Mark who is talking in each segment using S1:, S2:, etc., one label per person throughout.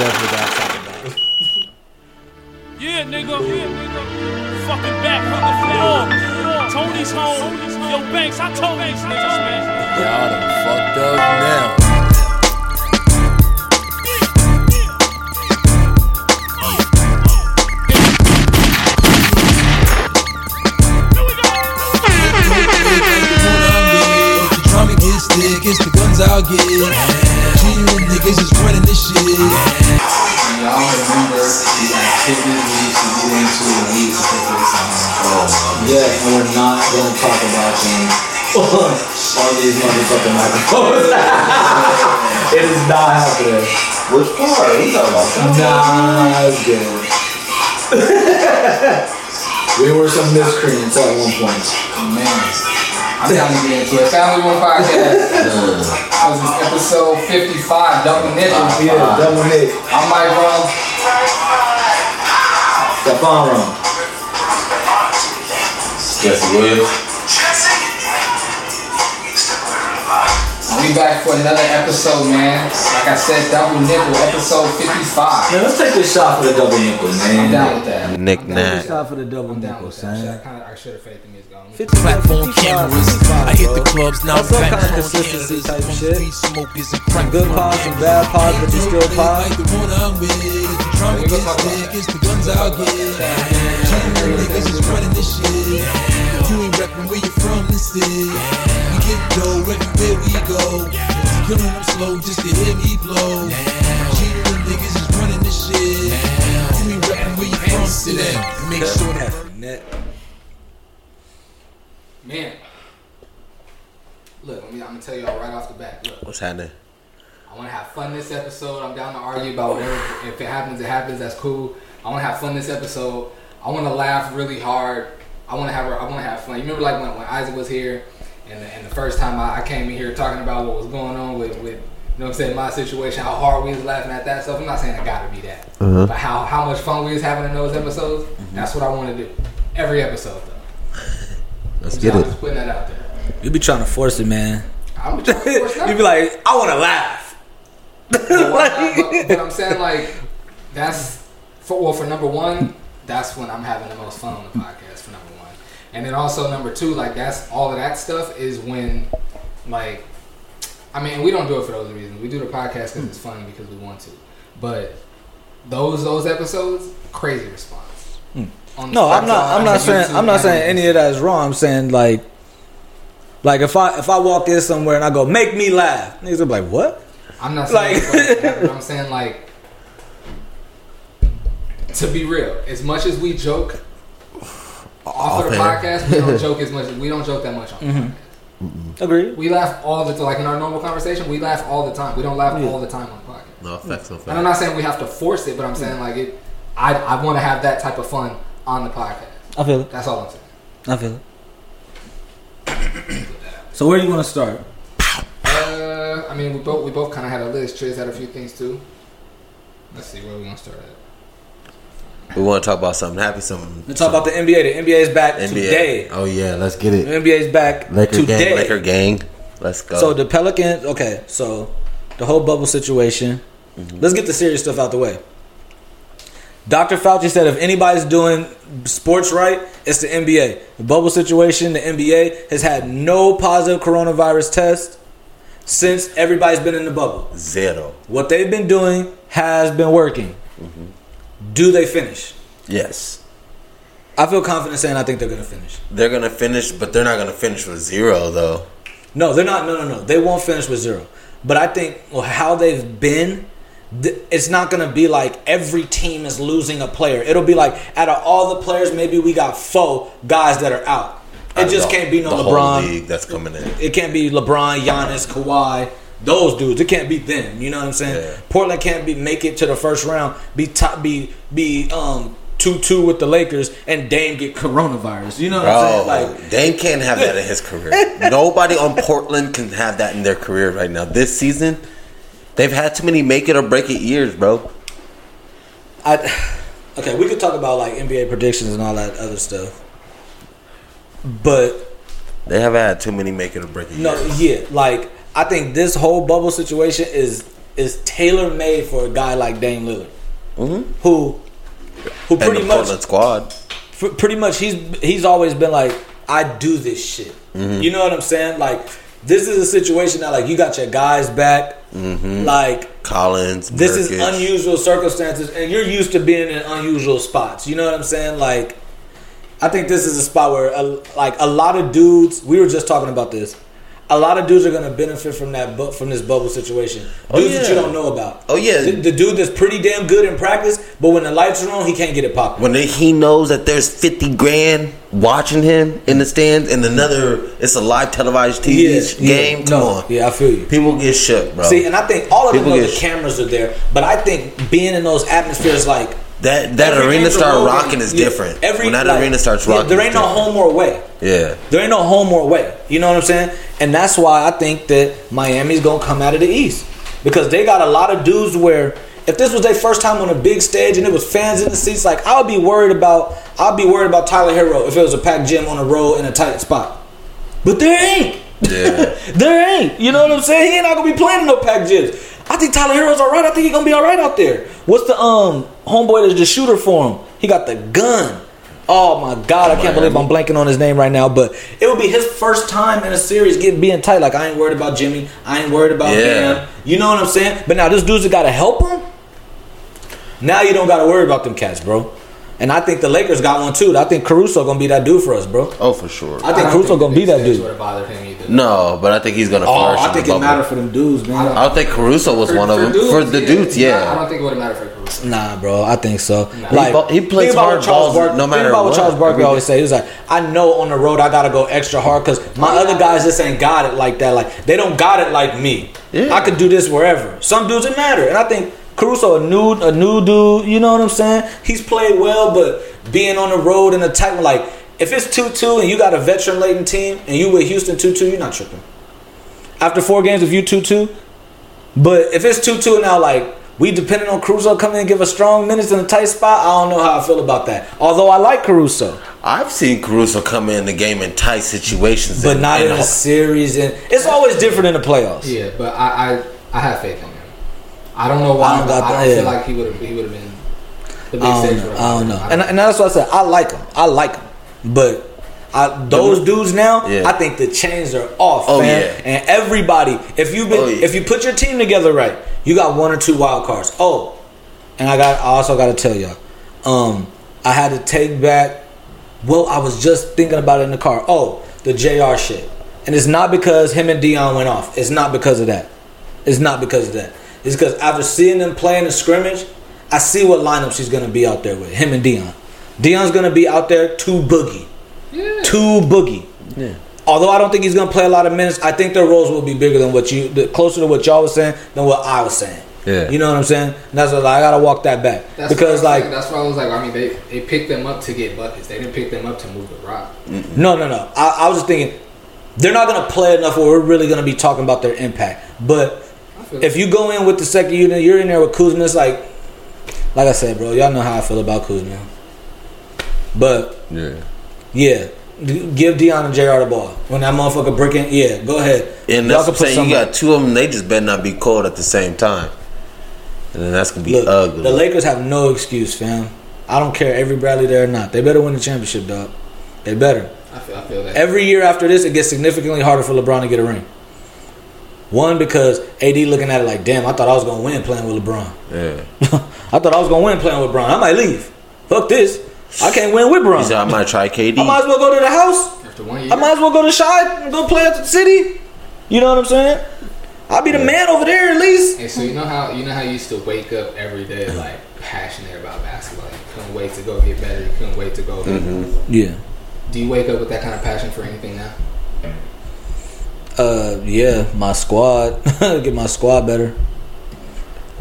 S1: definitely got to talk about.
S2: Yeah, nigga. Yeah, nigga. Fucking back from the floor. Tony's home. Yo, Banks, I told these niggas, man.
S3: Y'all done fucked up now.
S4: Drama gets thick, it's the guns I'll get.
S5: On these motherfucking microphones. it is not happening. Which part? We talking about Nah, it's good. we were some miscreants at one point.
S6: Oh, Man, I'm down to get into it. Family One Podcast. This is episode 55, Double Nickel.
S5: Yeah, double Nick.
S6: I'm Mike Rum.
S5: Stefan Rum.
S7: Jesse Williams.
S6: We back for another episode, man. Like I said, Double Nickel, episode 55.
S5: Man, let's take this shot for the double nickel,
S6: I'm down
S5: man.
S6: with that.
S7: Nick
S1: Thank
S7: Nat.
S1: God for the double
S6: I'm down
S1: nickel,
S6: with that. I, kinda, I should have faith in this going.
S1: 55,
S3: Platform cameras. I hit the clubs now.
S1: That's some
S3: back
S1: kind of
S3: on
S1: consistency
S3: campus.
S1: type shit.
S3: weed smokers and
S1: Some good pods, some bad pods, but you still pod.
S4: The. If the
S6: gonna talk about
S4: thick,
S6: that.
S4: it's the guns I'll get. Genuine niggas is running this shit. You ain't reppin' where you from, this is. We get dough everywhere we go. Killing them slow just to hear me blow. Genuine niggas is running this shit. You ain't reppin' where you from,
S3: Sit down make sure that
S1: Net.
S6: Man. Look, let me, I'm to tell y'all right off the bat. Look.
S7: What's happening?
S6: I want to have fun this episode. I'm down to argue about whatever. If it happens, it happens. That's cool. I want to have fun this episode. I want to laugh really hard. I want to have. I want to have fun. You remember like when, when Isaac was here, and the, and the first time I, I came in here talking about what was going on with with you know what I'm saying my situation, how hard we was laughing at that stuff. I'm not saying it got to be that,
S7: Uh-huh.
S6: but how how much fun we was having in those episodes. That's what I want to do. Every episode though.
S7: Let's
S6: So
S7: get
S6: I'm
S7: it.
S6: just putting that out there.
S1: You be trying to force it, man.
S6: I'm trying to force
S1: you
S6: nothing.
S1: be like, I want to laugh.
S6: But, why not? But- I'm saying like that's for well for number one, that's when I'm having the most fun on the podcast for number one, and then also number two, like that's all of that stuff is when like I mean we don't do it for those reasons. We do the podcast because it's fun because we want to, but those those episodes crazy response. On
S1: Hmm. No, I'm not. I'm not saying. I'm not saying any of that is wrong. I'm saying like, like if I if I walk in somewhere and I go make me laugh, niggas will be like, what?
S6: I'm not saying
S1: Like-
S6: like that, I'm saying like to be real, as much as we joke off of the podcast, we don't joke as much. We don't joke that much on the mm-hmm. podcast.
S1: Agreed.
S6: We laugh all the time. Like in our normal conversation, we laugh all the time. We don't laugh
S1: Yeah.
S6: all the time on the podcast.
S7: No effects, no
S6: And I'm not saying we have to force it, but I'm saying like it. I I want to have that type of fun on the podcast.
S1: I feel it.
S6: That's all I'm saying.
S1: I feel it. So where do you want to start?
S6: I mean, we both we both kind of had a list. Triz had a few things too. Let's see where we want to start at.
S7: We want to talk about something happy, something.
S1: Let's talk about the NBA. The NBA is back
S7: NBA.
S1: today.
S7: Oh yeah, let's get
S1: The
S7: it.
S1: NBA is back
S7: Laker
S1: today.
S7: gang, Laker gang. Let's go.
S1: So the Pelicans. Okay, so the whole bubble situation. Mm-hmm. Let's get the serious stuff out the way. Dr. Fauci said if anybody's doing sports right, it's the NBA. The bubble situation, the NBA has had no positive coronavirus test since everybody's been in the bubble.
S7: Zero.
S1: What they've been doing has been working. Mm-hmm. Do they finish?
S7: Yes,
S1: I feel confident saying I think they're going to finish.
S7: they're gonna finish, but they're not gonna finish with zero though.
S1: No, they're not. No, no, no. They won't finish with zero. But I think well, how they've been, th- it's not going to be like every team is losing a player. It'll be like out of all the players, maybe we got four guys that are out. It just
S7: The-
S1: can't be no LeBron.
S7: league that's coming in.
S1: It can't be LeBron, Giannis, Kawhi, those dudes. It can't be them. You know what I'm saying?
S7: Yeah.
S1: Portland can't be make it to the first round. Be top. Be be um two two with the Lakers and Dame get coronavirus. You know what I'm saying? Like
S7: Dame can't have that in his career. Nobody on Portland can have that in their career right now. This season, they've had too many make it or break it years, bro.
S1: I okay, we could talk about like NBA predictions and all that other stuff. But
S7: They have had too many make it or break it
S1: no,
S7: years.
S1: yeah, like I think this whole bubble situation is is tailor made for a guy like Dame Lillard,
S7: Mm-hmm.
S1: who who
S7: And
S1: pretty much
S7: squad.
S1: pretty much he's he's always been like I do this shit.
S7: Mm-hmm.
S1: You know what I'm saying? Like this is a situation that like you got your guys back. Like
S7: Collins.
S1: this is
S7: Mm-hmm.
S1: Unusual circumstances, and you're used to being in unusual spots. You know what I'm saying? Like I think this is a spot where a, like a lot of dudes. We were just talking about this. A lot of dudes are going to benefit from that bu- from this bubble situation.
S7: Oh,
S1: Dudes that you don't know about.
S7: Oh, yeah.
S1: the, the dude that's pretty damn good in practice, but when the lights are on, he can't get it popping.
S7: When he knows that there's 50 grand watching him in the stands and another, it's a live televised TV game. Come
S1: no,
S7: on.
S1: yeah, I feel you.
S7: People get shook, bro.
S1: See, and I think all of them know the cameras are there, but I think being in those atmospheres, like
S7: that that
S1: every
S7: arena start rocking is
S1: Yeah,
S7: different.
S1: Every
S7: when that
S1: like,
S7: arena starts
S1: yeah,
S7: rocking,
S1: there
S7: it's
S1: ain't no home or away.
S7: Yeah.
S1: There ain't no home or away. You know what I'm saying? And that's why I think that Miami's gonna come out of the East because they got a lot of dudes where if this was their first time on a big stage and it was fans in the seats, like I'll be worried about I'll be worried about Tyler Herro if it was a packed gym on a road in a tight spot. But there ain't.
S7: Yeah.
S1: there ain't. You know what I'm saying? He ain't not gonna be playing in no packed gyms. I think Tyler Herro's all right. I think he gonna be all right out there. What's the um homeboy that's the shooter for him? He got the gun. Oh my god, I can't believe I'm blanking on his name right now. But it would be his first time in a series getting being tight. Like I ain't worried about Jimmy. I ain't worried about
S7: Yeah.
S1: him. You know what I'm saying? But now this dude's gotta help him. Now you don't gotta worry about them cats, bro. And I think the Lakers got one too. I think Caruso gonna be that dude for us, bro.
S7: Oh, for sure.
S1: I think
S6: don't
S1: Caruso
S6: think
S1: gonna be that dude.
S6: Would have bothered him
S7: no, but I think he's gonna
S1: Oh,
S7: flourish.
S1: I
S7: in
S1: think it
S7: bubble.
S1: matter for them dudes, man.
S7: I don't think Caruso was one of them for the dudes. Yeah.
S6: I don't think it would have mattered for Caruso.
S1: Nah, bro, I think so.
S6: Nah.
S1: Like
S7: He bu- he plays
S1: think about
S7: hard
S1: what Charles
S7: balls
S1: Barkley,
S7: no
S1: think
S7: matter
S1: about what
S7: what.
S1: Charles Barkley always say. He was like, "I know on the road I gotta go extra hard because my oh, other guys just ain't got it like that. Like they don't got it like me.
S7: Yeah.
S1: I could do this wherever. Some dudes it matter, and I think Caruso a new a new dude. You know what I'm saying? He's played well, but being on the road in a tight one, like if it's two two and you got a veteran laden team and you with Houston two two, you're not tripping. After four games, if you two two, but if it's two two now, like we depending on Caruso coming in and give us strong minutes in a tight spot, I don't know how I feel about that. Although I like Caruso,
S7: I've seen Caruso come in the game in tight situations,
S1: but
S7: and-
S1: not
S7: and
S1: in a series, and it's always different in the playoffs.
S6: Yeah, but I, I I have faith in him. I don't know why.
S1: I don't
S6: but
S1: got
S6: I don't
S1: yeah.
S6: feel like he would have he would have been the big
S1: I don't know.
S6: would've
S1: I don't know.
S6: bothered
S1: And,
S6: him.
S1: and that's what I said. I like him. I like him. But I, those dudes now,
S7: Yeah.
S1: I think the chains are off,
S7: Oh,
S1: man.
S7: yeah.
S1: And everybody, if you been,
S7: Oh, yeah.
S1: if you put your team together right, you got one or two wild cards. Oh, and I got, I also got to tell y'all, um, I had to take back. Well, I was just thinking about it in the car. Oh, the Jr. shit, and it's not because him and Dion went off. It's not because of that. It's not because of that. It's because after seeing them play in the scrimmage, I see what lineup she's gonna be out there with him and Dion. Dion's gonna be out there two boogie, two boogie.
S7: Yeah.
S1: Although I don't think he's gonna play a lot of minutes, I think their roles will be bigger than what you, closer to what y'all was saying than what I was saying.
S7: Yeah.
S1: you know what I'm saying. And that's what I gotta walk that back
S6: That's
S1: because
S6: what I was
S1: like
S6: saying. that's why I was like, I mean, they they picked them up to get buckets. They didn't pick them up to move the rock.
S1: No, no, no. I, I was just thinking they're not gonna play enough where we're really gonna be talking about their impact. But
S6: I feel
S1: if you go in with the second unit, you're in there with Kuzma. It's like, like I said, bro. Y'all know how I feel about Kuzma. But
S7: Yeah.
S1: yeah, give Dion and Jr. the ball when that motherfucker breaking. Yeah, go ahead.
S7: And
S1: Y'all
S7: that's
S1: can
S7: what I'm saying. You got two of them. They just better not be cold at the same time. And then that's gonna be
S1: Look,
S7: ugly.
S1: the Lakers have no excuse, fam. I don't care Avery Bradley there or not. They better win the championship, dog. They better.
S6: I feel, I feel that.
S1: Every year after this, it gets significantly harder for LeBron to get a ring. One because AD looking at it like, damn, I thought I was gonna win playing with LeBron.
S7: yeah.
S1: I thought I was gonna win playing with LeBron. I might leave. Fuck this. I can't win with
S7: He said,
S1: LeBron.
S7: I might try KD.
S1: I might as well go to the house.
S6: After one year,
S1: I might as well go to Shy and go play at the city. You know what I'm saying? I'll be the man over there at least.
S6: Hey, so you know how you know how you used to wake up every day like passionate about basketball. You couldn't wait to go get better. You couldn't wait to go. Mm-hmm.
S1: Yeah.
S6: Do you wake up with that kind of passion for anything now?
S1: Uh, yeah, my squad. Get my squad better.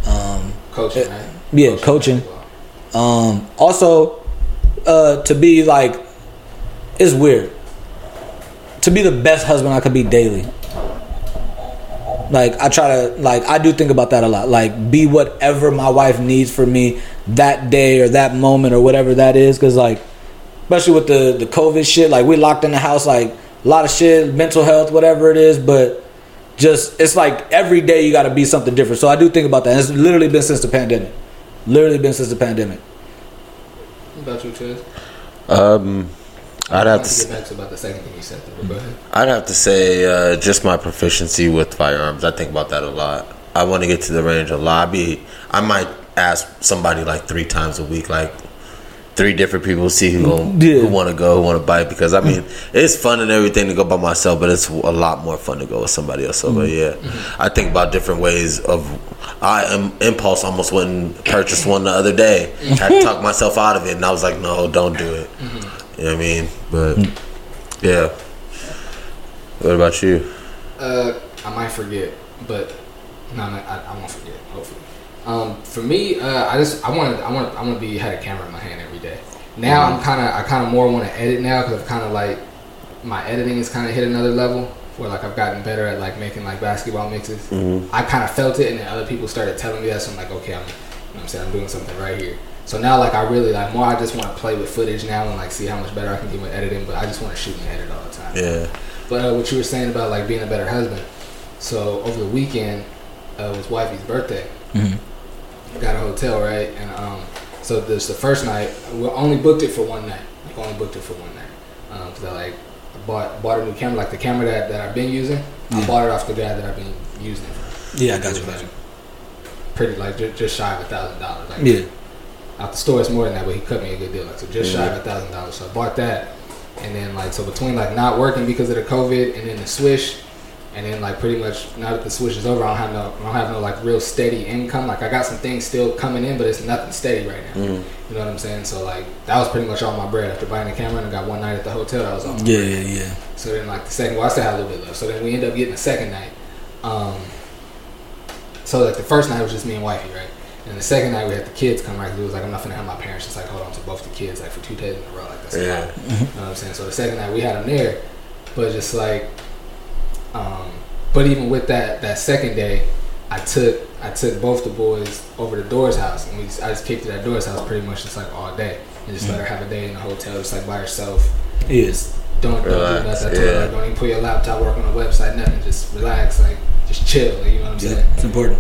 S1: Um,
S6: Coaching,
S1: Uh,
S6: right?
S1: yeah, coaching. Um, also, uh, to be like, it's weird. To be the best husband I could be daily. Like I try to like I do think about that a lot. Like be whatever my wife needs for me that day or that moment or whatever that is. Cause like, especially with the the COVID shit, like we locked in the house, like a lot of shit, mental health, whatever it is. But just it's like every day you got to be something different. So I do think about that. It's literally been since the pandemic. Literally been since the pandemic.
S6: What about you, Chaz?
S7: Um, I'd have to.
S6: to
S7: s-
S6: get back to about the second thing you said. Though, but go ahead.
S7: I'd have to say uh, just my proficiency with firearms. I think about that a lot. I want to get to the range a lot. I be I might ask somebody like three times a week, like three different people, see who gon-
S1: Yeah.
S7: who want to go, who want to bite. Because I mean, it's fun and everything to go by myself, but it's a lot more fun to go with somebody else. So, but yeah, I think about different ways of. I am impulse almost went and purchased one the other day. Had to talk myself out of it, and I was like, no, don't do it. You know what I mean? But yeah. What about you?
S6: Uh, I might forget, but no, no I, I won't forget. Hopefully, um, for me, uh, I just I want to I want I want to be had a camera in my hand every day. Now I'm kind of I kind of more want to edit now because I've kind of like my editing has kind of hit another level where like I've gotten better at like making like basketball mixes. I kind of felt it, and then other people started telling me that, so I'm like, okay, I'm, you know what I'm saying I'm doing something right here. So now like I really like more. I just want to play with footage now and like see how much better I can get with editing. But I just want to shoot and edit all the time.
S7: Yeah.
S6: But uh, what you were saying about like being a better husband. So over the weekend uh, was wifey's birthday. Got a hotel right, and um, so this the first night. We only booked it for one night. Like only booked it for one night because I like bought bought a new camera. Like the camera that, that I've been using, I bought it off the guy that I've been using. it for.
S1: Yeah, I got you. You.
S6: Pretty like just, just shy of a thousand dollars. Like
S1: Yeah.
S6: out the store it's more than that, but he cut me a good deal. Like so, just shy of a thousand dollars. So I bought that, and then like so between like not working because of the COVID, and then the Swish, and then like pretty much now that the switch is over, I don't have no, I don't have no like real steady income. Like I got some things still coming in, but it's nothing steady right now. You know what I'm saying? So like that was pretty much all my bread after buying the camera, and I got one night at the hotel. That was all.
S1: Yeah,
S6: bread.
S1: yeah, yeah.
S6: So then, like the second, well, I still had a little bit left. So then we end up getting a second night. Um, so like the first night was just me and wifey, right? And the second night we had the kids come right. 'cause It was like I'm not gonna have my parents just like hold on to both the kids like for two days in a row. Like that's
S7: Yeah.
S6: lot. You know what I'm saying? So the second night we had them there, but just like, um, but even with that that second day, I took I took both the boys over to Dora's house, and we just, I just kicked it at Dora's house pretty much just like all day, and just let her have a day in the hotel, just like by herself.
S1: Yes.
S6: Don't, don't do nothing. I told
S7: yeah.
S6: like, don't even put your laptop, work on the website, nothing. Just relax, like just chill. Like, you know what I'm
S1: Yeah.
S6: saying?
S1: It's important.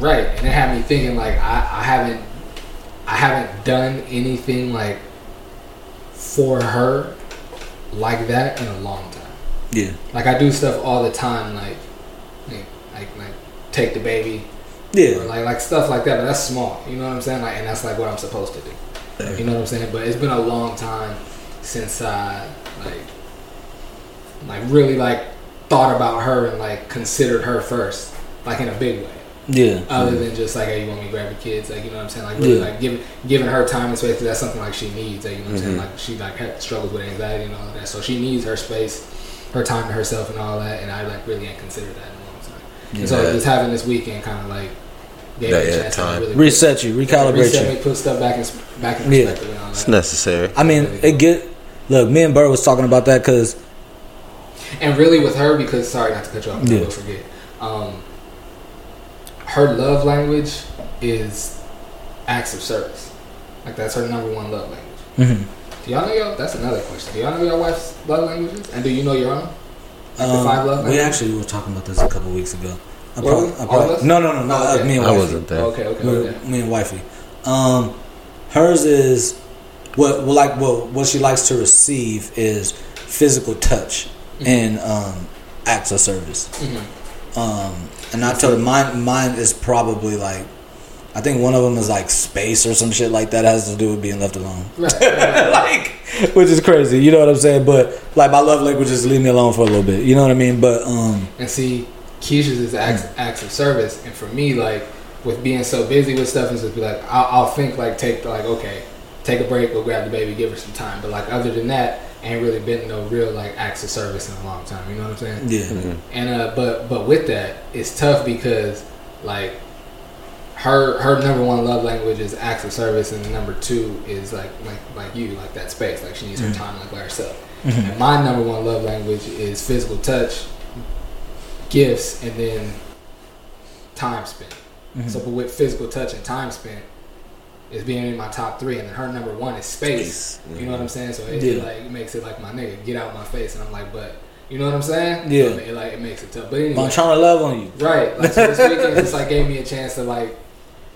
S6: Right, and it had me thinking like I, I haven't I haven't done anything like for her like that in a long time.
S1: Yeah.
S6: Like I do stuff all the time, like like like, like take the baby
S1: Yeah.
S6: like like stuff like that. But that's small, you know what I'm saying? Like, and that's like what I'm supposed to do. You know what I'm saying? But it's been a long time since I like like really like thought about her and like considered her first, like in a big way
S1: Yeah.
S6: other than just like, hey, you want me to grab your kids? Like, you know what I'm saying? Like, really,
S1: Yeah.
S6: like giving giving her time and space 'cause that's something like she needs. Like, you know what I'm saying?
S1: Mm-hmm.
S6: Like, she like struggles with anxiety and all of that, so she needs her space, her time to herself and all that. And I like really ain't considered that in a long time. And so just having this weekend kind of like gave
S7: Yeah,
S6: me a chance to
S7: time.
S6: like, really
S1: Reset you, recalibrate
S6: reset
S1: you.
S6: me, put stuff back in back in
S1: Yeah.
S6: perspective and all
S7: It's necessary.
S1: I mean, it get. Look, me and Burr was talking about that because
S6: And really with her, because sorry not to cut you off, but
S1: Yeah.
S6: I will forget. Um, her love language is acts of service. Like that's her number one love language.
S1: Mhm.
S6: Do y'all know your? That's another question. Do y'all know your wife's love languages? And do you know your own? Like the
S1: um,
S6: five love languages?
S1: we actually were talking about this a couple weeks ago. I
S6: Were we?
S1: I
S6: All of us?
S1: no, no, no, not
S6: Oh, okay.
S1: uh, me and wifey.
S7: I
S1: wifey.
S7: wasn't there.
S6: okay, okay,
S1: Me-
S6: okay.
S1: Me and wifey. Um, hers is what well, like what what she likes to receive is physical touch and um, acts of service.
S6: Mhm.
S1: Um, and I told her mine mine is probably like I think one of them is like space or some shit like that has to do with being left alone.
S6: Right, right, right.
S1: like, which is crazy. You know what I'm saying? But like my love language is leave me alone for a little bit. You know what I mean? But um,
S6: And see, Keisha's is acts, acts of service, and for me, like with being so busy with stuff, is just be like I'll, I'll think like take like okay, take a break, go grab the baby, give her some time. But like other than that, ain't really been no real like acts of service in a long time. You know what I'm saying?
S1: yeah,
S6: And uh, but but with that, it's tough because like her her number one love language is acts of service, and number two is like like like you like that space. Like she needs her mm-hmm. time like by herself. Mm-hmm. And my number one love language is physical touch, gifts, and then time spent. Mm-hmm. So, but with physical touch and time spent, is being in my top three, and then her number one is space.
S7: Space.
S6: You know what I'm saying? So it,
S1: Yeah.
S6: it like it makes it like my nigga get out my face, and I'm like, but You know what I'm saying?
S1: Yeah.
S6: So it, like it makes it tough. But anyway,
S1: I'm trying to love on you.
S6: right. Like so this weekend just like gave me a chance to like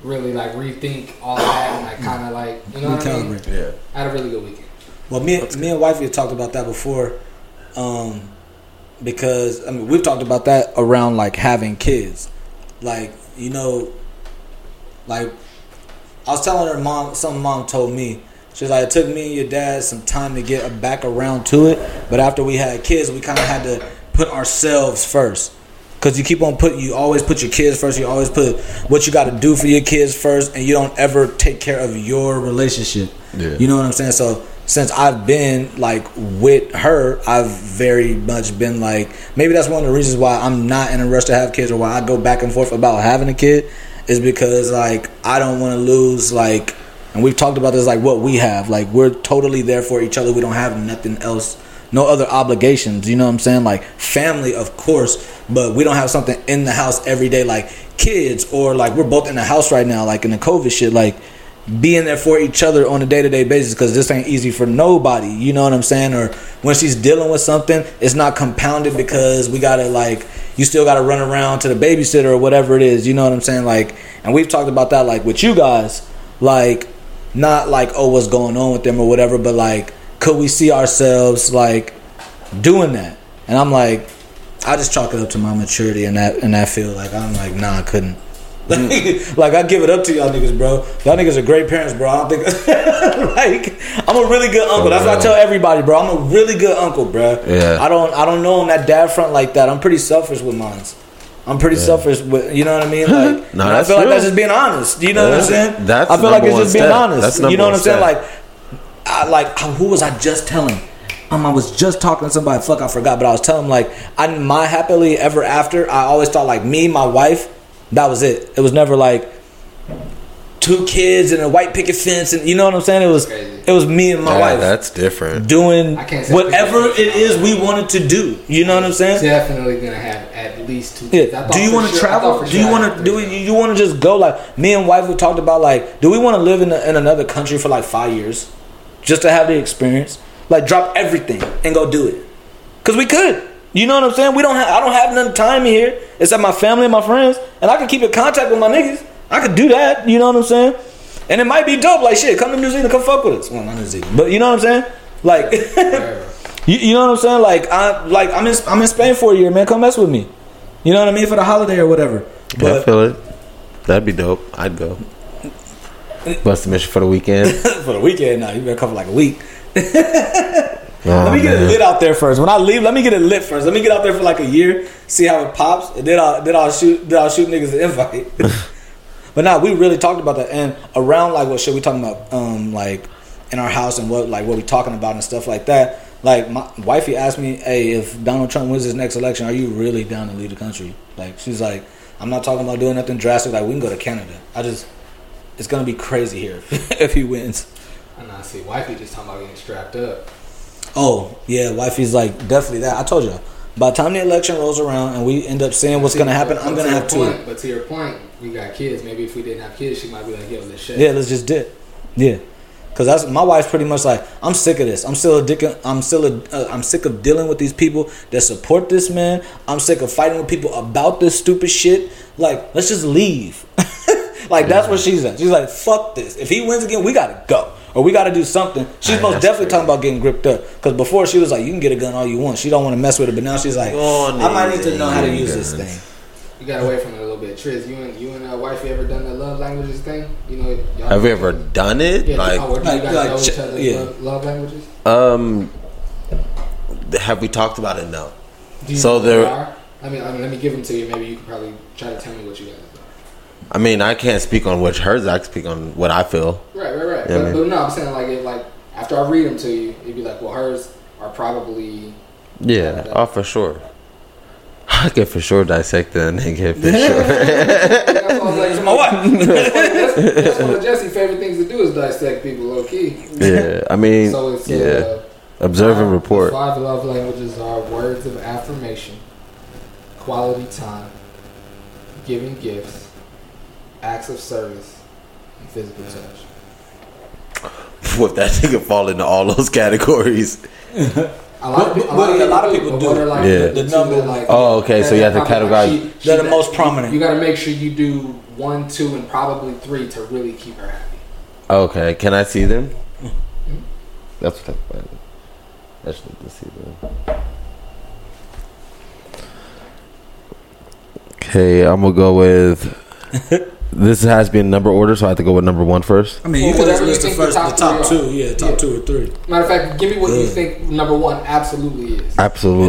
S6: really like rethink all that and like kind of like you know what I mean.
S7: Yeah.
S6: I had a really good weekend.
S1: Well, me, me and wifey had talked about that before, um, because I mean we've talked about that around like having kids, like you know, like I was telling her mom some mom told me. She's like, it took me and your dad some time to get back around to it, but after we had kids, we kind of had to put ourselves first. Cause you keep on putting, you always put your kids first. You always put what you got to do for your kids first, and you don't ever take care of your relationship.
S7: Yeah.
S1: You know what I'm saying? So since I've been like with her, I've very much been like maybe that's one of the reasons why I'm not in a rush to have kids or why I go back and forth about having a kid is because like I don't want to lose like and we've talked about this like what we have like we're totally there for each other. We don't have nothing else no other obligations, you know what I'm saying? Like family of course, but we don't have something in the house every day like kids or like we're both in the house right now like in the COVID shit like being there for each other on a day to day basis because this ain't easy for nobody. You know what I'm saying? Or when she's dealing with something, it's not compounded because we gotta like you still gotta run around to the babysitter or whatever it is. You know what I'm saying? Like, and we've talked about that like with you guys, like not like oh what's going on with them or whatever, but like could we see ourselves like doing that? And I'm like, I just chalk it up to my maturity in that in that field. Like I'm like, nah, I couldn't. Like, like I give it up to y'all niggas, bro. Y'all niggas are great parents, bro. I don't think like I'm a really good uncle. That's what I tell everybody, bro. I'm a really good uncle, bro.
S7: Yeah.
S1: I don't I don't know on that dad front like that. I'm pretty selfish with mines. I'm pretty selfish with you know what I mean. Like
S7: No,
S1: I feel like that's just being honest. You know what I'm saying?
S7: That's
S1: I feel like it's just being
S7: step.
S1: honest.
S7: That's
S1: you know what I'm saying? Like I like who was I just telling? Um, I was just talking to somebody. Fuck, I forgot. But I was telling them like, I my happily ever after. I always thought like me, my wife, that was it. It was never like two kids and a white picket fence, and you know what I'm saying. It was
S6: Crazy.
S1: it was me and my
S7: Yeah,
S1: wife
S7: that's different.
S1: doing
S6: I can't say
S1: whatever it is we wanted to do. You know what I'm saying?
S6: Definitely gonna have at least two. kids.
S1: Yeah. Do you want to
S6: sure-
S1: travel?
S6: thought
S1: Do you want to do it? You want to just go? Like me and wife, we talked about like, do we want to live in, a, in another country for like five years, just to have the experience? Like drop everything and go do it, cause we could. You know what I'm saying? We don't have. I don't have none time here except my family and my friends, and I can keep in contact with my niggas. I could do that. You know what I'm saying? And it might be dope. Like shit, come to New Zealand, come fuck with us. Well, not New Zealand, but you know what I'm saying? Like. You, you know what I'm saying? Like I like I'm in I'm in Spain for a year, man. Come mess with me. You know what I mean for the holiday or whatever.
S7: Yeah, I feel it. That'd be dope. I'd go. Bust a mission for the weekend.
S1: for the weekend, now you better come for like a week.
S7: Oh,
S1: let me get it lit out there first. When I leave, let me get it lit first. Let me get out there for like a year, see how it pops, and then I'll then I'll shoot then I'll shoot niggas an invite. but now we really talked about that, and around like what shit we talking about, um, like in our house and what like what we talking about and stuff like that. Like my wifey asked me, "Hey, if Donald Trump wins his next election, are you really down to leave the country?" Like she's like, "I'm not talking about doing nothing drastic. Like we can go to Canada. I just, it's gonna be crazy here if he wins."
S6: See wifey just talking about getting strapped up.
S1: Oh yeah, wifey's like definitely that. I told you. By the time the election rolls around and we end up seeing what's gonna happen, I'm gonna have two.
S6: point- But to your point, we got kids. Maybe if we didn't have kids, she might be like, "Yo, let's shit."
S1: Yeah, let's just dip. Yeah, because that's my wife's pretty much like I'm sick of this. I'm still addicted. I'm still a, uh, I'm sick of dealing with these people that support this man. I'm sick of fighting with people about this stupid shit. Like let's just leave. like that's what she's at. She's like fuck this. If he wins again, we gotta go. Or we got to do something. She's most definitely
S7: crazy.
S1: talking about getting gripped up. Because before she was like, you can get a gun all you want. She don't want to mess with it. But now she's like,
S7: Go on
S1: I might need to know how to
S7: get
S1: use this thing.
S6: You got away from it a little bit. Triz, you and you and uh, wifey ever done the love languages thing? You know, y'all
S7: Have we ever done it?
S6: Yeah,
S7: like,
S6: oh, do you
S1: Like-
S6: guys
S1: like
S6: know
S1: ch-
S6: each other's
S1: yeah.
S6: love, love languages?
S7: um, have we talked about it? No.
S6: Do you
S7: So
S6: know
S7: there-
S6: are? I mean, I mean, let me give them to you. Maybe you could probably try to tell me what you guys know.
S7: I mean, I can't speak on which hers. I can speak on what I feel.
S6: Right, right, right.
S7: Yeah,
S6: but,
S7: man.
S6: but no, I'm saying like if like after I read them to you, it'd be like, well, hers are probably
S7: Yeah, oh for sure. I can for sure dissect the nigga for sure.
S6: That's what I was like,
S1: My wife.
S6: That's, that's one of Jesse's favorite things to do is dissect people low key.
S7: yeah, I mean,
S6: So it's
S7: yeah.
S6: uh,
S7: Observe and report.
S6: the Five love languages are words of affirmation, quality time, giving gifts, acts of service, and physical touch.
S7: What that thing nigga fall into all those categories?
S6: I A lot, of,
S1: But-
S6: a
S1: but
S6: lot of
S1: a lot of
S6: people
S1: people
S6: do. but
S1: do.
S6: what are, like,
S7: Yeah.
S6: the,
S1: The number-
S6: like,
S7: Oh, okay, so you have to
S6: probably,
S7: categorize-
S6: she- she-
S1: They're the most prominent.
S6: You, got to make sure you do one, two, and probably three to really keep her happy.
S7: Okay, can I see them? Mm-hmm. That's what I'm. I just need to see them. Okay, I'm gonna go with. this has been number order, so I have to go with number one first.
S1: I mean,
S6: Well,
S1: you could just list the
S6: think the
S1: first, the
S6: top
S1: top two, yeah, top
S6: Yeah.
S1: two or three,
S6: Matter of fact, give me what you think number one absolutely is. Absolutely.
S1: And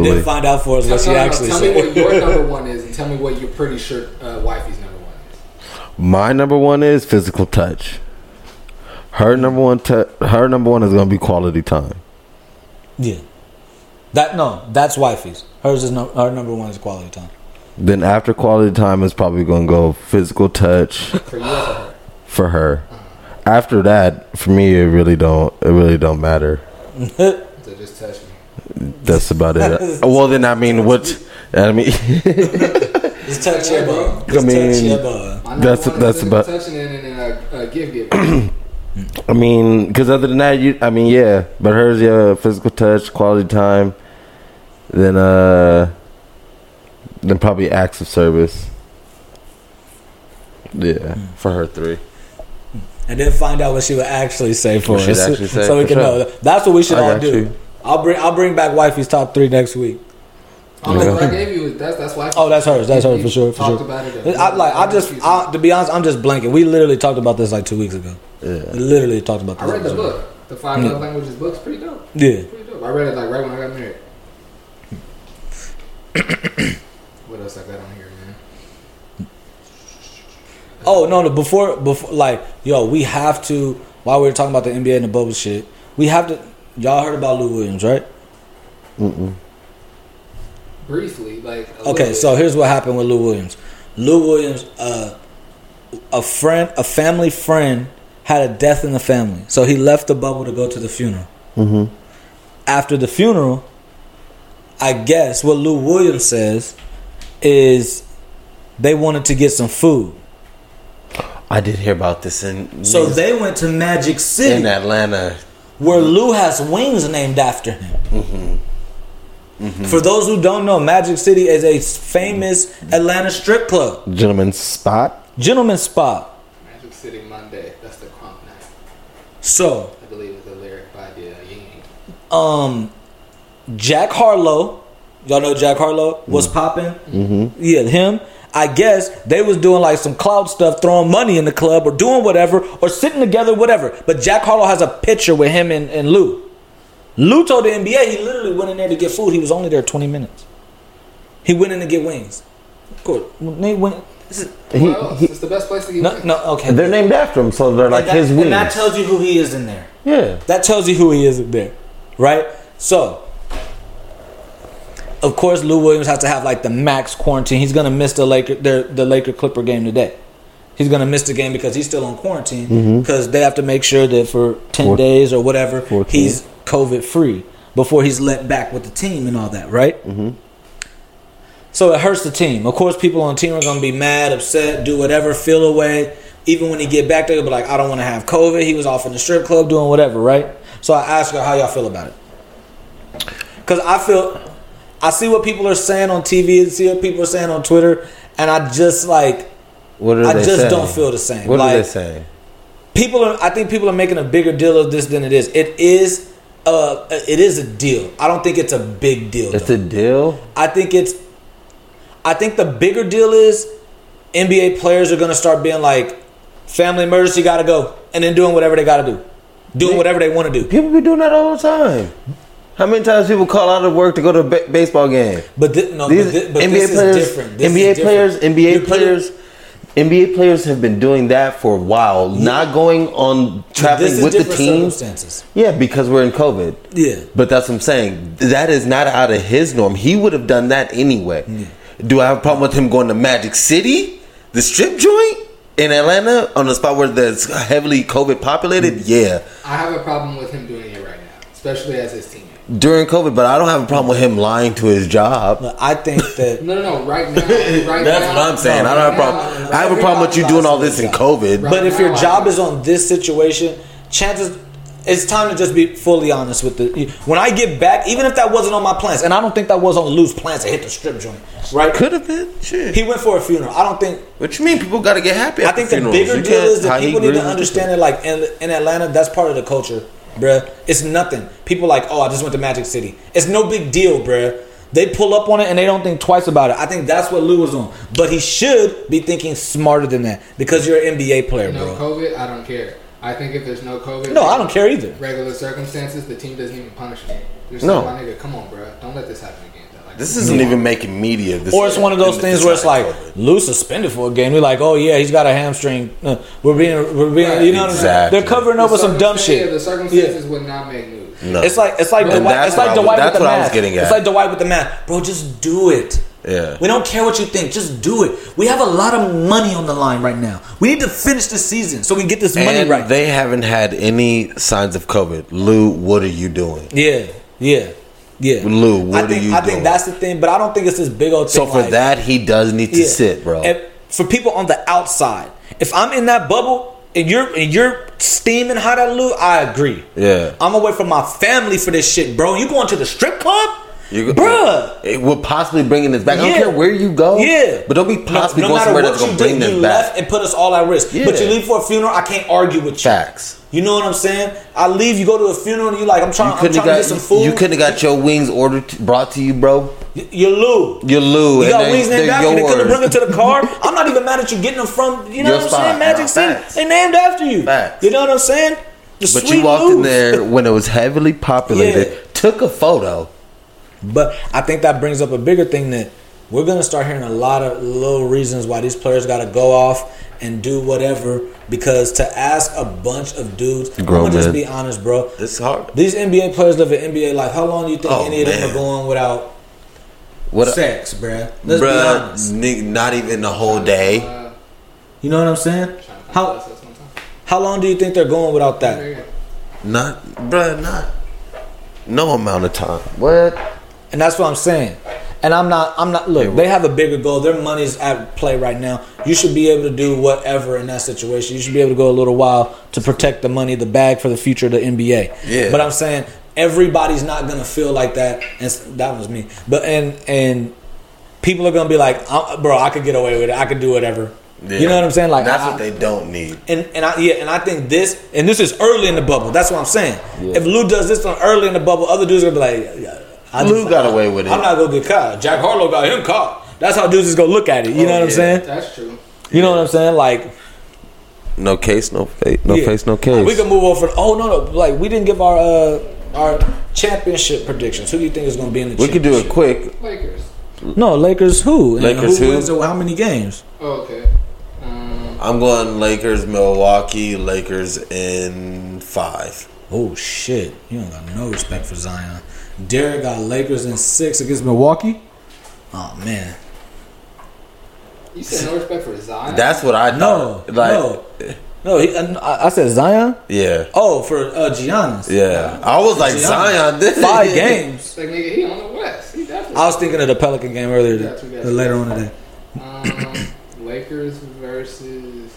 S7: Absolutely.
S1: then find out for us
S6: Tell,
S1: what she
S6: no, no, no,
S1: actually
S6: tell me what your number one is, and tell me what you're pretty sure uh, wifey's number one is.
S7: My number one is physical touch. Her number one, tu- her number one is gonna be quality time.
S1: Yeah, that no, that's wifey's. Hers is no, her number one is quality time.
S7: Then after quality time is probably gonna go physical touch
S6: For you or for her?
S7: for her. After that, for me, it really don't. It really don't matter.
S6: So just touch me.
S7: That's about it. well, then I mean, what? I mean,
S1: Just touch your ball.
S7: I
S1: Just touch
S7: mean-
S1: your ball.
S7: That's- that's about-
S6: touching it and then uh, uh, give give.
S7: I mean, because other than that, you. I mean, yeah, but hers, yeah, physical touch, quality time. Then, uh, then probably acts of service. Yeah, hmm. for her three.
S1: and then find out what she would actually say for
S7: What she'd
S1: us,
S7: say,
S1: so we can
S7: sure.
S1: know. That's what we should
S7: I
S1: all do.
S7: you.
S1: I'll bring I'll bring back wifey's top three next week.
S6: Oh, no, I gave you that's that's why.
S1: Oh, that's hers. That's hers for sure. For
S6: talked
S1: sure.
S6: about it.
S1: I like. I just. I, to be honest, I'm just blanking. We literally talked about this like two weeks ago.
S7: Yeah.
S1: We literally talked about this.
S6: I read the
S1: episode.
S6: book, the five
S1: Yeah.
S6: love languages book's pretty dope.
S1: Yeah.
S6: Pretty dope. I read it like right when I got married. what else I got on here, man?
S1: Oh no, no. Before, before, like, yo, we have to. While we were talking about the NBA and the bubble shit, we have to. Y'all heard about Lou Williams, right? Mm-mm.
S6: Briefly, like. a
S1: Okay, so
S6: bit.
S1: here's what happened with Lou Williams. Lou Williams, uh, a friend, a family friend, had a death in the family, so he left the bubble to go to the funeral.
S7: Mm-hmm.
S1: After the funeral, I guess what Lou Williams says is they wanted to get some food,
S7: I did hear about this in
S1: so they went to Magic City.
S7: in Atlanta.
S1: where Lou has wings named after him. For those who don't know, Magic City is a famous Atlanta strip club,
S7: Gentleman's spot.
S1: gentleman's spot.
S6: Magic City Monday. That's the crunk night.
S1: So,
S6: I believe it's a lyric by the uh, Ying.
S1: um, Jack Harlow, y'all know Jack Harlow was popping. Mm-hmm. Yeah, him. I guess they was doing like some cloud stuff, throwing money in the club or doing whatever, or sitting together, whatever. But Jack Harlow has a picture with him and, and Lou. Lou told the NBA he literally went in there to get food. He was only there 20 minutes. He went in to get wings. Of course, when they went. This is,
S7: He, he,
S6: it's the best place to get
S1: no,
S6: wings.
S1: no, okay.
S7: they're named after him, so they're like
S1: that,
S7: his
S1: and
S7: wings.
S1: that tells you who he is in there.
S7: yeah.
S1: That tells you who he is in there, right? So, of course, Lou Williams has to have like the max quarantine. He's gonna miss the Laker, the, the Laker Clipper game today. He's gonna miss the game because he's still on quarantine mm-hmm. because they have to make sure that for ten
S7: Four-
S1: days or whatever
S7: 14.
S1: he's COVID free before he's let back with the team and all that, right? Mm-hmm. So it hurts the team. Of course, people on the team are gonna be mad, upset, do whatever, feel away. Even when he get back there, be like, "I don't want to have COVID." He was off in the strip club doing whatever, right? So I ask her how y'all feel about it, because I feel, I see what people are saying on TV, and see what people are saying on Twitter, and I just like
S7: What are
S1: I
S7: they
S1: just
S7: saying?
S1: don't feel the same.
S7: What are they saying?
S1: people are. I think people are making a bigger deal of this than it is. It is. Uh, it is a deal. I don't think it's a big deal.
S7: It's
S1: though.
S7: a deal.
S1: I think it's. I think the bigger deal is NBA players are going to start being like, family emergency, got to go, and then doing whatever they got to do, doing whatever they want to do.
S7: People be doing that all the time. How many times people call out of work to go to a ba- baseball game?
S1: But thi- no,
S7: These
S1: but, thi- but
S7: NBA
S1: this
S7: players,
S1: is different. This
S7: NBA
S1: is different.
S7: players, NBA
S1: You're putting-
S7: players, NBA players have been doing that for a while. Not going on
S1: This
S7: traveling
S1: is
S7: with the
S1: different
S7: teams.
S1: circumstances.
S7: Yeah, because we're in COVID.
S1: Yeah.
S7: But that's what I'm saying. That is not out of his norm. He would have done that anyway. Do I have a problem with him going to Magic City, the strip joint in Atlanta, on a spot where that's heavily COVID populated? Mm. Yeah,
S6: I have a problem with him doing it right now, especially as his teammate.
S7: During COVID. But I don't have a problem with him lying to his job.
S1: But I think that
S6: No, no, no. Right now, right
S7: That's
S6: now,
S7: what I'm saying.
S6: no,
S7: I don't have a problem.
S6: now,
S7: I have a problem with you doing all this in COVID.
S6: Right
S1: But if your
S6: now, I
S1: job is on this situation, chances It's time to just be fully honest with the. When I get back, even if that wasn't on my plans, and I don't think that was on Lou's plans to hit the strip joint, right?
S7: Could have been. Shit.
S1: He went for a funeral. I don't think.
S7: what you mean? People got to get happy.
S1: I think the
S7: funerals.
S1: bigger
S7: You
S1: deal is that people need to understand it. Like in, in Atlanta, that's part of the culture, bruh. It's nothing. People like, oh, I just went to Magic City. It's no big deal, bruh. They pull up on it and they don't think twice about it. I think that's what Lou was on. But he should be thinking smarter than that because you're an NBA player,
S6: No
S1: bro.
S6: COVID, I don't care. I think if there's no COVID,
S1: No, I don't care either.
S6: Regular circumstances, the team doesn't even punish me. They're
S7: No.
S6: my nigga, come on, bro, don't let this happen again. Like,
S7: This isn't even making media. This
S1: Or it's one of those things where it's like Lou suspended for a game. We're like, oh yeah, he's got a hamstring. Uh, we're being, we're being, you know what I'm saying?
S7: Exactly.
S1: They're covering
S6: The
S1: over some dumb
S6: circumstan- yeah,
S1: shit.
S6: the circumstances would not make news.
S7: No.
S1: It's like it's like
S7: And
S1: Dwight,
S7: that's
S1: it's like
S7: what I was-
S1: Dwight with
S7: that's
S1: the
S7: what I was
S1: mask.
S7: getting at.
S1: It's like Dwight with the mask, bro. Just do it.
S7: Yeah.
S1: We don't care what you think. Just do it. We have a lot of money on the line right now. We need to finish the season so we can get this money
S7: and
S1: right.
S7: they haven't had any signs of COVID. Lou, what are you doing?
S1: yeah, yeah, yeah.
S7: Lou, what
S1: I
S7: are
S1: think
S7: you
S1: I
S7: doing?
S1: think that's the thing, but I don't think it's this big old thing.
S7: So for
S1: like-
S7: that, he does need to
S1: Yeah.
S7: sit, bro.
S1: And for people on the outside, if I'm in that bubble and you're and you're steaming hot at Lou, I agree.
S7: Yeah.
S1: I'm away from my family for this shit, bro. You going to the strip club?
S7: You,
S1: Bruh.
S7: it will possibly bringing this back. I don't care where you go.
S1: Yeah,
S7: but don't be possibly
S1: no,
S7: going
S1: matter
S7: somewhere that's gonna
S1: you
S7: bring
S1: did,
S7: this
S1: you
S7: back.
S1: left and put us all at risk.
S7: Yeah.
S1: But you leave for a funeral, I can't argue with you.
S7: Facts.
S1: You know what I'm saying? I leave, you go to a funeral, and you like, I'm trying,
S7: You
S1: I'm
S7: couldn't
S1: trying
S7: have
S1: to
S7: got
S1: get some food.
S7: you couldn't have got your wings ordered to, brought to you, bro.
S1: Y- You're Lou.
S7: You're Lou.
S1: You got wings named after you. They could have
S7: yours.
S1: bring it to the car. I'm not even mad at you getting them from, you know
S7: Your
S1: what I'm
S7: spot.
S1: saying? Magic City. They named after you.
S7: Facts.
S1: You know what I'm saying? The
S7: But you walked
S1: Lou's.
S7: in there when it was heavily populated,
S1: Yeah.
S7: took a photo.
S1: But I think that brings up a bigger thing that we're gonna start hearing a lot of little reasons why these players gotta go off and do whatever. Because to ask a bunch of dudes, I'm gonna just be honest, bro.
S7: It's hard.
S1: These NBA players live an NBA life. How long do you think
S7: Oh,
S1: any of them are going without
S7: What,
S1: sex, bruh? Let's be
S7: bruh?
S1: honest.
S7: ni- Not even the whole day.
S1: You know what I'm saying?
S6: trying to find
S1: How
S6: this one time.
S1: how long do you think they're going without that?
S6: There you go.
S7: Not, bruh, not. No amount of time. What?
S1: And that's what I'm saying. And I'm not. I'm not. Look, they have a bigger goal. Their money's at play right now. You should be able to do whatever in that situation. You should be able to go a little while to protect the money, the bag for the future of the NBA.
S7: Yeah.
S1: But I'm saying everybody's not gonna feel like that. And that was me. But and and people are gonna be like, "Uh, bro, I could get away with it. I could do whatever. You know what I'm saying? Like
S7: that's
S1: I-
S7: what they don't need.
S1: and and I yeah, and I think this and this is early in the bubble. That's what I'm saying. If Lou does this one early in the bubble, other dudes are gonna be like, yeah, I
S7: Lou got away with it.
S1: I'm not gonna get caught. Jack Harlow got him caught. That's how dudes is gonna look at it. You know what I'm saying?
S6: That's true.
S1: You know what I'm saying? Like
S7: No case, no face. No
S1: yeah.
S7: face, no case.
S1: We can move on from. Oh no, no, like we didn't give our uh our championship predictions. Who do you think is gonna be in the? Championship?
S7: We could do it
S1: championship?
S7: quick.
S6: Lakers.
S1: No, Lakers. Who? And
S7: Lakers who?
S1: wins How many games?
S6: Oh, okay. Um,
S7: I'm going Lakers, Milwaukee, Lakers in five.
S1: Oh shit! You don't got no respect for Zion. Derek got Lakers in six against Milwaukee. Oh man.
S6: you said no respect for Zion.
S7: That's what I
S1: No,
S7: thought. Like,
S1: no, no. He, I, I said Zion.
S7: yeah,
S1: Oh, for uh, Giannis.
S7: yeah. I was like
S1: Giannis.
S7: Zion. This
S1: Five games.
S6: like nigga, he on the West. He definitely.
S1: I was thinking of the Pelican game earlier,
S6: Got you, got
S1: later on today.
S6: Um, Lakers versus.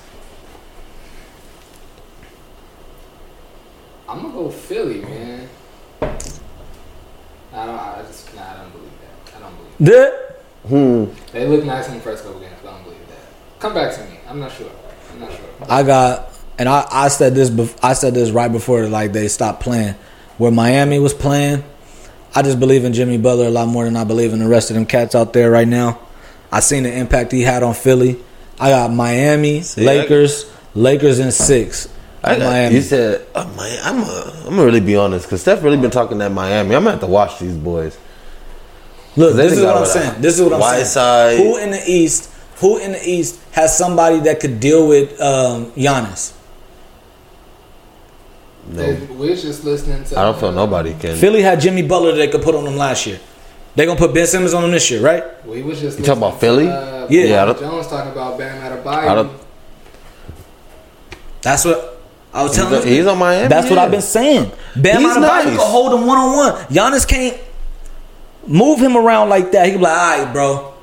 S6: I'm gonna go Philly, man. I don't. I just. Nah, I don't believe that. I don't believe.
S1: Did
S7: Hmm.
S6: That. They look nice in the first couple games, but I don't believe that. Come back to me. I'm not sure. I'm not sure.
S1: I got and I, I said this bef- I said this right before like they stopped playing. Where Miami was playing, I just believe in Jimmy Butler a lot more than I believe in the rest of them cats out there right now. I seen the impact he had on Philly. I got Miami,
S7: See, I-
S1: Lakers, Lakers in six.
S7: I got,
S1: Miami.
S7: You said Mi- I'm. A, I'm gonna really be honest because Steph really been talking that Miami. I'm gonna have to watch these boys.
S1: Look, this is what I'm saying. This is what I'm
S7: Whiteside.
S1: saying. Who in the East? Who in the East has somebody that could deal with um, Giannis?
S6: They- we're just listening to.
S7: I don't feel nobody can.
S1: Philly had Jimmy Butler that they could put on them last year. They gonna put Ben Simmons on them this year, right?
S6: We was just.
S7: You talking about Philly?
S6: to, Uh,
S1: Yeah.
S7: Yeah, I don't-
S6: Jones talking about Bam
S7: I
S6: Adebayo.
S7: don't-
S1: That's what I was telling
S7: He's,
S1: you.
S7: he's on Miami.
S1: That's what. I've been saying. Bam
S7: He's nice.
S1: can hold him one on one. Giannis can't move him around like that. He can be like, all right, bro.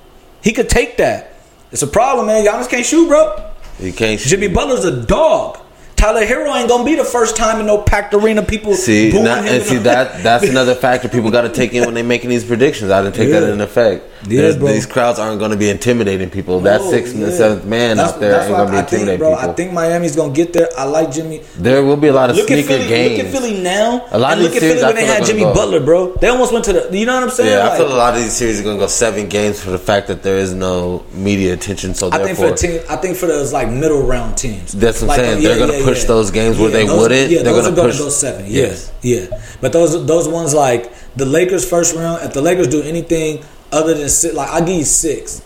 S1: He could take that. It's a problem, man. Giannis can't shoot, bro.
S7: He can't. shoot.
S1: Jimmy Butler's a dog. Tyler Herro ain't gonna be the first time in no packed arena. People
S7: See,
S1: him
S7: and see
S1: the-
S7: that that's another factor people got to take in when they making these predictions. I didn't take that in effect.
S1: Yeah.
S7: These crowds aren't going to be intimidating people. that
S1: Oh,
S7: sixth and the seventh man
S1: That's-
S7: out there ain't going to be
S1: I think,
S7: intimidating
S1: bro,
S7: people.
S1: I think Miami's gonna get there. I like Jimmy.
S7: there will be a lot of
S1: Look
S7: sneaker
S1: Philly.
S7: games.
S1: Look at Philly now.
S7: A lot
S1: and
S7: of
S1: look
S7: these
S1: at Philly when they had Jimmy
S7: go.
S1: Butler, bro. They almost went to the. You know what I'm saying?
S7: Yeah, I feel a lot of these series are going to go seven games for the fact that there is no media attention. So
S1: I think for a team, I think for those like middle round teams.
S7: That's what I'm
S1: Like,
S7: saying.
S1: uh,
S7: They're gonna push those games where they
S1: those-
S7: wouldn't.
S1: Yeah,
S7: They're
S1: those
S7: gonna
S1: are gonna
S7: push-
S1: go seven.
S7: Yes.
S1: Yeah, yeah. But those those ones like the Lakers first round. If the Lakers do anything other than six, like I'll give you six.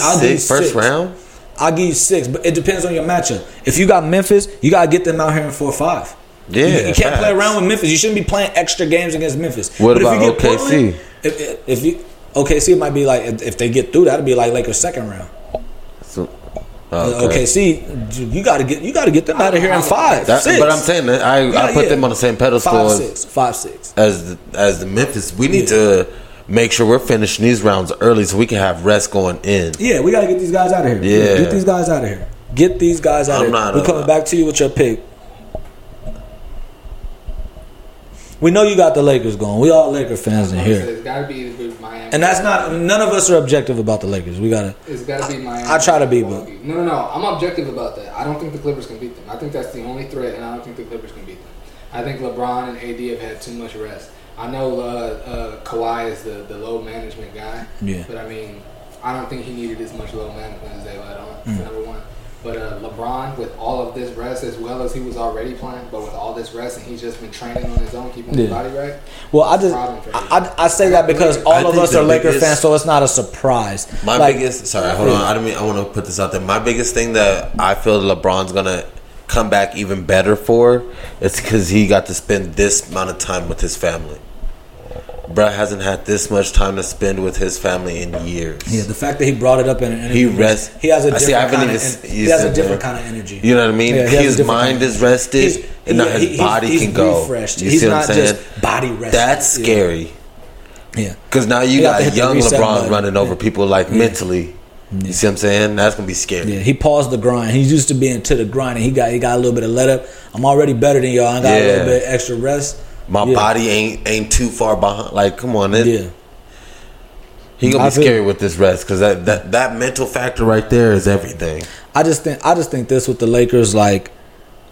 S1: I'll give you
S7: six, first
S1: six.
S7: round.
S1: I'll give you six, but it depends on your matchup. If you got Memphis, you gotta get them out here in four or five.
S7: Yeah,
S1: you, you can't play around with Memphis. You shouldn't be playing extra games against Memphis.
S7: What
S1: But if
S7: about
S1: you get
S7: OKC?
S1: Portland, if, if, if you OKC, it might be like if, if they get through, that'd be like Lakers second round. Uh,
S7: okay.
S1: OKC, you gotta get you gotta get them out of here in five,
S7: That-
S1: six.
S7: but I'm saying that I,
S1: Yeah,
S7: I put
S1: yeah.
S7: them on the same pedestal
S1: five
S7: as,
S1: six, five six.
S7: as the, as the Memphis. We need
S1: Yeah.
S7: to make sure we're finishing these rounds early so we can have rest going in.
S1: Yeah, we gotta get these guys out of here.
S7: Yeah.
S1: get these guys out of here. Get these guys out
S7: I'm
S1: of here.
S7: not,
S1: We're
S7: uh,
S1: coming back to you with your pick. We know you got the Lakers going. We all Laker fans in here,
S6: It's got to be either Miami.
S1: and that's not. None of us are objective about the Lakers. We gotta.
S6: It's got to be Miami.
S1: I try to be, but-
S6: no, no, no. I'm objective about that. I don't think the Clippers can beat them. I think that's the only threat, and I don't think the Clippers can beat them. I think LeBron and AD have had too much rest. I know uh, uh, Kawhi is the, the low management guy,
S1: Yeah.
S6: but I mean, I don't think he needed as much low management as they let on.
S1: Mm.
S6: Number one. But uh, LeBron, with all of this rest, as well as he was already playing, but with all this rest, and he's just been training on his own, keeping his body right.
S1: Well, I just I. I, I say that because all
S7: I
S1: of us
S7: the
S1: are Laker fans, so it's not a surprise.
S7: My
S1: Like,
S7: biggest sorry, hold on. I don't mean I want to put this out there. My biggest thing that I feel LeBron's gonna come back even better for is because he got to spend this amount of time with his family. Bruh hasn't had this much time to spend with his family in years.
S1: Yeah, the fact that he brought it up in an
S7: He rest.
S1: He has a different
S7: see.
S1: Kind of. He has a different kind of energy.
S7: You know what I mean?
S1: Yeah, he has a
S7: his mind is rested,
S1: He's-
S7: and now
S1: yeah,
S7: his
S1: he-
S7: body
S1: he's-
S7: can go.
S1: refreshed.
S7: You
S1: he's
S7: see what
S1: not
S7: I'm saying?
S1: just body rested.
S7: That's scary.
S1: Yeah.
S7: Because now you
S1: He got
S7: young LeBron running over people like mentally. You see what I'm saying? That's gonna be scary.
S1: Yeah, he paused the grind. He's used to being to the grind, and he got he got a little bit of let up. I'm already better than y'all. I got a little bit extra rest.
S7: My
S1: Yeah.
S7: body ain't ain't too far behind. Like, come on, it,
S1: Yeah,
S7: he gonna
S1: I
S7: be
S1: feel-
S7: scary with this rest because that, that that mental factor right there is everything.
S1: I just think I just think this with the Lakers, like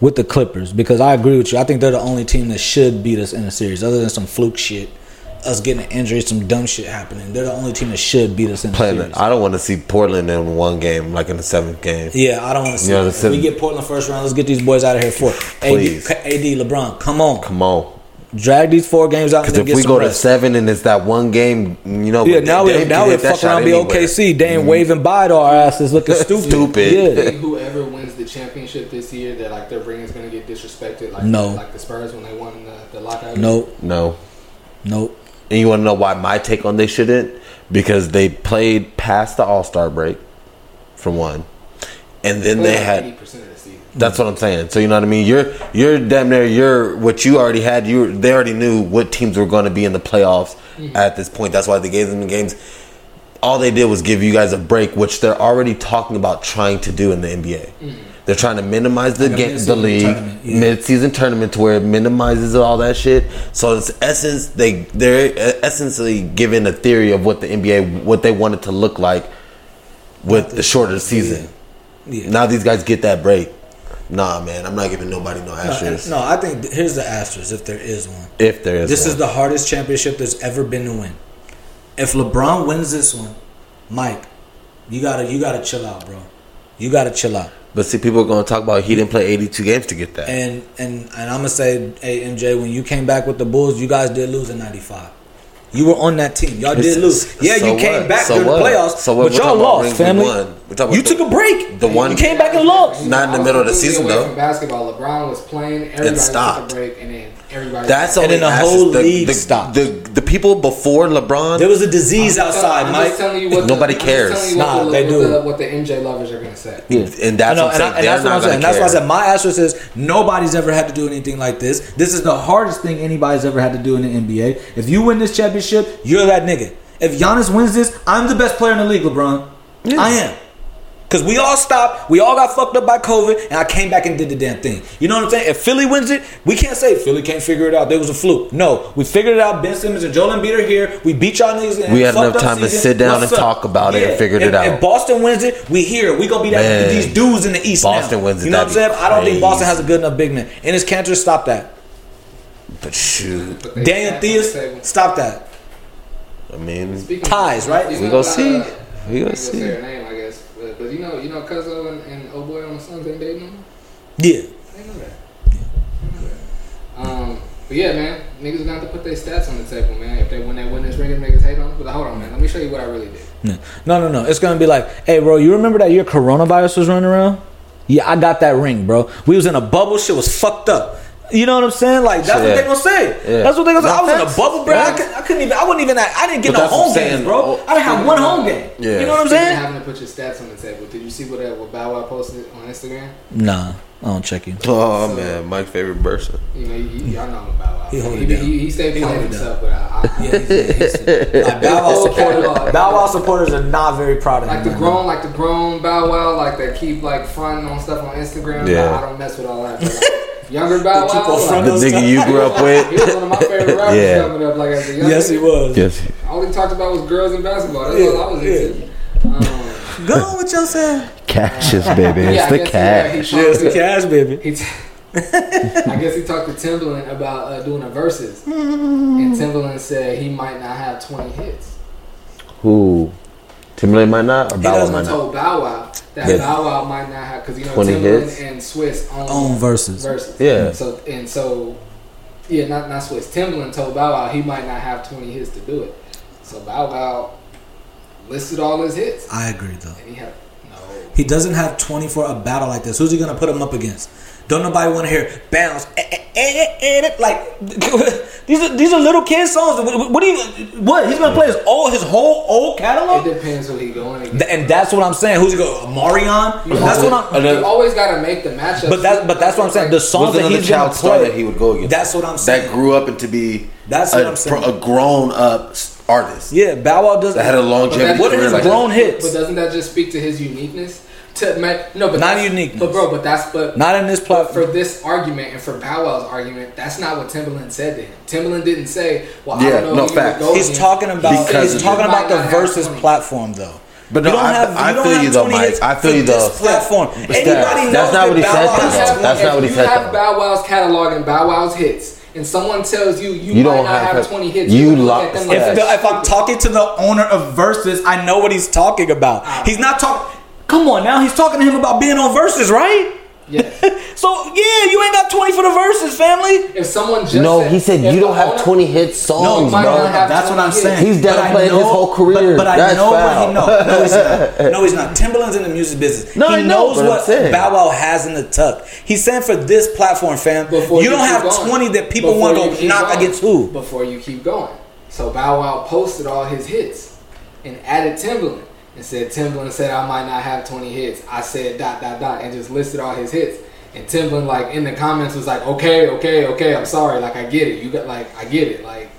S1: with the Clippers, because I agree with you. I think they're the only team that should beat us in a series, other than some fluke shit, us getting an injury, some dumb shit happening. They're the only team that should beat us in a series.
S7: I don't want to see Portland in one game, like in the seventh game.
S1: Yeah, I don't want to see.
S7: The
S1: If we get Portland first round, let's get these boys out of here for
S7: Please.
S1: AD, AD LeBron. Come on,
S7: Come on,
S1: drag these four games out and
S7: because
S1: then
S7: if
S1: get
S7: we
S1: some
S7: go to seven and it's that one game, you know,
S1: Yeah, now we
S7: Dame
S1: now
S7: can
S1: we
S7: hit that
S1: fuck around be
S7: anywhere.
S1: OKC. Dame mm-hmm. waving bye to our asses, looking stupid.
S7: Stupid.
S1: Yeah.
S6: whoever wins the championship this year, that like their ring is going to get disrespected, like
S1: No.
S6: like the Spurs when they won the, the lockout.
S1: Nope,
S7: No,
S1: nope.
S7: and you want to know why my take on they shouldn't? Because they played past the All Star break, for one, and then they had That's what I'm saying. So you know what I mean. You're you're damn near you're what you already had. You they already knew what teams were going to be in the playoffs at this point. That's why they gave them the games. All they did was give you guys a break, which they're already talking about trying to do in the NBA. Mm-hmm. They're trying to minimize the
S1: Like
S7: game, the
S1: mid-season
S7: league
S1: tournament, yeah.
S7: mid-season tournament to where it minimizes all that shit. So it's essence they they're uh, essentially giving a theory of what the NBA what they want it to look like with the shorter season.
S1: Yeah.
S7: Now these guys get that break. Nah, man, I'm not giving nobody no
S1: No,
S7: asterisk.
S1: and- no, I think th- here's the asterisk if there is one.
S7: If there is,
S1: This
S7: one.
S1: is the hardest championship there's ever been to win. If LeBron wins this one, Mike, you gotta you gotta chill out, bro. You gotta chill out.
S7: But see, people are to talk about he didn't play 82 games to get that.
S1: And and and I'm gonna say, hey MJ, when you came back with the Bulls, you guys did lose in '95. You were on that team. Y'all did lose. Yeah,
S7: So
S1: you came
S7: what?
S1: back
S7: So
S1: during
S7: what?
S1: the playoffs,
S7: So what?
S1: but y'all lost, family.
S7: won. We're talking
S1: You
S7: about
S1: took a break.
S7: the one-
S1: you came back and lost.
S7: Not in the middle of the season, though.
S6: From basketball, LeBron was playing. Everybody
S7: stopped.
S6: took a break, and then everybody.
S7: That's
S1: And
S7: only
S1: then the whole
S7: the,
S1: league
S7: the,
S1: stopped.
S7: The, the people before LeBron,
S1: There was a disease
S6: I'm just
S1: outside,
S6: I'm
S1: Mike.
S6: just telling you what the-
S7: Nobody
S6: I'm just
S7: cares.
S6: telling you
S1: Nah,
S6: what the,
S1: they
S6: what
S1: do.
S6: The, what the MJ lovers are going to say.
S7: Yeah.
S1: and
S7: that's
S1: know,
S7: what I'm
S1: and, I,
S7: saying.
S1: and
S7: They're
S1: that's what I'm saying.
S7: going to
S1: That's why I said my asterisk is nobody's ever had to do anything like this. This is the hardest thing anybody's ever had to do in the NBA. If you win this championship, you're that nigga. If Giannis wins this, I'm the best player in the league, LeBron. I am. Cause we all stopped, we all got fucked up by COVID, and I came back and did the damn thing. You know what I'm saying? If Philly wins it, we can't say Philly can't figure it out. There was a fluke. No, we figured it out. Ben Simmons and Joel Embiid are here. We beat y'all niggas. and
S7: We had enough time to sit down
S1: What's
S7: and
S1: up?
S7: talk about it and figured it
S1: if,
S7: out.
S1: If Boston wins it, we here. We gonna be that these dudes in the East.
S7: Boston
S1: now.
S7: wins it,
S1: You know what I'm saying?
S7: that'd
S1: I don't think Boston has a good enough big man. And his Kanter, stop that.
S7: But shoot,
S6: But
S1: Daniel
S6: sat on the table.
S1: Theis, stop that.
S7: I mean,
S6: Theis,
S1: right?
S7: We gonna see. We
S6: I
S7: gonna
S6: ain't gonna
S7: see.
S6: Say her name, I guess. But, but you know, you know, Cuzzo and, and old boy on the Suns ain't dating no more.
S1: Yeah.
S6: I know that. I know that. Um, but yeah, man, niggas got to put their stats on the table, man. If they when they win this ring, niggas hate on. them. But hold on, man. Let me show you what I really did.
S1: No, no, no, no. It's gonna be like, hey, bro, you remember that year coronavirus was running around? Yeah, I got that ring, bro. We was in a bubble. Shit was fucked up. You know what I'm saying? Like that's what
S7: Yeah.
S1: they gonna say.
S7: Yeah.
S1: That's what they gonna say.
S7: No,
S1: I was in a bubble, bro. I, couldn't, I couldn't even. I wasn't even. At, I didn't get
S7: But
S1: no home
S7: I'm
S1: games, bro.
S7: Oh,
S1: I didn't have one home game.
S7: Yeah.
S1: You know what I'm saying?
S6: having to put your stats on the table, did you see what uh, what Bow Wow posted on Instagram?
S1: Nah, I don't check you.
S7: oh man, my favorite person.
S6: You know, you, you, y'all know I'm a Bow Wow.
S1: He hold
S6: he,
S1: it down.
S6: he, he stayed
S1: He
S6: playing
S1: hold it
S6: himself, but I, I,
S1: Yeah, he's, he's, like, Bow Wow supporters. Bow Wow supporters are not very proud of
S6: Like
S1: him.
S6: the grown, like the grown Bow Wow, like that keep like fronting on stuff on Instagram.
S7: Yeah.
S6: I, I don't mess with all that. But, like, younger Bow Wow,
S1: on
S6: like,
S7: The
S1: Those
S7: nigga you grew up
S6: He
S7: with.
S6: was one of my favorite rappers
S7: Yeah.
S6: coming up. Like as a young
S1: Yes, he was.
S7: Yes.
S6: All he talked about was girls and basketball. That's
S1: Yeah,
S6: all I was into. Um,
S1: Go on with yourself.
S7: Cashes, baby.
S6: yeah,
S7: It's
S6: I
S7: the
S6: guess, yeah,
S7: cash.
S6: talked
S1: It's the cash, baby.
S6: He t- I guess he talked to Timbaland about uh, doing a Verzuz, and Timbaland said he might not have 20 hits.
S7: Who? Timberlake might not, or Bow Wow
S1: doesn't
S7: might
S6: I
S7: not.
S6: told Bow Wow that
S1: Yeah.
S6: Bow Wow might not have because you know
S7: 20
S6: Timbaland
S7: hits?
S6: and Swizz own,
S1: Own Verzuz.
S6: Verzuz.
S7: Yeah.
S6: So and so, yeah, not not Swizz. Timbaland told Bow Wow he might not have 20 hits to do it. So Bow Wow listed all his hits,
S1: I agree, though.
S6: and he had no.
S1: He doesn't have 20 for a battle like this. Who's he gonna put him up against? Don't nobody want to hear bounce. Eh, eh, eh, eh, eh, Like these are these are little kid songs. What, what do you? What he's gonna play his old his whole old catalog?
S6: It depends who he going against.
S1: And that's what I'm saying. Who's he go? Marion? That's what I'm.
S6: You always got to make the matchup.
S1: But that but that's what I'm saying. The songs that
S7: another
S1: he's gonna
S7: child star
S1: play.
S7: that he would go against?
S1: That's what I'm saying.
S7: That grew up into be
S1: That's what I'm saying.
S7: a grown up artist.
S1: Yeah, Bow Wow does.
S7: That had a longevity
S1: What are
S7: career
S1: his
S7: like
S1: grown
S7: that.
S1: hits?
S6: But doesn't that just speak to his uniqueness? To make, no, but
S1: Not unique.
S6: But bro, but that's but
S1: Not in this platform.
S6: for this argument and for Bow Wow's argument, that's not what Timbaland said to him. Timbaland didn't say, "Well, I
S7: Yeah,
S6: don't know."
S7: no
S6: who you would
S7: facts.
S1: He's talking about
S6: He said
S1: he's talking about the versus
S6: 20.
S1: platform though.
S7: But no,
S1: don't
S7: I-
S1: have,
S7: I
S1: you don't
S7: feel you though, Mike. I feel you though.
S1: Platform.
S7: But
S1: Anybody
S7: that-
S1: knows
S7: that's not
S1: that
S7: what he
S1: Bow
S7: said, though.
S1: has
S6: If you have-
S7: That's not what he
S6: if
S7: said,
S6: you have. Bow Wow's catalog and Bow Wow's hits, and someone tells you you,
S7: You
S6: might
S7: don't
S6: not
S7: have
S6: have, 20 hits,
S7: you
S6: you look
S7: lock-
S6: at them
S7: if
S6: like
S1: If, the, if I'm talking to the owner of Verzuz, I know what he's talking about. Ah. He's not talking. Come on now, he's talking to him about being on Verzuz, right?
S6: Yes.
S1: So yeah, you ain't got 20 for the Verzuz, family.
S6: If someone just
S7: No,
S6: said,
S7: he said you don't have
S6: owner-
S7: 20 hit songs,
S6: might
S7: bro.
S1: that's what I'm
S6: hits.
S1: saying.
S7: He's
S1: But I
S7: downplaying his whole career.
S1: But, but I
S7: That's
S1: know what he know. No, he's not. No, he's not. Timbaland's in the music business.
S7: No,
S1: he
S7: I know,
S1: knows what. Bow Wow has in the tuck. He's saying for this platform, fam,
S6: Before
S1: you don't
S6: keep
S1: have
S6: going.
S1: 20 that people
S6: Before
S1: want to
S6: keep
S1: knock
S6: going.
S1: against who?
S6: Before you keep going. So Bow Wow posted all his hits and added Timbaland and said Timbaland said I might not have 20 hits. I said dot dot dot and just listed all his hits. And Timbaland like in the comments was like, okay, okay, okay, I'm sorry. Like I get it. You got like I get it. Like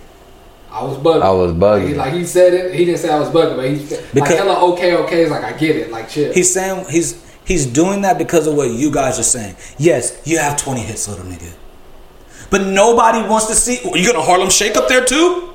S6: I was bugging.
S7: I was
S6: Like, he,
S7: bugging.
S6: like he said it. He didn't say I was bugging, but he like
S1: Because-
S6: hella okay, okay is like I get it. Like chill.
S1: He's saying he's he's doing that because of what you guys are saying. Yes, you have 20 hits, little nigga. But nobody wants to see. Are you gonna Harlem Shake up there too?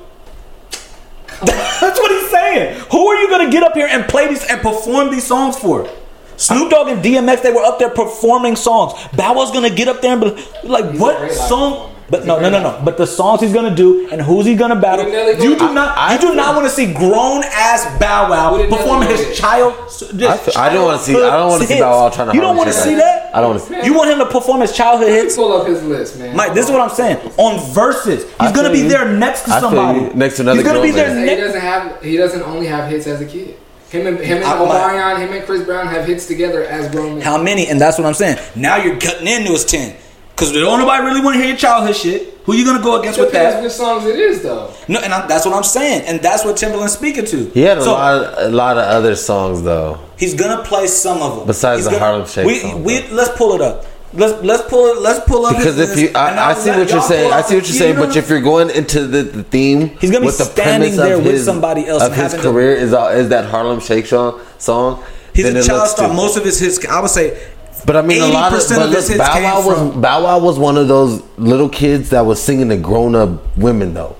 S1: That's what he's saying. Who are you gonna get up here and play these and perform these songs for? Snoop Dogg and DMX, they were up there performing songs. Bow Wow's gonna get up there and be like,
S6: He's
S1: "What song?"
S6: Performer.
S1: But no, no, no, no. But the songs he's gonna do and who's he gonna battle?
S6: Who did Nelly
S1: You do not.
S7: I-
S1: you do not want to see grown ass Bow Wow
S6: Who
S1: performing his
S6: with?
S1: child.
S7: I, feel- I don't want to see. I don't want to see. Bow Wow trying to.
S1: You don't
S7: want
S1: want to see that.
S7: I don't want to see.
S1: You want him to perform his childhood hits,
S6: pull up his list, man.
S1: Mike. This is what I'm saying. On Verzuz, he's gonna be there next to somebody.
S7: Next to another
S1: He's gonna be there.
S6: He doesn't have. He doesn't only have hits as a kid. Him and him and
S1: I- my-
S6: Omarion, him and Chris Brown have hits together as grown men.
S1: How many? And that's what I'm saying. Now you're cutting into his ten. Cause don't nobody really want to hear your childhood shit. Who you gonna go against with
S6: Depends
S1: that?
S6: which songs it is though.
S1: No, and I, that's what I'm saying. And that's what Timbaland's speaking to.
S7: He had a
S1: So,
S7: lot, of, a lot of other songs though.
S1: He's gonna play some of them.
S7: Besides
S1: He's
S7: the
S1: gonna-
S7: Harlem Shake
S1: We,
S7: song,
S1: we
S7: though.
S1: let's pull it up. Let's let's pull it. Let's pull up
S7: Because if you,
S1: list,
S7: I, I see what you're saying. I see what you're saying. But if you're going into the, the theme,
S1: He's gonna be
S7: with
S1: standing
S7: premise
S1: there with
S7: his-
S1: somebody else
S7: of
S1: and
S7: his
S1: having to-
S7: career is is that Harlem Shake song. Song.
S1: He's
S7: then
S1: a child star. Most of his his I would say,
S7: But I mean, a lot of,
S1: 80%
S7: but look, Bow Wow was
S1: from-
S7: Bow Wow was one of those little kids that was singing to grown up women though,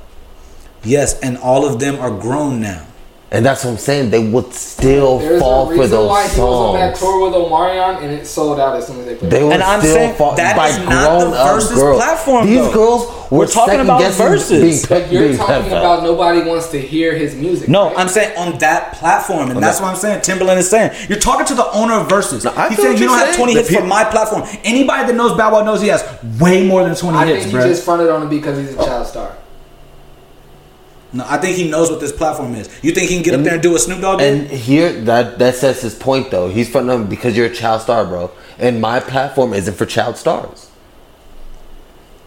S1: yes, and all of them are grown now.
S7: And that's what I'm saying. They would still
S6: There's
S7: fall
S6: a
S7: for
S6: reason
S7: those
S6: why he was on that
S7: songs.
S6: tour with Omarion and it sold out as soon as they played.
S7: They
S6: it.
S7: would
S1: And I'm
S7: still
S1: saying
S7: fall
S1: that
S7: by
S1: is not the
S7: grown-up
S1: Verzuz
S7: girls.
S1: platform,
S7: These
S1: though.
S7: girls were
S1: We're talking about
S7: Verzuz.
S1: Verzuz.
S7: Being,
S6: But you're
S7: being
S6: talking
S7: pedophile.
S6: about nobody wants to hear his music.
S1: No,
S6: right?
S1: I'm saying on that platform, and that's what I'm saying. Timbaland is saying you're talking to the owner of Verzuz.
S7: No, I
S1: He's saying you don't have 20
S7: The
S1: hits for
S7: peop-
S1: my platform. Anybody that knows Bow Wow knows he has way more than 20
S6: I
S1: hits,
S6: think he
S1: bro.
S6: just fronted on him because he's a child star.
S1: No, I think he knows what this platform is. You think he can get up there and do a Snoop Dogg?
S7: And here, that that says his point though. He's front of because you're a child star, bro. And my platform isn't for child stars.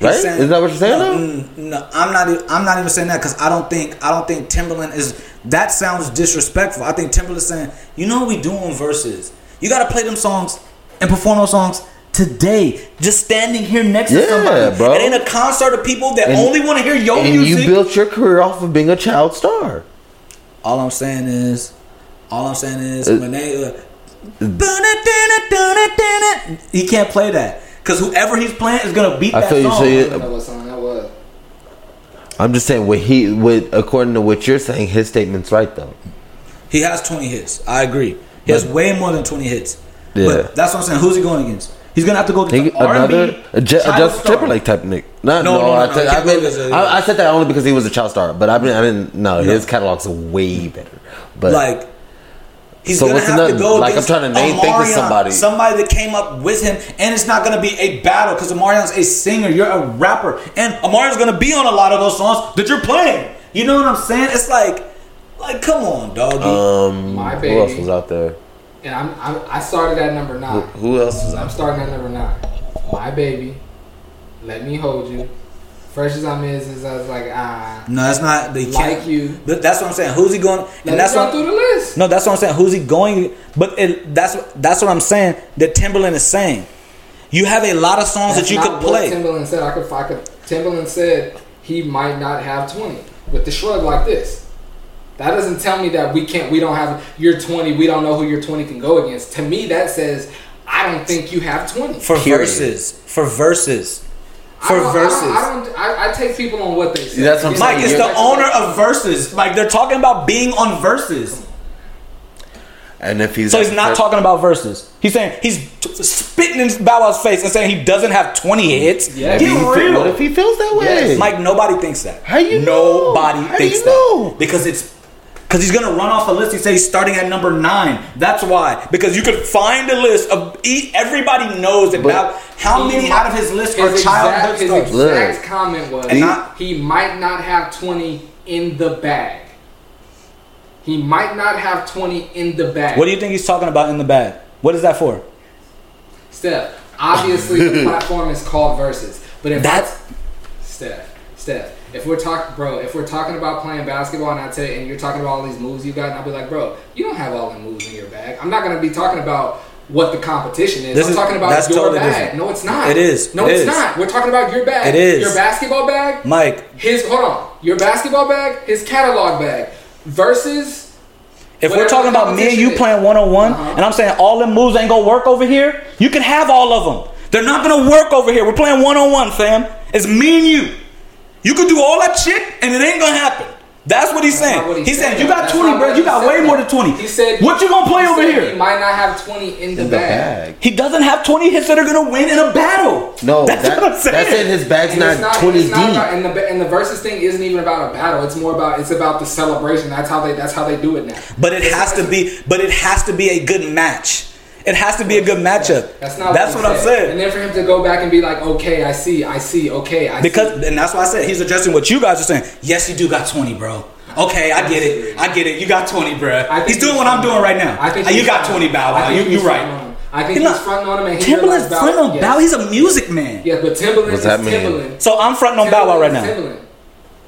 S7: Right?
S1: saying-
S7: Isn't that what you're saying?
S1: No,
S7: though?
S1: mm, no, I'm not. I'm not even saying that because I don't think. I don't think Timbaland is. That sounds disrespectful. I think Timbaland's saying, you know what we do on Verzuz. You got to play them songs and perform those songs today. Just standing here next to somebody.
S7: bro.
S1: It ain't a concert of people that
S7: And-
S1: only want to hear your
S7: and
S1: music.
S7: you built your career off of being a child star.
S1: all I'm saying is, all I'm saying is
S7: Uh,
S1: when they. Uh, he can't play that because whoever he's playing is gonna beat
S7: I
S1: that
S7: feel you
S1: song.
S7: say
S6: I know what song that was.
S7: I'm just saying what he, what according to what you're saying, his statement's right though.
S1: He has 20 hits. I agree. He has way more than 20 hits.
S7: Yeah.
S1: But that's what I'm saying. Who's he going against? He's gonna have to go
S7: He,
S1: against R&B,
S7: another a, Ju- a Justin
S1: star.
S7: Timberlake type Nick. No,
S1: No,
S7: no,
S1: no, no,
S7: I,
S1: no,
S7: said- I, mean,
S1: a-
S7: I, I said that only because he was a child star. But I mean, I didn't. No, his catalog's way better. But
S1: Like he's
S7: So
S1: gonna have
S7: another-
S1: to go
S7: like, I'm trying to name- think of somebody.
S1: somebody that came up with him, and it's not gonna be a battle because Omarion's a singer. You're a rapper, and Omarion's gonna be on a lot of those songs that you're playing. You know what I'm saying? It's like, like, come on, doggy.
S7: um,
S6: My
S7: who else was out there?
S6: And I'm, I'm I started at number nine.
S7: who else was
S6: I'm starting at number nine. My baby, let me hold you. Fresh as I'm is, is I was like ah,
S1: no, that's not. They can't.
S6: like you.
S1: But that's what I'm saying. Who's he going?
S6: Let
S1: And that's
S6: run
S1: what.
S6: through the list.
S1: No, that's what I'm saying. Who's he going? But it, that's that's what I'm saying. That Timbaland is saying. You have a lot of songs
S6: That's
S1: that you
S6: not
S1: could play.
S6: What Timbaland said I could, I could. Timbaland said he might not have 20 with the shrug like this. That doesn't tell me that we can't. We don't have. You're 20. We don't know who your 20 can go against. To me, that says I don't think you have 20.
S1: for
S7: Period.
S1: Verzuz. For Verzuz.
S6: I
S1: For
S6: don't-
S1: Verzuz.
S6: I don't. I, don't I, I take people on what they say.
S7: That's what I'm
S6: You
S7: saying.
S1: Mike,
S6: know,
S1: it's
S6: you're
S1: the owner of Verzuz. Like they're talking about being on Verzuz.
S7: And if he's
S1: So he's not talking about Verzuz. He's saying he's t- spitting in Bow Wow's face and saying he doesn't have 20 hits.
S6: Yeah.
S7: If he
S1: Get
S7: feel-
S1: real.
S7: what if he feels that way?
S6: Yes.
S1: Mike, nobody thinks that.
S7: How you know?
S1: Nobody
S7: How
S1: thinks
S7: you
S1: that.
S7: know?
S1: Because it's because he's gonna run off a list. He said he's starting at number nine. That's why. Because you could find a list of e- everybody knows about how many
S6: might-
S1: out of his list
S6: his
S1: are childhood
S6: exact, his
S1: stars.
S6: exact comment was
S1: And not-
S6: he might not have 20 in the bag. He might not have 20 in the bag.
S1: What do you think he's talking about in the bag? What is that for?
S6: Steph, obviously the platform is called Verzuz, but if
S1: That's-
S6: Steph, Steph, if we're talking, bro, if we're talking about playing basketball, and I tell you, and you're talking about all these moves you got, and I'll be like, bro, you don't have all the moves in your bag. I'm not gonna be talking about what the competition is.
S1: This
S6: I'm
S1: is-
S6: talking about your
S1: totally
S6: bag.
S1: different.
S6: No, it's not.
S1: It is.
S6: No,
S1: It
S6: it's
S1: is.
S6: not. We're talking about your bag.
S1: It is.
S6: Your basketball bag.
S1: Mike,
S6: His hold on. Your basketball bag. His catalog bag. Verzuz.
S1: if we're talking about me and you
S6: is.
S1: playing one on one, and I'm saying all them moves ain't gonna work over here, you can have all of them. They're not gonna work over here. We're playing one on one, fam. It's me and you. You could do all that shit, and it ain't gonna happen. That's what he's
S6: That's
S1: saying.
S6: what he
S1: he's
S6: said.
S1: saying you got
S6: That's
S1: 20, bro. You got
S6: said.
S1: way more than 20.
S6: He said.
S1: what you gonna play
S6: he
S1: over
S6: said
S1: here?
S6: He might not have 20 in the,
S7: in the
S6: bag.
S7: bag.
S1: He doesn't have 20 hits that are gonna win in a battle.
S7: No,
S1: that's
S7: that,
S1: what I'm saying.
S7: that's in his bag's not,
S6: not,
S7: 20
S6: it's not
S7: deep.
S6: about, and the and the Verzuz thing isn't even about a battle. It's more about it's about the celebration. That's how they that's how they do it now.
S1: But it has to be. But it has to be a good match. It has to be a good matchup.
S6: That's not.
S1: That's
S6: what,
S1: what, I'm saying.
S6: And then for him to go back and be like, okay, I see, I see, okay, I
S1: Because
S6: see.
S1: and that's why I said he's addressing what you guys are saying. Yes, you do got 20, bro. Okay, I get it. I get it. You got 20, bro.
S6: I think
S1: He's doing what I'm doing right now.
S6: I think
S1: you got 20 Bow. Wow. You, you're right.
S6: fronting on him. I think
S1: He's
S6: he's
S1: not-
S6: fronting on him, and he
S1: Timbaland's
S6: realized
S1: fronting on
S6: yes.
S1: Bow. He's a music man.
S6: Yeah, but Timbaland
S7: What's
S6: is
S7: that mean?
S6: Timbaland.
S1: So I'm fronting on Bow Wow right now.
S6: Timbaland.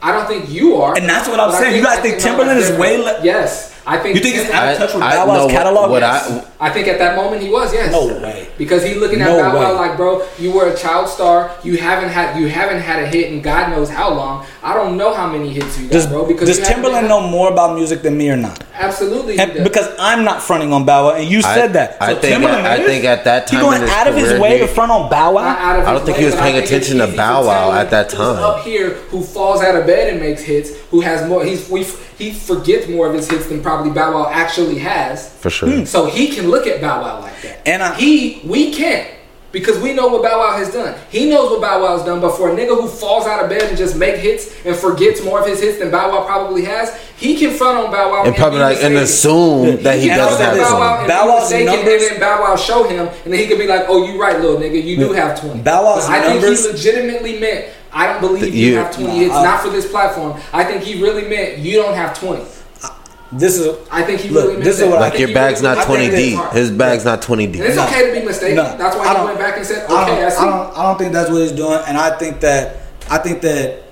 S6: I don't think you are.
S1: And that's what I'm
S6: but I
S1: saying. You guys
S6: I
S1: think
S6: no, Timbaland
S1: is way less.
S6: Yes. I think
S1: You think he's out of touch with
S7: I- I
S1: Bow Wow's catalog?
S7: what
S6: Yes. I think at that moment he was, yes.
S1: No way.
S6: Because he looking at
S1: No
S6: Bow Wow like, bro, you were a child star. You haven't had you haven't had a hit in God knows how long. I don't know how many hits you got,
S1: Does,
S6: bro. Because
S1: does
S6: Timbaland
S1: know more about music than me or not?
S6: Absolutely, he does.
S1: because I'm not fronting on Bow Wow, and you
S7: I-
S1: said that.
S7: I think
S1: Timbaland
S7: at- I think at that time
S1: he
S7: time
S1: going out of his way to front on Bow Wow.
S7: I don't think
S6: way,
S7: he was paying attention to Bow Wow at that
S6: who's
S7: time.
S6: Up here, who falls out of bed and makes hits, who has more. He's we he forgets more of his hits than probably Bow Wow actually has.
S7: for sure. Hmm.
S6: So he can look at Bow Wow like that.
S1: And I-
S6: he, we can't. Because we know what Bow Wow has done. He knows what Bow Wow's done, but for a nigga who falls out of bed and just make hits and forgets more of his hits than Bow Wow probably has, he can front on Bow Wow
S7: And probably
S6: be
S7: like and
S6: mistaken.
S7: assume that he
S1: can
S7: doesn't have.
S6: Bow Wow
S1: Bow Wow's numbers-
S6: and then Bow Wow show him, and then he could be like, "Oh, you right, little nigga, you do have 20.
S1: Bow Wow's
S6: But I think he legitimately meant, "I don't believe
S7: The-
S6: you,
S7: you-
S6: have 20
S1: Nah,
S6: hits,
S1: I-
S6: not for this platform." I think he really meant you don't have 20.
S1: This is
S6: I think he
S1: Look,
S6: really meant
S1: this is what I
S6: I
S7: Like
S6: think
S7: your bag's
S6: really
S7: not twenty
S1: think
S7: deep. His bag's not twenty deep.
S6: And it's
S1: No.
S6: okay to be mistaken.
S1: No,
S6: That's why
S1: I
S6: he went back and said,
S1: I
S6: "Okay,
S1: don't,
S6: I see."
S1: I don't, I don't think that's what he's doing, and I think that I think that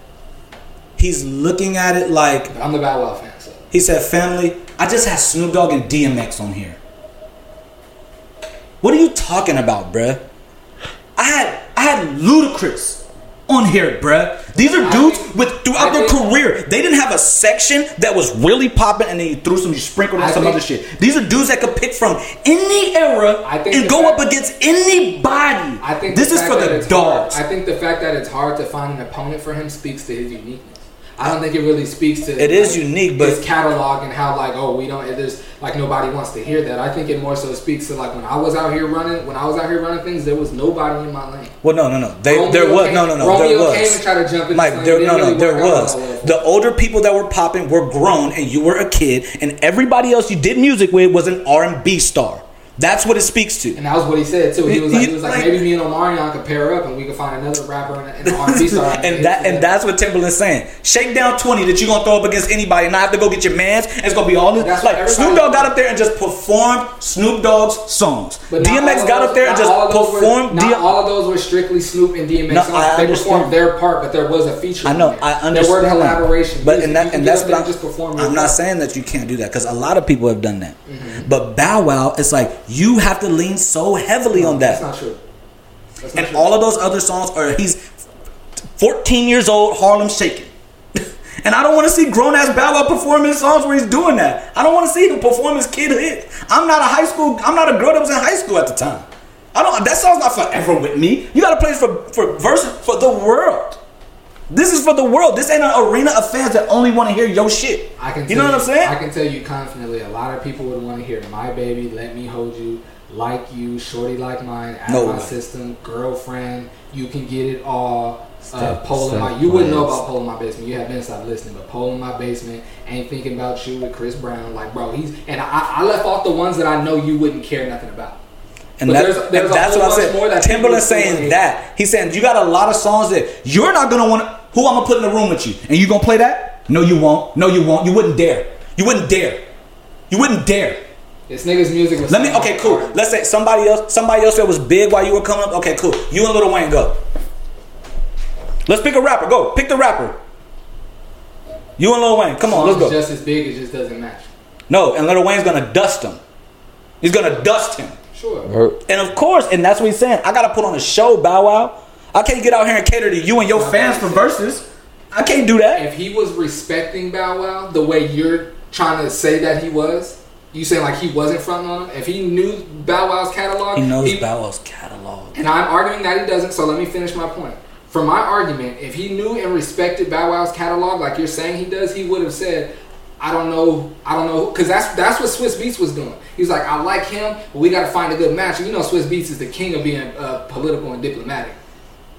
S1: he's looking at it like
S6: I'm the Bow Wow fan, so.
S1: he said, "Family, I just had Snoop Dogg and DMX on here." What are you talking about, bruh? I had I had Ludacris on here, bruh. These are dudes with throughout their career. They didn't have a section that was really popping, and then you threw some, you sprinkled on some
S6: think-
S1: other shit. These are dudes that could pick from any era and go
S6: fact-
S1: up against anybody.
S6: I think
S1: this is for the dogs.
S6: Hard, I think the fact that it's hard to find an opponent for him speaks to his uniqueness. I don't think it really speaks to.
S1: It is unique, but-
S6: his catalog and how like oh we don't is like nobody wants to hear that. I think it more so speaks to like when I was out here running when I was out here running things there was nobody in my lane.
S1: Well, no, no, no. They,
S6: Romeo
S1: there was
S6: came-
S1: no, no, no.
S6: Romeo
S1: there was.
S6: came and tried to jump in
S1: Mike, there, no, no,
S6: really
S1: there was.
S6: all that well.
S1: The older people that were popping were grown, and you were a kid, and everybody else you did music with was an R and B star. That's what it speaks to.
S6: And that was what he said too. He was like,
S1: He-
S6: he was like,
S1: like-
S6: maybe me and Omarion could pair up and we could find another rapper and an R&B star.
S1: and that and that's what Timbaland's saying. Shake down twenty that you're gonna throw up against anybody, and not have to go get your man's. And it's gonna be all this.
S6: That's
S1: like Snoop Dogg got up there and just performed Snoop Dogg's songs.
S6: But
S1: DMX got
S6: those-
S1: up there and just
S6: all were-
S1: performed.
S6: Not
S1: D-
S6: all of those were strictly Snoop and DMX
S1: No,
S6: songs.
S1: I
S6: they
S1: understand.
S6: performed their part, but there was a feature.
S1: I know. I understand.
S6: There were collaborations,
S1: but and that and that's what I'm,
S6: just performing.
S1: I'm not saying that you can't do that because a lot of people have done that.
S6: Mm-hmm.
S1: But Bow Wow, it's like you have to lean so heavily on
S6: That's
S1: that.
S6: not true. That's not
S1: And
S6: true.
S1: all of those other songs are he's 14 years old, Harlem shaking. And I don't want to see grown ass Bow Wow perform his songs where he's doing that. I don't want to see him perform his kid hit. I'm not a high school. I'm not a girl that was in high school at the time. I don't. That song's not forever with me. You got to play this for for verse for the world. This is for the world. This ain't an arena of fans that only want to hear your shit.
S6: I can.
S1: You know what I'm saying?
S6: I can tell you confidently, a lot of people would want to hear "My Baby," "Let Me Hold You," "Like You," "Shorty Like Mine," "Out
S1: No
S6: My
S1: way.
S6: System," "Girlfriend," "You Can Get It All." Uh, pole in my, you wouldn't know about pole in my basement. You have been stopped listening, but pole in my basement ain't thinking about you with Chris Brown. Like, bro, he's and I, I left off the ones that I know you wouldn't care nothing about.
S1: And, that-
S6: there's- there's
S1: that's what I said.
S6: more that Timbaland
S1: saying that. He's saying you got a lot of songs that you're not gonna want. Who I'm gonna put in the room with you, and you gonna play that? No, you won't. No, you won't. You wouldn't dare. You wouldn't dare. You wouldn't dare.
S6: This nigga's music was.
S1: Let me. Okay, cool. Let's say somebody else. Somebody else that was big while you were coming up. Okay, cool. You and Little Wayne go. Let's pick a rapper. Go. Pick the rapper. You and Lil Wayne. Come on. Let's go.
S6: Just as big, it just doesn't match.
S1: No, and Little Wayne's gonna dust him. He's gonna dust him.
S6: Sure.
S1: And of course, and that's what he's saying. I gotta put on a show, Bow Wow. I can't get out here and cater to you and your fans for Verzuz. I can't do that.
S6: if he was respecting Bow Wow the way you're trying to say that he was, you saying like he wasn't fronting on him. If he knew Bow Wow's catalog,
S1: He knows Bow Wow's catalog.
S6: And I'm arguing that he doesn't. So let me finish my point. For my argument, if he knew and respected Bow Wow's catalog like you're saying he does, he would have said, "I don't know, I don't know," because that's that's what Swizz Beatz was doing. He's like, "I like him, but we got to find a good match." And you know, Swizz Beatz is the king of being uh, political and diplomatic.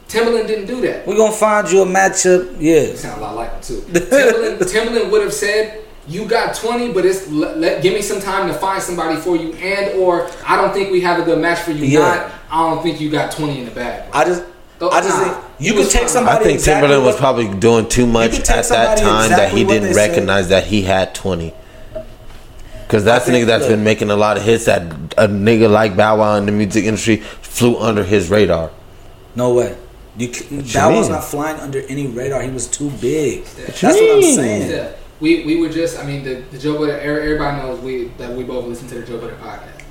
S6: Timbaland didn't do that.
S1: We're gonna find you a matchup.
S6: You
S1: Yeah.
S6: sound a lot like him too. Timbaland, Timbaland would have said, "You got 20, but it's let, let- give me some time to find somebody for you." And or I don't think we have a good match for you.
S1: Yeah.
S6: Not I don't think you got 20 in the bag.
S1: I just, I just
S6: Nah,
S1: think you could take somebody.
S7: I think
S1: exactly
S7: Timbaland was probably doing too much at that
S1: somebody
S7: time that he didn't
S1: they said.
S7: recognize that he had 20. Because that's the
S1: think-
S7: nigga that's
S1: look.
S7: been making a lot of hits that a nigga like Bow Wow in the music industry flew under his radar.
S1: No way. You, c-
S7: you
S1: Bow not flying under any radar. He was too big. That's
S7: you
S1: what I'm saying.
S6: Yeah. we we were just. I mean, the, the Joe Budden. Er, everybody knows we that we both listen to the Joe Budden podcast.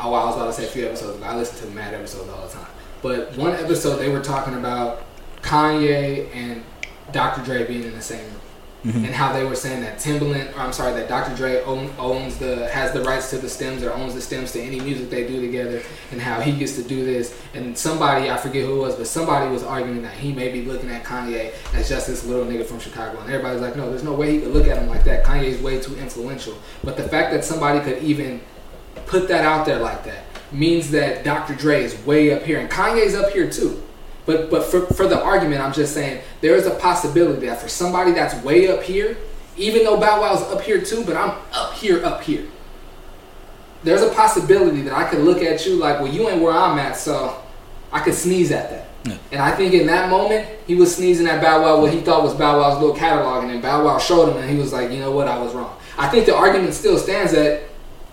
S6: Oh, I was about to say a few episodes. ago. I listen to mad episodes all the time. But one episode they were talking about Kanye and Dr. Dre being in the same room. Mm-hmm. And how they were saying that Timbaland, or I'm sorry, that Dr. Dre own, owns the has the rights to the stems or owns the stems to any music they do together, and how he gets to do this. And somebody, I forget who it was, but somebody was arguing that he may be looking at Kanye as just this little nigga from Chicago, and everybody's like, no, there's no way he could look at him like that. Kanye's way too influential. But the fact that somebody could even put that out there like that means that Dr. Dre is way up here and Kanye's up here too. But but for, for the argument, I'm just saying there is a possibility that for somebody that's way up here, even though Bow Wow's up here too, but I'm up here, up here. There's a possibility that I could look at you like, well, you ain't where I'm at, so I could sneeze at that. And I think in that moment, he was sneezing at Bow Wow what he thought was Bow Wow's little catalog, and then Bow Wow showed him, and he was like, you know what, I was wrong. I think the argument still stands that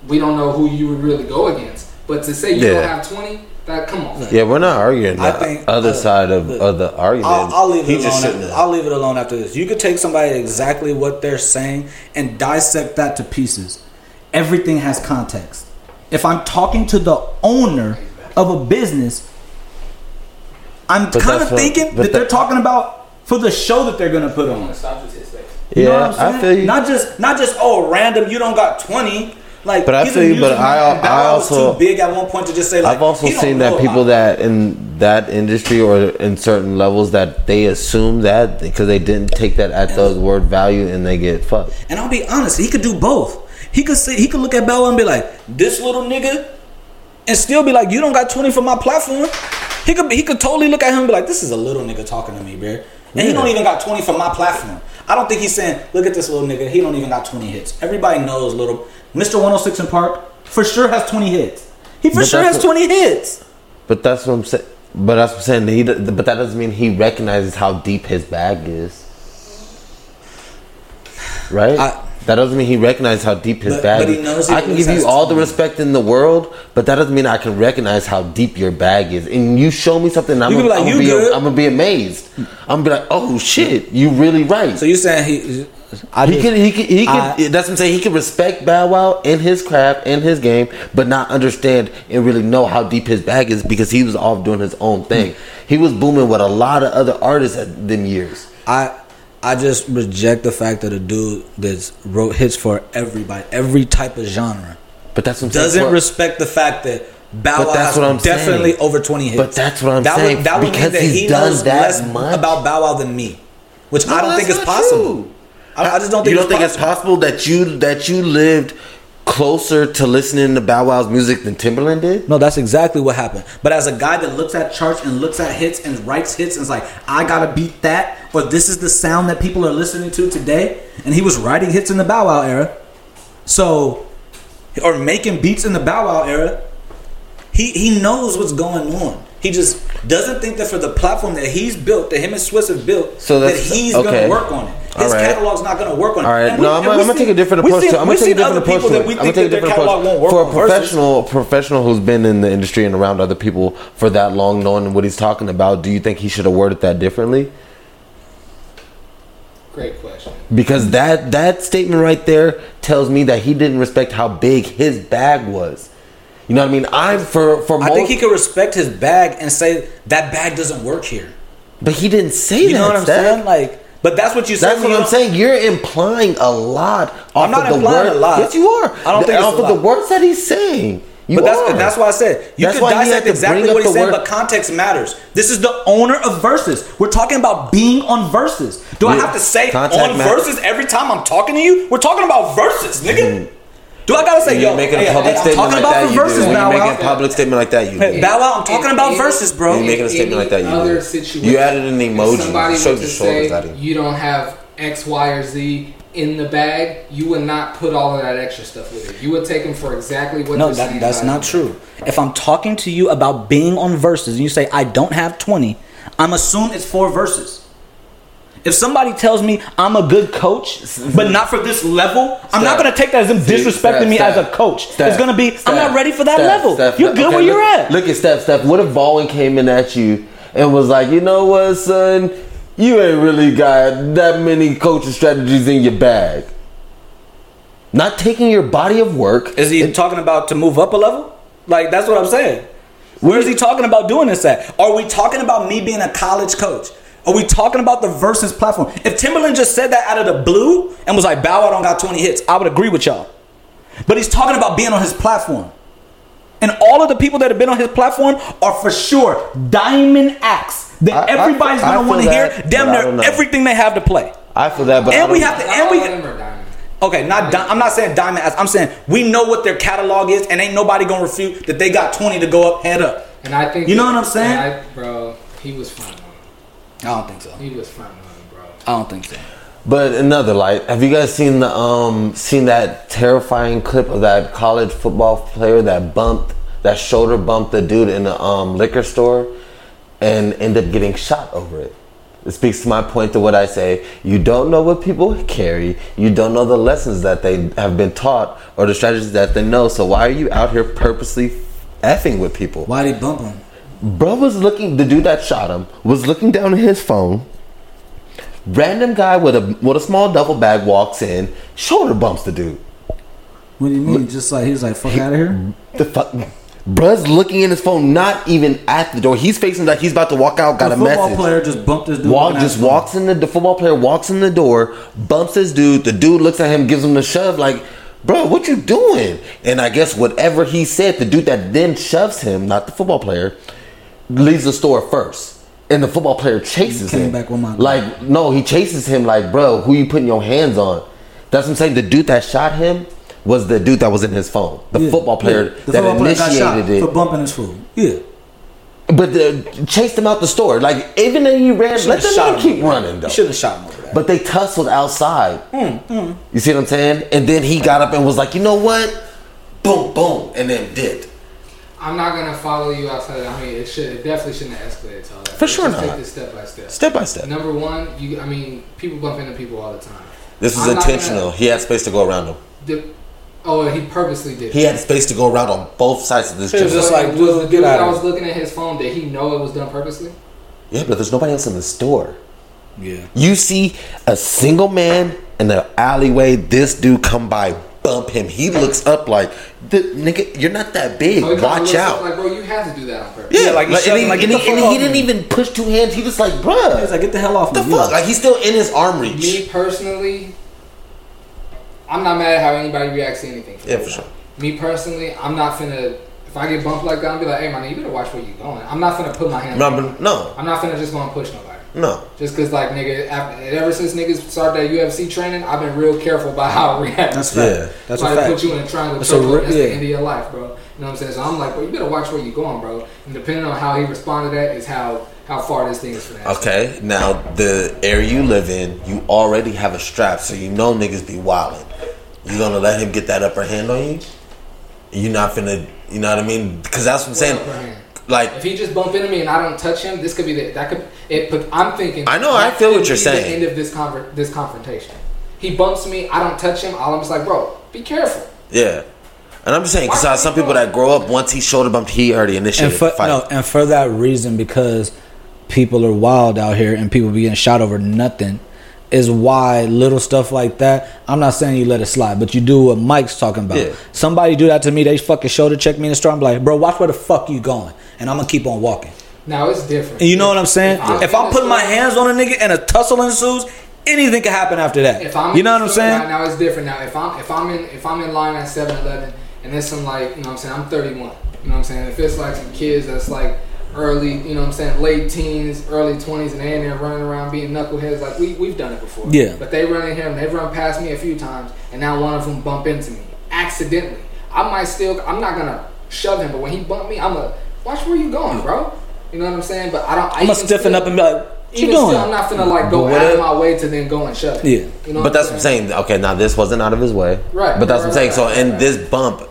S6: we don't know who you would really go against. But to say you don't have 20, that come on.
S7: Yeah, we're not arguing
S1: I
S7: the
S1: think,
S7: other
S1: uh,
S7: side of,
S1: look,
S7: of the argument.
S1: I'll, I'll leave it
S7: just
S1: alone.
S7: shouldn't
S1: After. I'll leave it alone after this. You could take somebody exactly what they're saying and dissect that to pieces. Everything has context. If I'm talking to the owner of a business, I'm kind of thinking
S7: but
S1: that they're
S7: that-
S1: talking about for the show that they're gonna put on.
S6: Stop with his face.
S1: You
S7: yeah,
S1: know what I'm saying?
S7: I feel you.
S1: Not just not just oh random. You don't got twenty. Like,
S7: But I feel you, but I- I also-
S1: too big at one point to just say like.
S7: I've also seen that people that in that industry or in certain levels that they assume that because they didn't take that at the word value and they get fucked.
S1: And I'll be honest, he could do both. He could say he could look at Wow and be like, "This little nigga," and still be like, "You don't got twenty for my platform." He could he could totally look at him and be like, "This is a little nigga talking to me, bro." And he don't even got twenty for my platform. I don't think he's saying, "Look at this little nigga. He don't even got twenty hits." Everybody knows little Mr. One Hundred Six in Park for sure has twenty hits. He for
S7: But
S1: sure has
S7: what-
S1: twenty hits.
S7: But that's what I'm saying. But that's what I'm saying. He, but that doesn't mean he recognizes how deep his bag is, right?
S1: I-
S7: that doesn't mean he recognizes how deep his
S1: But-
S7: bag
S1: but he
S7: is. I can give you all the respect in the world, but that doesn't mean I can recognize how deep your bag is. And you show me something, I'm gonna
S1: be like,
S7: I'm gonna be. I'm gonna be amazed. I'm gonna be like, oh shit, you really right.
S1: So you're saying he? I
S7: He
S1: just-
S7: could, he could, he could.
S1: I-
S7: that's what I'm saying. He could respect Bow Wow in his craft, in his game, but not understand and really know how deep his bag is because he was off doing his own thing. He was booming with a lot of other artists at them years.
S1: I I just reject the fact that a dude that's wrote hits for everybody, every type of genre,
S7: But that's what I'm
S1: doesn't
S7: For-
S1: respect the fact that Bow Wow
S7: that's
S1: has
S7: what I'm
S1: definitely
S7: saying.
S1: over twenty hits.
S7: But that's what I'm
S1: that
S7: saying,
S1: Would, that would
S7: because
S1: mean that he knows
S7: that
S1: less
S7: much.
S1: about Bow Wow than me, which I don't think is possible.
S7: true.
S1: I, I just don't think
S7: you don't
S1: it's
S7: think it's possible that you that you lived closer to listening to Bow Wow's music than Timbaland did?
S1: No, that's exactly what happened. But as a guy that looks at charts and looks at hits and writes hits and is like, I gotta beat that, or this is the sound that people are listening to today, and he was writing hits in the Bow Wow era, so or making beats in the Bow Wow era, he he knows what's going on. He just doesn't think that for the platform that he's built, that him and Swizz have built,
S7: So
S1: that he's
S7: okay.
S1: gonna work on it. His
S7: All right.
S1: catalog's not gonna work on it.
S7: All right,
S1: we-
S7: no, I'm, gonna- I'm gonna take a different approach. to it. I'm gonna take a different approach to it. I'm gonna take a different approach for a
S1: on Verzuz.
S7: professional, professional who's been in the industry and around other people for that long, knowing what he's talking about. Do you think he should have worded that differently?
S6: Great question.
S7: Because that that statement right there tells me that he didn't respect how big his bag was. You know what I mean? I'm for for
S1: I
S7: most,
S1: think he could respect his bag and say that bag doesn't work here.
S7: but he didn't say
S1: You
S7: that.
S1: You know what I'm
S7: Steph.
S1: saying? Like, but that's what you say.
S7: That's what I'm
S1: don't-
S7: saying. You're implying a lot off
S1: I'm not
S7: of the
S1: implying
S7: word.
S1: a lot.
S7: Yes, you are.
S1: I don't think it's
S7: off of the words that he's saying. You
S1: But that's,
S7: are.
S1: that's why I said you
S7: That's
S1: could
S7: why he had
S1: dissect exactly what he's saying, but context matters. This is the owner of Verzuz. We're talking about being on Verzuz. Do I have to say
S7: Contact
S1: on
S7: matters.
S1: Verzuz every time I'm talking to you? We're talking about Verzuz, nigga. Mm. Do I gotta say, yo,
S7: you're making a public
S1: hey, I'm
S7: statement
S1: talking
S7: like
S1: about
S7: that,
S1: the
S7: you
S1: Verzuz
S7: do. When you're making a public statement like that, you
S1: Hey,
S7: do.
S1: Bow Wow, I'm talking
S6: In-
S1: about
S6: in-
S1: Verzuz, bro.
S7: You're making a statement like that, you
S6: Other situation,
S7: You added an
S6: if
S7: emoji.
S6: Somebody
S7: Showed
S6: to
S7: your shoulders
S6: say
S7: at
S6: you don't have X, Y, or Z in the bag, you would not put all of that extra stuff with it. You would take them for exactly what.
S1: No,
S6: they're
S1: that, that's not
S6: it.
S1: true. If I'm talking to you about being on Verzuz and you say I don't have 20, I'm assuming it's four verses. If somebody tells me I'm a good coach, but not for this level, I'm not going to take that as them disrespecting
S7: Steph,
S1: me as a coach.
S7: Steph,
S1: it's going to be I'm not ready for that
S7: Steph,
S1: level.
S7: Steph,
S1: you're good
S7: okay,
S1: where you're
S7: look,
S1: at.
S7: Look at Steph. Steph. What if Baldwin came in at you and was like, you know what, son? you ain't really got that many coaching strategies in your bag. Not taking your body of work.
S1: Is he talking about to move up a level? Like that's what I'm saying. Where is he talking about doing this at? Are we talking about me being a college coach? Are we talking about the Verzuz platform? If Timbaland just said that out of the blue and was like, Bow Wow don't got 20 hits, I would agree with y'all. But he's talking about being on his platform. And all of the people that have been on his platform are for sure diamond acts that
S7: I- I-
S1: everybody's
S7: I
S1: gonna want to
S7: feel
S1: hear
S7: that,
S1: damn
S7: but
S1: near everything they have to play.
S7: I feel that, but
S1: And we
S7: don't-
S1: have to, and we
S6: of them are diamond.
S1: Okay, not di- I'm not saying diamond ass. I'm saying we know what their catalog is, and ain't nobody gonna refute that they got 20 to go up, head up.
S6: And I think
S1: You know what I'm saying?
S6: I, bro, he was front running.
S1: I don't think so.
S6: He was front running, bro.
S1: I don't think so.
S7: But another light. Have you guys seen the um seen that terrifying clip of that college football player that bumped that shoulder bumped the dude in the um liquor store and ended up getting shot over it? It speaks to my point to what I say. You don't know what people carry. You don't know the lessons that they have been taught or the strategies that they know. So why are you out here purposely effing with people?
S1: Why they bump him?
S7: Bro was looking. The dude that shot him was looking down at his phone. Random guy with a with a small duffel bag walks in, shoulder bumps the dude.
S1: What do you mean? Just like he was like, "Fuck out of here."
S7: The fuck, bruh's looking in his phone, not even at the door. He's facing like he's about to walk out. Got a message.
S1: The football player just bumped his dude.
S7: Walk just
S1: phone.
S7: walks in the the football player walks in the door, bumps his dude. The dude looks at him, gives him the shove, like, bro, what you doing? And I guess whatever he said, the dude that then shoves him, not the football player, leaves the store first. And the football player chases him.
S1: back with my-
S7: like, no, he chases him like, bro, who you putting your hands on? That's what I'm saying. The dude that shot him was the dude that was in his phone. The
S1: Yeah,
S7: football player
S1: yeah. The
S7: that
S1: football player
S7: initiated it.
S1: for bumping his phone. Yeah,
S7: But the, chased him out the store. Like even though he ran, let the man keep running though.
S1: Should have shot him over that.
S7: But they tussled outside.
S1: Hmm,
S7: You see what I'm saying? And then he got up and was like, you know what? Boom, boom, and then dipped.
S6: I'm not gonna follow you outside. I mean, it should. It definitely shouldn't have escalated to all that.
S7: For
S6: Let's
S7: sure
S6: just
S7: not.
S6: Take this step by step.
S7: Step by step.
S6: Number one, you. I mean, people bump into people all the time.
S8: This was
S6: I'm
S8: intentional.
S6: gonna-
S8: He had space to go around him.
S6: The, oh, he purposely did.
S8: He had space to go around on both sides of this
S1: He was
S8: gym.
S1: just like,
S6: was
S1: dude,
S6: the
S1: get
S6: dude
S1: out
S6: that
S1: of
S6: was looking at his phone. Did he know it was done purposely?
S8: Yeah, but there's nobody else in the store.
S1: yeah.
S7: You see a single man in the alleyway, this dude come by,
S8: Bump him. He
S7: he looks up like, "The- nigga, you're not that big.
S6: Oh, so
S7: Watch out.
S6: Like, bro, you had to do that on purpose.
S7: yeah,
S1: like,
S7: like,
S1: he
S7: and, he,
S1: him, like,
S7: and
S1: get
S7: he-
S1: the
S7: and
S1: fuck
S7: he didn't
S1: me.
S7: even push two hands. He was like, bruh.
S1: He's like, "Get the hell off
S7: the
S1: me!"
S7: fuck? Like he's still in his arm reach.
S6: Me personally, I'm not mad at how anybody reacts to anything.
S8: Yeah, for sure.
S6: Me personally, I'm not finna. If I get bumped like that, I'm be like, hey man, you better watch where you going. I'm not finna put my hands.
S8: No, no,
S6: I'm not finna just go and push nobody.
S8: No.
S6: Just cause like nigga, after, ever since niggas started that UFC training, I've been real careful about how I react.
S1: That's fact.
S8: Yeah.
S1: That's a
S6: Somebody
S1: fact.
S6: put you in a triangle
S1: That's a
S6: chokehold,
S1: re-
S6: that's
S1: yeah.
S6: the end of your life, bro. You know what I'm saying? So I'm like, bro, you better watch where you're going, bro. And depending on how he responded to that is how how far this thing is finna. escalate.
S8: Okay, now the area you live in, you already have a strap, so you know niggas be wildin'. You gonna let him get that upper hand on you? You're not finna, you know what I mean? Because that's what I'm saying.
S6: What upper hand?
S8: Like,
S6: If he just bump into me and I don't touch him, this could be the that could it. But I'm thinking.
S8: I know, I feel what you're
S6: be
S8: saying.
S6: The end of this conver- this confrontation. He bumps me, I don't touch him. All I'm just like, bro, be careful.
S8: yeah. And I'm just saying, because some people that grow up, once he shoulder bumped, he already
S1: and
S8: initiated
S1: for
S8: the fight.
S1: no, and for that reason, because people are wild out here and people be getting shot over nothing, is why little stuff like that. I'm not saying you let it slide, but you do what Mike's talking about.
S8: Yeah.
S1: Somebody do that to me, they fucking shoulder check me in the store. I'm like, bro, watch where the fuck you going, and I'm gonna keep on walking.
S6: Now it's different.
S1: And you know what I'm saying?
S6: I'm
S1: If
S6: in
S1: I'm
S6: the
S1: putting my hands on a nigga and a tussle ensues, anything can happen after that.
S6: If I'm
S1: you know what I'm saying?
S6: Now, now it's different. Now if I'm if I'm in if I'm in line at 7-Eleven and there's some like you know what I'm saying I'm 31. You know what I'm saying? If it's like some kids that's like early, you know what I'm saying, late teens, early 20s, and they in there running around being knuckleheads, like we we've done it before.
S1: Yeah.
S6: But they run in here and they've run past me a few times, and now one of them bump into me accidentally. I might still I'm not gonna shove him, but when he bumped me, I'm gonna watch where you going, bro. You know what I'm saying? But I don't. I
S1: I'm gonna stiffen
S6: still-
S1: up and be like, what you
S6: even
S1: doing?
S6: Still, I'm not finna like go
S8: But
S6: out of my way to then go and shove him.
S1: Yeah.
S6: You know
S8: But that's what I'm saying. Okay, now this wasn't out of his way.
S6: Right,
S8: But that's what I'm
S6: right,
S8: saying.
S6: right,
S8: So
S6: right,
S8: in
S6: right.
S8: this bump,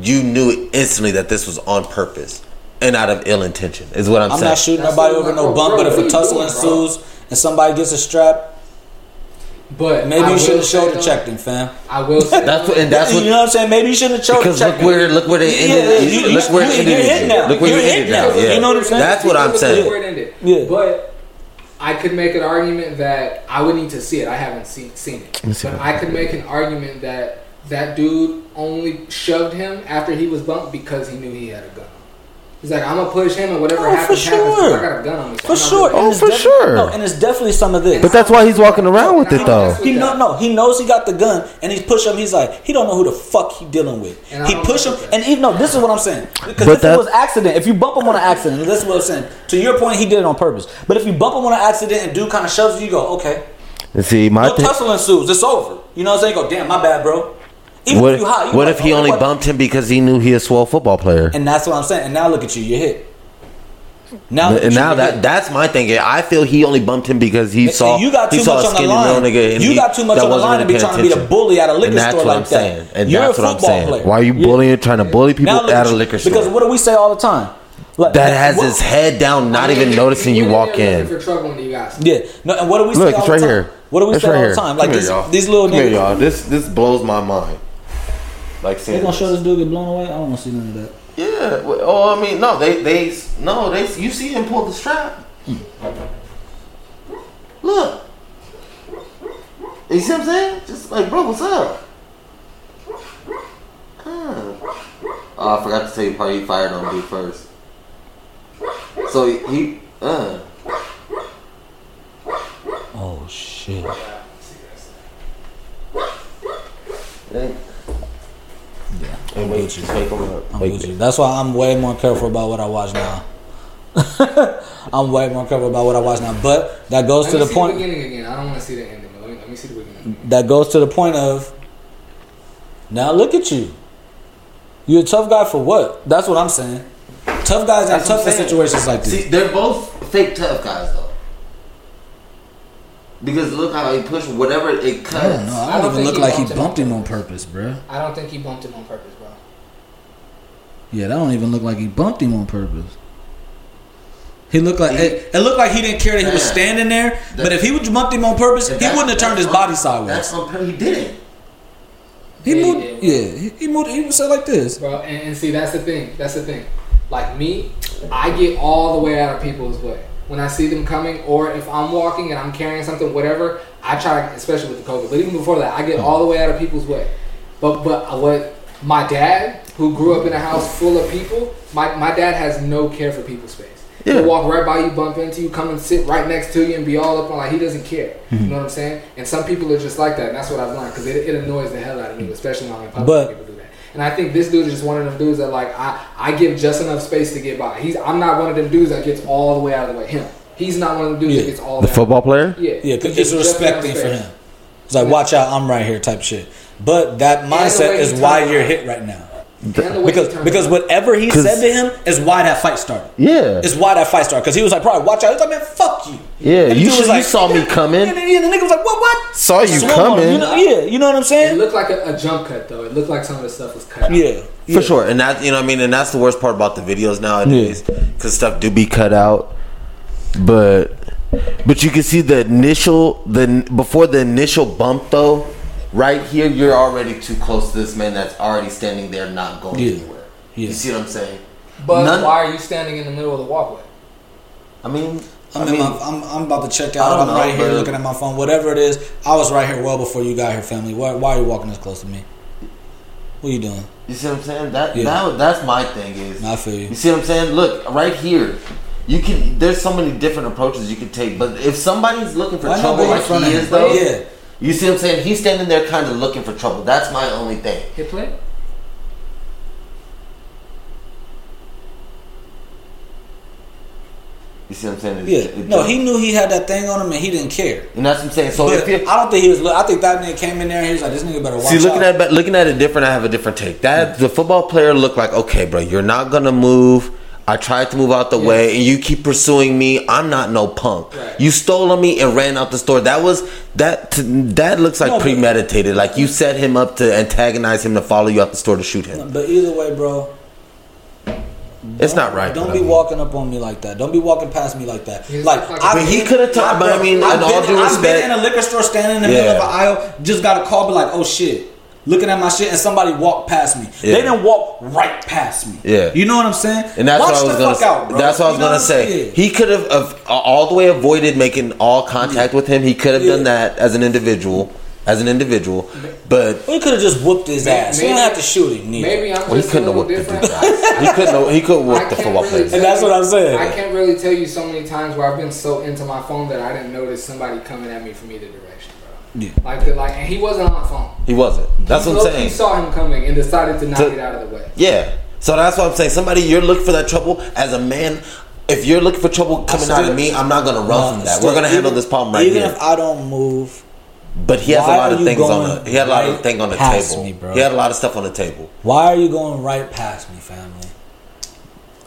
S8: you knew instantly that this was on purpose and out of ill intention. Is what I'm, saying.
S1: I'm not shooting
S6: That's
S1: nobody over no bump, but if a tussle
S6: you doing, bro?
S1: ensues and somebody gets a strap,
S6: But
S1: maybe
S6: I
S1: you shouldn't have
S6: say,
S1: shoulder
S6: though,
S1: checked him, fam.
S6: I will say
S7: That's what, and that's what you
S1: know what I'm saying? Maybe you shouldn't have shoulder
S7: Because
S1: checked
S7: look
S1: him.
S7: where look where they
S1: Yeah,
S7: ended.
S1: you-
S7: look where it
S1: you-
S7: ended.
S1: you're
S7: it.
S1: hit now.
S7: Look where
S1: You're
S7: you
S1: hit
S7: ended
S1: now.
S7: now. Yeah.
S1: You know what I'm saying?
S8: That's what I'm
S6: Look
S8: saying.
S6: where it ended.
S1: Yeah.
S6: But I could make an argument that I would need to see it. I haven't seen seen it,
S7: see
S6: but
S7: it.
S6: I could make an argument that that dude only shoved him after he was bumped because he knew he had a gun. He's like, I'm gonna push him, and whatever
S1: Oh, for
S6: happens, happens. 'cause
S1: sure.
S6: I got a gun on me. so
S1: For
S6: I'm
S1: sure.
S6: gonna-
S7: Oh, for
S1: defi-
S7: sure.
S1: No, and it's definitely some of this.
S7: But that's why he's walking around with it though.
S1: He know no, he knows he got the gun, and he's pushing him. He's like, he don't know who the fuck he dealing with.
S6: And
S1: he push him,
S6: that.
S1: and even no, this is what I'm saying. Because
S7: But
S1: if it was accident, if you bump him on an accident, this is what I'm saying. To your point, he did it on purpose. But if you bump him on an accident and dude kind of shoves you, you go, okay,
S7: see, my
S1: no
S7: thing.
S1: tussle ensues. It's over. You know what I'm saying? You go, damn, my bad, bro. Even
S7: What,
S1: if you hot,
S7: what
S1: like,
S7: if he
S1: oh,
S7: only
S1: what?
S7: bumped him because he knew he a swell football player?
S1: And that's what I'm saying. And now look at you, you're hit. Now,
S7: And
S1: you,
S7: now that
S1: hit.
S7: that's my thing. I feel he only bumped him because he
S1: And
S7: saw
S1: you got too much on the line.
S7: nigga.
S1: you
S7: he-
S1: got too much on the line to be
S7: paying
S1: trying to be the
S7: attention.
S1: bully at a liquor
S7: And that's
S1: store
S7: what
S1: like
S7: I'm
S1: that.
S7: saying. And
S1: You're
S7: that's
S1: a
S7: what I'm
S1: football
S7: saying.
S1: player.
S7: Why are you
S1: Yeah.
S7: bullying, trying to bully people
S1: Now look
S7: at
S1: at
S7: a liquor store?
S1: Because what do we say all the time? Like,
S7: that has
S1: what-
S7: his head down, not
S6: I mean,
S7: even noticing you walk in.
S6: For trouble when you guys.
S1: Yeah. No, and what do we say
S7: Look,
S1: all
S7: it's
S1: the
S7: right
S1: time?
S7: here.
S1: What do we
S7: It's
S1: say
S7: right
S1: all the time? Like
S7: Come here,
S1: these, these little niggas.
S7: y'all. This this blows my mind. Like
S1: They
S7: seeing
S1: gonna show
S7: this.
S1: this dude get blown away? I don't want to see none of that.
S7: Yeah. well, Oh, I mean, no, they they no, they you see him pull the strap. Look. You see what I'm saying? Just like, bro, what's up? Huh. Oh, I forgot to tell you part he fired on dude first. So he, he uh.
S1: Oh shit.
S7: Yeah. Hey, wait, just wake him up.
S1: I'm
S7: Wake
S1: with
S7: him.
S1: you. That's why I'm way more careful about what I watch now. I'm way more careful about what I watch now. But that goes
S6: Let
S1: to
S6: me
S1: the
S6: see
S1: point.
S6: the beginning again. I don't want to see the ending. Let me let me see the beginning.
S1: that goes to the point of now look at you. You're a tough guy for what? That's what I'm saying. Tough guys in
S7: That's
S1: tough
S7: I'm
S1: situations like this.
S7: See, they're both fake tough guys though. Because look how he pushed whatever it cuts.
S1: I don't know. I
S6: I
S1: don't,
S6: don't
S1: even look like he
S6: bumped him on
S1: purpose, bruh.
S6: I don't think he bumped him on purpose, bro.
S1: Yeah, that don't even look like he bumped him on purpose. He looked like it, it looked like he didn't care that he was standing there.
S7: That-
S1: but if he would bumped him on purpose, he wouldn't have turned his body
S7: on-
S1: sideways.
S7: That's on purpose. He didn't.
S1: He
S6: Yeah, he
S1: moved.
S6: did.
S1: Yeah, he, he moved. He would say like this.
S6: Bro, and, and see that's the thing. That's the thing. Like me, I get all the way out of people's way when I see them coming, or if I'm walking and I'm carrying something, whatever. I try, especially with the COVID. But even before that, I get hmm. all the way out of people's way. But but uh, what my dad, who grew up in a house full of people, my my dad has no care for people's space.
S7: Yeah.
S6: He'll walk right by you, bump into you, come and sit right next to you, and be all up on like he doesn't care. You mm-hmm. know what I'm saying? And some people are just like that, and that's what I've learned because it, it annoys the hell out of me, especially when I'm in public.
S1: But-
S6: people do that. And I think this dude is just one of them dudes that like I, I give just enough space to get by. He's I'm not one of them dudes that gets all the way out of the way. Him. He's not one of them dudes
S1: Yeah.
S6: that gets all
S7: The
S6: way out
S7: football player?
S6: of the way. Yeah.
S1: Yeah, cause
S6: gets
S1: it's
S6: just enough
S1: respecting for him. It's like, watch out, I'm right here, type shit. But that mindset is why you're hit right now.
S6: And the way
S1: Because
S6: turned
S1: because whatever he said to him is why that fight started.
S7: Yeah.
S1: It's why that fight started. Because he was like, probably watch out. He's like, man, fuck you.
S7: Yeah, you
S1: dude was
S7: should- you saw me coming.
S1: And, and the nigga was like, what? What?
S7: Saw you
S1: Swung
S7: coming.
S1: You know, yeah, you know what I'm saying.
S6: It looked like a, a jump cut though. It looked like some of the stuff was cut. out.
S1: Yeah,
S7: For sure, and that you know, what I mean, and that's the worst part about the videos nowadays, because stuff do be cut out. But, but you can see the initial, the before the initial bump though, right here, you're already too close to this man that's already standing there, not going
S1: Yeah.
S7: anywhere.
S1: Yeah.
S7: You see what I'm saying?
S6: But
S7: None-
S6: why are you standing in the middle of the walkway?
S7: I mean,
S1: I'm,
S7: I
S1: in
S7: mean,
S1: my, I'm, I'm about to check out. I'm
S7: know,
S1: right here looking at my phone. Whatever it is, I was right here well before you got here, family. Why, why are you walking this close to me? What are you doing?
S7: you see what I'm saying? That,
S1: Yeah.
S7: that that's my thing is.
S1: I feel you.
S7: You see what I'm saying? Look, right here. You can. There's so many different approaches you can take, but if somebody's looking for
S1: Why
S7: trouble like he is, though,
S1: Yeah.
S7: You see what I'm saying? He's standing there, kind of looking for trouble. That's my only thing.
S6: Hit play.
S7: You see what I'm saying? It-
S1: Yeah.
S7: it
S1: No, he knew he had that thing on him and he didn't care.
S7: And that's what I'm saying. So
S1: But
S7: if
S1: I don't think he was. I think that nigga came in there and he was like, "This nigga better watch
S7: see looking
S1: out."
S7: at looking at it different, I have a different take. That the football player looked like, okay, bro, you're not gonna move. I tried to move out the way, and you keep pursuing me. I'm not no punk.
S6: Right.
S7: You stole on me and ran out the store. That was that. That looks like
S1: No, but-
S7: premeditated. Like you set him up to antagonize him to follow you out the store to shoot him.
S1: But either way, bro,
S7: It's not right.
S1: don't
S7: but I
S1: be
S7: mean-
S1: walking up on me like that. Don't be walking past me like that.
S6: He's
S1: Like,
S6: like-
S1: I've
S7: But he coulda talked- but I mean,
S1: I've
S7: in all
S1: been-
S7: due
S1: I've been in a liquor store, standing in the
S7: Yeah.
S1: middle of an aisle, just got a call, be like, "Oh shit." Looking at my shit, and somebody walked past me.
S7: Yeah.
S1: They didn't walk right past me.
S7: Yeah.
S1: you know what I'm saying?
S7: And that's
S1: Watch
S7: what I was
S1: the
S7: gonna.
S1: fuck out, bro.
S7: That's what I was
S1: You know
S7: gonna say.
S1: saying?
S7: He could have of, all the way avoided making all contact with him. He could have done that as an individual, as an individual. But
S1: We could have just whooped his ass. We
S6: maybe-
S1: didn't have to shoot him. Neither.
S6: Maybe I'm
S7: Well, he
S6: just
S7: couldn't have whooped the
S6: different.
S7: dude.
S6: I-
S7: he couldn't. He could
S6: I
S7: whoop the football
S6: really
S7: players.
S6: tell
S1: And that's what I'm saying.
S6: I can't really tell you so many times where I've been so into my phone that I didn't notice somebody coming at me from either direction, bro.
S1: Yeah.
S6: Like the like, and he wasn't on the phone.
S7: He wasn't. That's
S6: he
S7: what I'm
S6: low-key
S7: saying.
S6: saw him coming and decided to knock
S7: To-
S6: it out of the way.
S7: Yeah. So that's what I'm saying. Somebody you're looking for that trouble as a man. If you're looking for trouble coming out of me, I'm not gonna run from that.
S1: Still,
S7: We're gonna handle
S1: even-
S7: this problem right
S1: Even
S7: here.
S1: if I don't move,
S7: But he has a lot of things on the. He had a lot of things on the
S1: past
S7: table.
S1: me, bro?
S7: He had a lot of stuff on the table.
S1: why are you going right past me, family?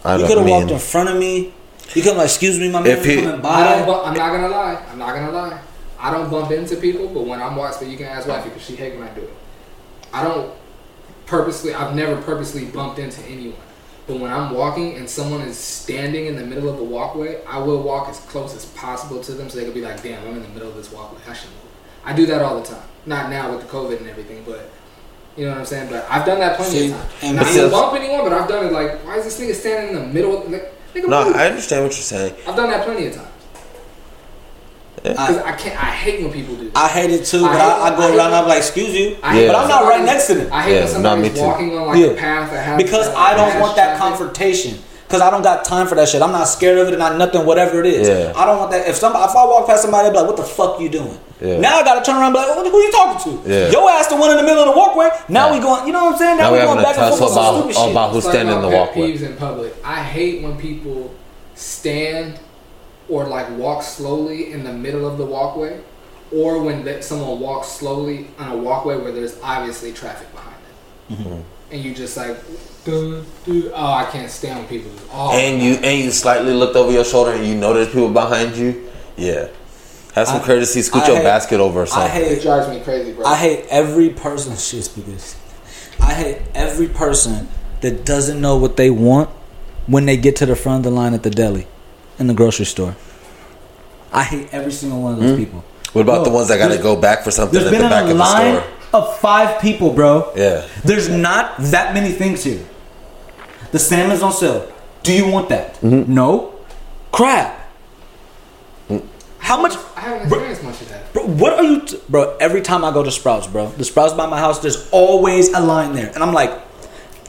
S7: I
S1: You could have walked in front of me. You could have like, excuse me, my man,
S7: If he-
S1: coming
S6: I don't.
S1: by.
S6: I'm not gonna lie. I'm not gonna lie. I don't bump into people, but when I'm watching, but you can ask wifey because she hate when I do it. I don't purposely. I've never purposely bumped into anyone. But when I'm walking and someone is standing in the middle of a walkway, I will walk as close as possible to them so they can be like, "Damn, I'm in the middle of this walkway. I should move." I do that all the time. Not now with the COVID and everything, but you know what I'm saying. But I've done that plenty
S1: See,
S6: of times.
S1: and
S6: to
S7: see-
S6: bump anyone, but I've done it like, why is this nigga standing in the middle? Of, like, nigga,
S7: No,
S6: move.
S7: I understand what you're saying.
S6: I've done that plenty of times. Because I, can't. I hate when people do that.
S1: I hate it too,
S6: I
S1: but
S6: hate-
S1: I, I
S6: I
S1: go
S6: hate-
S1: around. I'm like, excuse you,
S7: Yeah.
S1: but I'm not right next to them.
S6: I hate
S7: Yeah,
S6: when
S7: not
S6: somebody's walking on like
S1: Yeah.
S6: a path that has
S1: because
S6: that
S1: I don't want that
S6: traffic.
S1: confrontation. Because I don't got time for that shit. I'm not scared of it, and not nothing, whatever it is.
S7: Yeah.
S1: I don't want that. If somebody, if I walk past somebody, I'll be like, "What the fuck you doing?"
S7: Yeah.
S1: Now I gotta turn around and be like, "Who who you talking to?"
S7: Yeah.
S1: Your ass the one in the middle of the walkway. Now
S7: Yeah.
S1: we going. You know what I'm saying? Now,
S7: Now
S1: we
S7: we
S1: going back and forth
S7: tussle about,
S1: stupid shit.
S7: about who's
S6: It's like
S7: standing in the walkway.
S6: Peeves in public. I hate when people stand or like walk slowly in the middle of the walkway, or when that someone walks slowly on a walkway where there's obviously traffic behind them,
S7: Mm-hmm.
S6: and you just like, duh, duh, oh, I can't stand when people. do- Oh,
S7: And you and you slightly looked over your shoulder and you know there's people behind you. Yeah. Have some
S1: I-
S7: courtesy. Scoot
S1: I
S7: your
S1: hate-
S7: basket over or
S1: I
S7: something.
S6: it
S1: hate.
S6: drives me crazy, bro.
S1: I hate every person. Shit, speakers. I hate every person that doesn't know what they want when they get to the front of the line at the deli, in the grocery store. I hate every single one of those people.
S7: what about the ones that got to go back for something
S1: There's
S7: at the back
S1: a
S7: of the
S1: line
S7: store?
S1: of five people, bro.
S7: Yeah.
S1: There's not that many things here. The salmon's on sale. Do you want that?
S7: Mm-hmm.
S1: No. Crab. How much?
S6: I haven't
S1: Bro-
S6: experienced much of that.
S1: Bro, what are you, t- bro? Every time I go to Sprouts, bro, the Sprouts by my house, there's always a line there, and I'm like,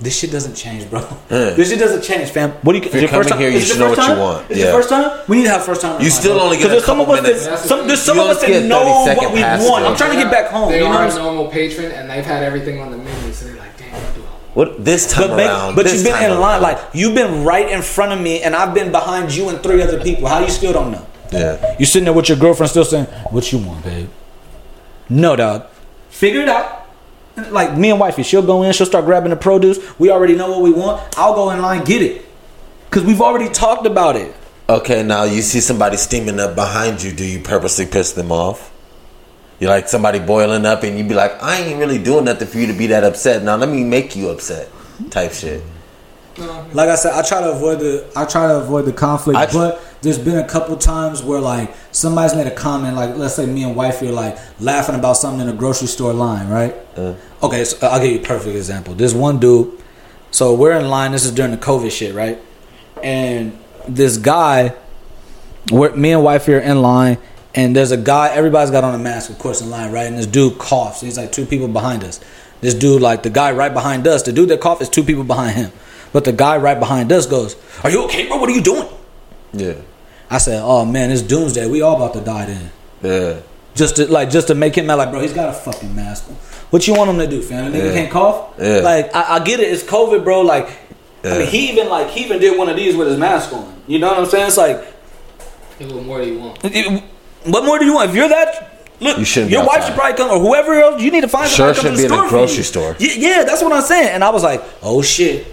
S1: this shit doesn't change, bro.
S7: Yeah.
S1: This shit doesn't change, fam. What do you?
S7: If you're coming here, you
S1: is it
S7: should
S1: your
S7: know
S1: first
S7: what you
S1: time?
S7: want.
S1: Is
S7: Yeah.
S1: your first time? We need to have first time.
S7: You still only get a
S1: there's some of
S7: couple
S1: us that some, there's some of us that know what we
S7: passes,
S1: want. I'm trying to get back home.
S6: They
S1: you
S6: are
S1: what
S6: a
S1: I'm saying?
S6: normal patron, and they've had everything on the menu, so they're like, damn, what do I want?
S7: What this time
S1: But,
S7: around?
S1: but you've been in line,
S7: around.
S1: like you've been right in front of me, and I've been behind you and three other people. How you still don't know?
S7: yeah.
S1: You sitting there with your girlfriend, still saying, "What you want, babe?" No, dog. Figure it out. Like me and wifey, she'll go in, she'll start grabbing the produce. We already know what we want. I'll go in line, get it, cause we've already talked about it.
S7: Okay, now you see somebody steaming up behind you. Do you purposely piss them off? You like somebody boiling up, and you be like, "I ain't really doing nothing for you to be that upset." Now let me make you upset, type shit.
S1: Like I said, I try to avoid the I try to avoid the conflict,
S7: I tr-
S1: but there's been a couple times where like somebody's made a comment, like let's say me and wifey are like laughing about something in a grocery store line, right? Uh. Okay, so I'll give you a perfect example. There's one dude. So we're in line. This is during the COVID shit, right? And this guy, we're, me and wifey are in line, and there's a guy. Everybody's got on a mask, of course, in line, right? And this dude coughs. He's like two people behind us. This dude, like the guy right behind us, the dude that coughed is two people behind him. But the guy right behind us goes, "Are you okay, bro? What are you doing?"
S7: Yeah,
S1: I said, "Oh man, it's doomsday. We all about to die then."
S7: yeah.
S1: Just to like, just to make him mad, like, bro, he's got a fucking mask. on. What you want him to do, fam? The nigga
S7: Yeah.
S1: can't cough.
S7: Yeah.
S1: Like, I, I get it. It's COVID, bro. Like, I mean, he even like he even did one of these with his mask on. You know what I'm saying? It's like,
S6: What more do you want?
S1: it- what more do you want? If you're that. Look,
S7: You shouldn't be
S1: your wife
S7: outside.
S1: should probably come, or whoever else. You need to find
S7: Sure
S1: somebody to come
S7: should
S1: to the
S7: be in a
S1: store
S7: grocery store.
S1: Yeah, yeah, that's what I'm saying. And I was like, oh shit.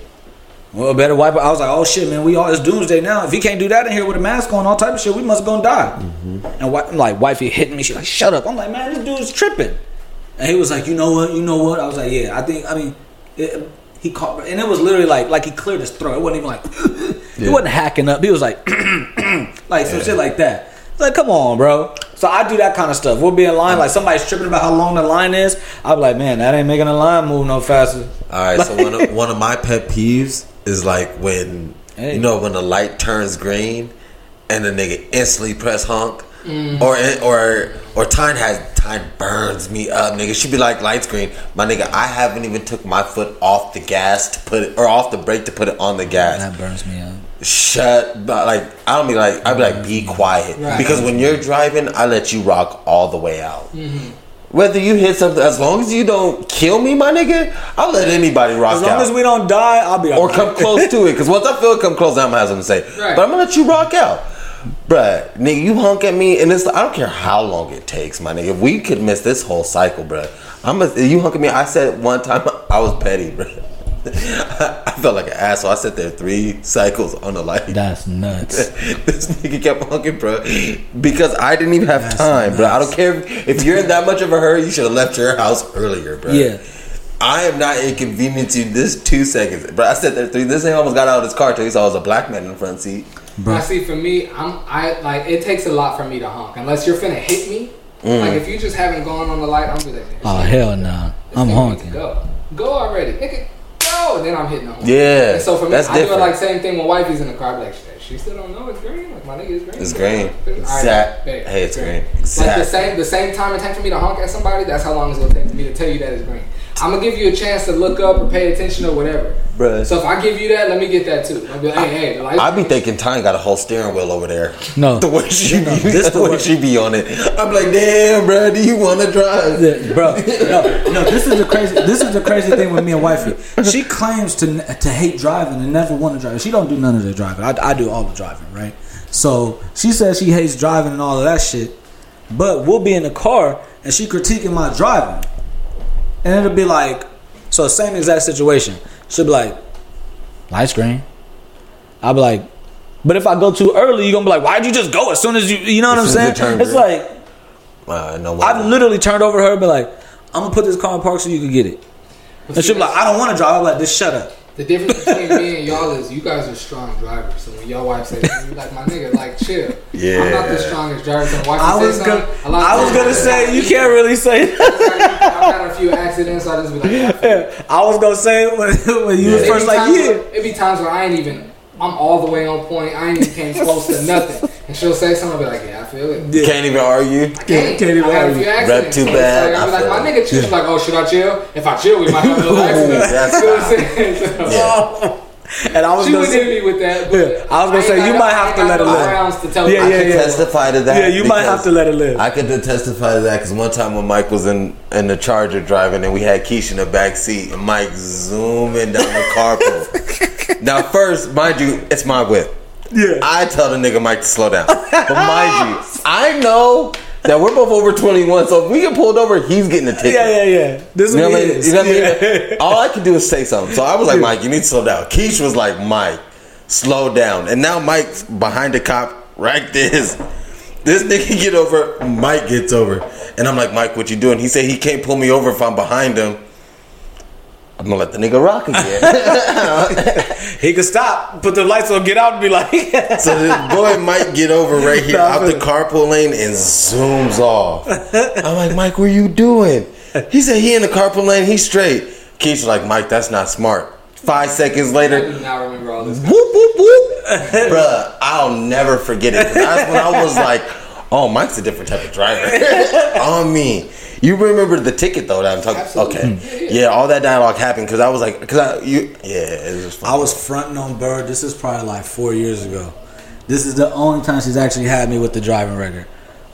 S1: Well, better wipe. it. I was like, oh shit, man. We all it's doomsday now. If he can't do that in here with a mask on, all type of shit, we must gonna die.
S7: Mm-hmm.
S1: And wi- like, wifey hitting me. She's like, shut up. I'm like, man, this dude's tripping. And he was like, you know what? You know what? I was like, yeah. I think. I mean, it, he caught, and it was literally like, like he cleared his throat. It wasn't even like he wasn't hacking up. He was like, like some shit like that. Like, come on, bro. So I do that kind of stuff. We'll be in line, like somebody's tripping about how long the line is. I'll be like, man, that ain't making the line move no faster.
S7: All right, so one of, one of my pet peeves is like when
S1: Hey.
S7: you know when the light turns green and the nigga instantly press honk,
S1: Mm.
S7: or or or time has time burns me up, nigga. She be like lights green, my nigga. I haven't even took my foot off the gas to put it or off the brake to put it on the gas.
S1: That burns me up.
S7: Shut, but like I don't be like I be like be quiet
S6: Right.
S7: because when you're driving, I let you rock all the way out.
S1: Mm-hmm.
S7: Whether you hit something, as long as you don't kill me, my nigga, I'll let anybody rock out.
S1: As long
S7: out
S1: as we don't die, I'll be
S7: or
S1: alright.
S7: come close to it. Because once I feel it come close, I'm gonna have something to say.
S6: Right.
S7: But I'm gonna let you rock out, bruh. Nigga, you honk at me, and it's I don't care how long it takes, my nigga. If we could miss this whole cycle, bruh. I'm a, you honk at me. I said one time I was petty, bruh. I felt like an asshole. I sat there three cycles on the light.
S1: That's nuts.
S7: this nigga kept honking, bro, because I didn't even have
S1: That's
S7: time, bro. I don't care if, if you're in that much of a hurry. You should have left your house earlier, bro.
S1: Yeah.
S7: I am not inconveniencing you this two seconds, bro. I sat there three. This nigga almost got out of his car till he saw it was a black man in the front seat. Bro.
S6: I see. For me, I'm I like it takes a lot for me to honk unless you're finna hit me.
S7: Mm.
S6: Like if you just haven't gone on the light, I'm be like, this
S1: Oh
S6: nigga-
S1: hell no.
S6: this
S1: I'm
S6: nigga needs
S1: honking.
S6: to Go, go already, nigga. And then I'm hitting horn.
S7: Yeah,
S6: And so for me,
S7: that's
S6: I do it like same thing when wifey's in the car. I be like, "Shit, she still don't know it's green. Like my nigga, it's green.
S7: It's green.
S6: All right,
S7: Exact-
S6: babe,
S7: hey, it's green.
S6: Like the same the same time it takes for me to honk at somebody, that's how long it's gonna take for me to tell you that it's green. I'm gonna give you a chance to look up or pay attention or whatever.
S7: Bruh.
S6: So if I give you that, let me get that too. I'll be like, hey, hey, the lights
S7: I be thinking Tyne got a whole steering wheel over there.
S1: No.
S7: The way she,
S1: No,
S7: be,
S1: this
S7: the
S1: the
S7: way
S1: way-
S7: she be on it. I'm like, damn, bro. Do you want to drive?
S1: Yeah, bro. No, no. This is the crazy. This is the crazy thing with me and wifey. She claims to to hate driving and never want to drive. She don't do none of the driving. I, I do all the driving, right? So she says she hates driving and all of that shit. But we'll be in the car and she critiquing my driving, and it'll be like, so same exact situation. She'll be like, light screen. I'll be like, but if I go too early, you're gonna be like, why'd you just go as soon as you, you know what I'm
S7: As as
S1: saying?
S7: it
S1: It's like.
S7: Uh, no
S1: I've literally turned over her and be like, I'm gonna put this car in park so you can get it. And she'll be like, I don't want to drive. I'm like, just shut up.
S6: The difference between me and y'all is you guys are strong drivers. So when your wife says, you like my nigga, like chill. Yeah. I'm not the strongest driver. So wife
S1: I
S6: says
S1: was
S6: something,
S1: gonna,
S6: a lot of
S1: I was gonna say you can't really say.
S6: I've had a few accidents, so I just be like, yeah, I feel it.
S1: I was gonna say when, when you was first like,
S6: times
S1: yeah.
S6: where- It be times where I ain't even. I'm all the way on point. I ain't even came close to nothing. And she'll say something. I'll be like, yeah, I feel it.
S7: You can't even argue.
S6: I can't.
S1: can't even
S6: I
S1: argue.
S6: few accidents.
S7: too
S6: so it's
S7: bad.
S6: Like, I'll be like, my nigga chill. She's like, oh, should I chill? If I chill, we might have a little accident.
S7: That's
S6: you know what I'm saying? So,
S7: Yeah. Oh.
S1: And I was
S6: She
S1: gonna
S6: would hit
S1: say,
S6: me with that. But
S1: Yeah, I was gonna
S6: ain't
S1: say, you might have to let it
S6: no
S1: live.
S6: rounds
S1: Yeah, yeah,
S7: I can
S1: yeah.
S7: testify to that.
S1: yeah, you might have
S7: because
S1: to let it live.
S7: I could testify to that because one time when Mike was in in the Charger driving and we had Keisha in the back seat and Mike zooming down the carpool. now, first, mind you, it's my whip.
S1: Yeah.
S7: I tell the nigga Mike to slow down, but mind you, I know that we're both over twenty one, so if we get pulled over, he's getting a ticket.
S1: Yeah, yeah, yeah. This is
S7: You know
S1: what
S7: I mean? You know what I mean? All I could do is say something. So I was like, Mike, you need to slow down. Keish was like, Mike, slow down. And now Mike's behind the cop, right this. This nigga get over, Mike gets over. And I'm like, Mike, what you doing? He said he can't pull me over if I'm behind him. I'm gonna let the nigga rock again.
S1: He could stop, put the lights on, get out, and be like,
S7: so this boy might get over right here
S1: Nah,
S7: out the carpool lane and zooms off. I'm like, Mike, what are you doing? He said he in the carpool lane, he's straight. Keith's like, Mike, that's not smart. Five seconds
S6: I
S7: later,
S6: do not remember all this.
S7: whoop whoop whoop, bruh. I'll never forget it. That's when I was like, oh, Mike's a different type of driver. On me. You remember the ticket though that I'm talking.
S6: Absolutely.
S7: Okay, mm. yeah, all that dialogue happened because I was like, because I you yeah, it was
S1: I was fronting on Bird. This is probably like four years ago. This is the only time she's actually had me with the driving record.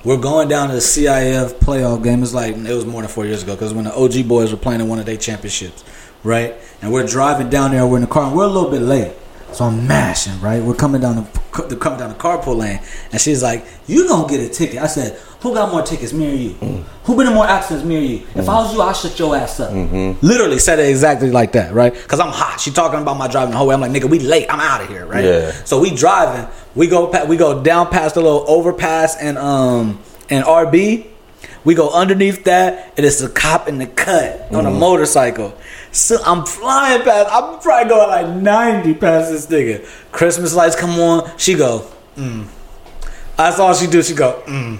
S1: We're going down to the CIF playoff game. It's like it was more than four years ago because when the OG boys were playing in one of their championships, right? And we're driving down there. We're in the car and we're a little bit late, so I'm mashing. Right? We're coming down the coming down the carpool lane, and she's like, "You gonna get a ticket?" I said, "Who got more tickets, me or you? Mm. Who been in more accidents, me or you? If mm. I was you, I'd shut your ass up." Mm-hmm. Literally said it exactly like that, right? Because I'm hot. She talking about my driving the whole way. I'm like, "Nigga, we late. I'm out of here." Right?
S7: Yeah.
S1: So we driving. We go we go down past the little overpass and um and RB. We go underneath that, and it's a cop in the cut on a mm-hmm. motorcycle. So I'm flying past. I'm probably going like 90 past this nigga. Christmas lights come on. She go, mm. That's all she do. She go, mm.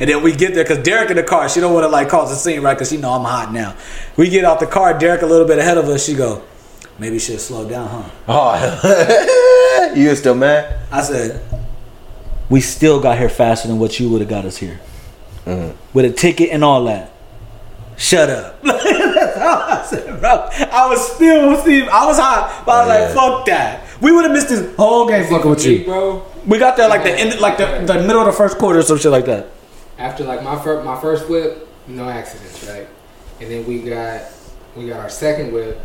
S1: And then we get there because Derek in the car. She don't want to like cause a scene, right? Because she know I'm hot now. We get out the car. Derek a little bit ahead of us. She go, maybe she should slow down, huh?
S7: Oh, you still mad?
S1: I said, we still got here faster than what you would have got us here. With a ticket and all that. Shut up. That's how I said, bro. I was still, Steve, I was hot, but I was
S7: Yeah.
S1: like, fuck that. We would have missed this whole game fucking with you.
S6: bro.
S1: We got there like the end, like the, the middle of the first quarter or some shit like that.
S6: After like my first my first whip, no accidents, right? And then we got we got our second whip,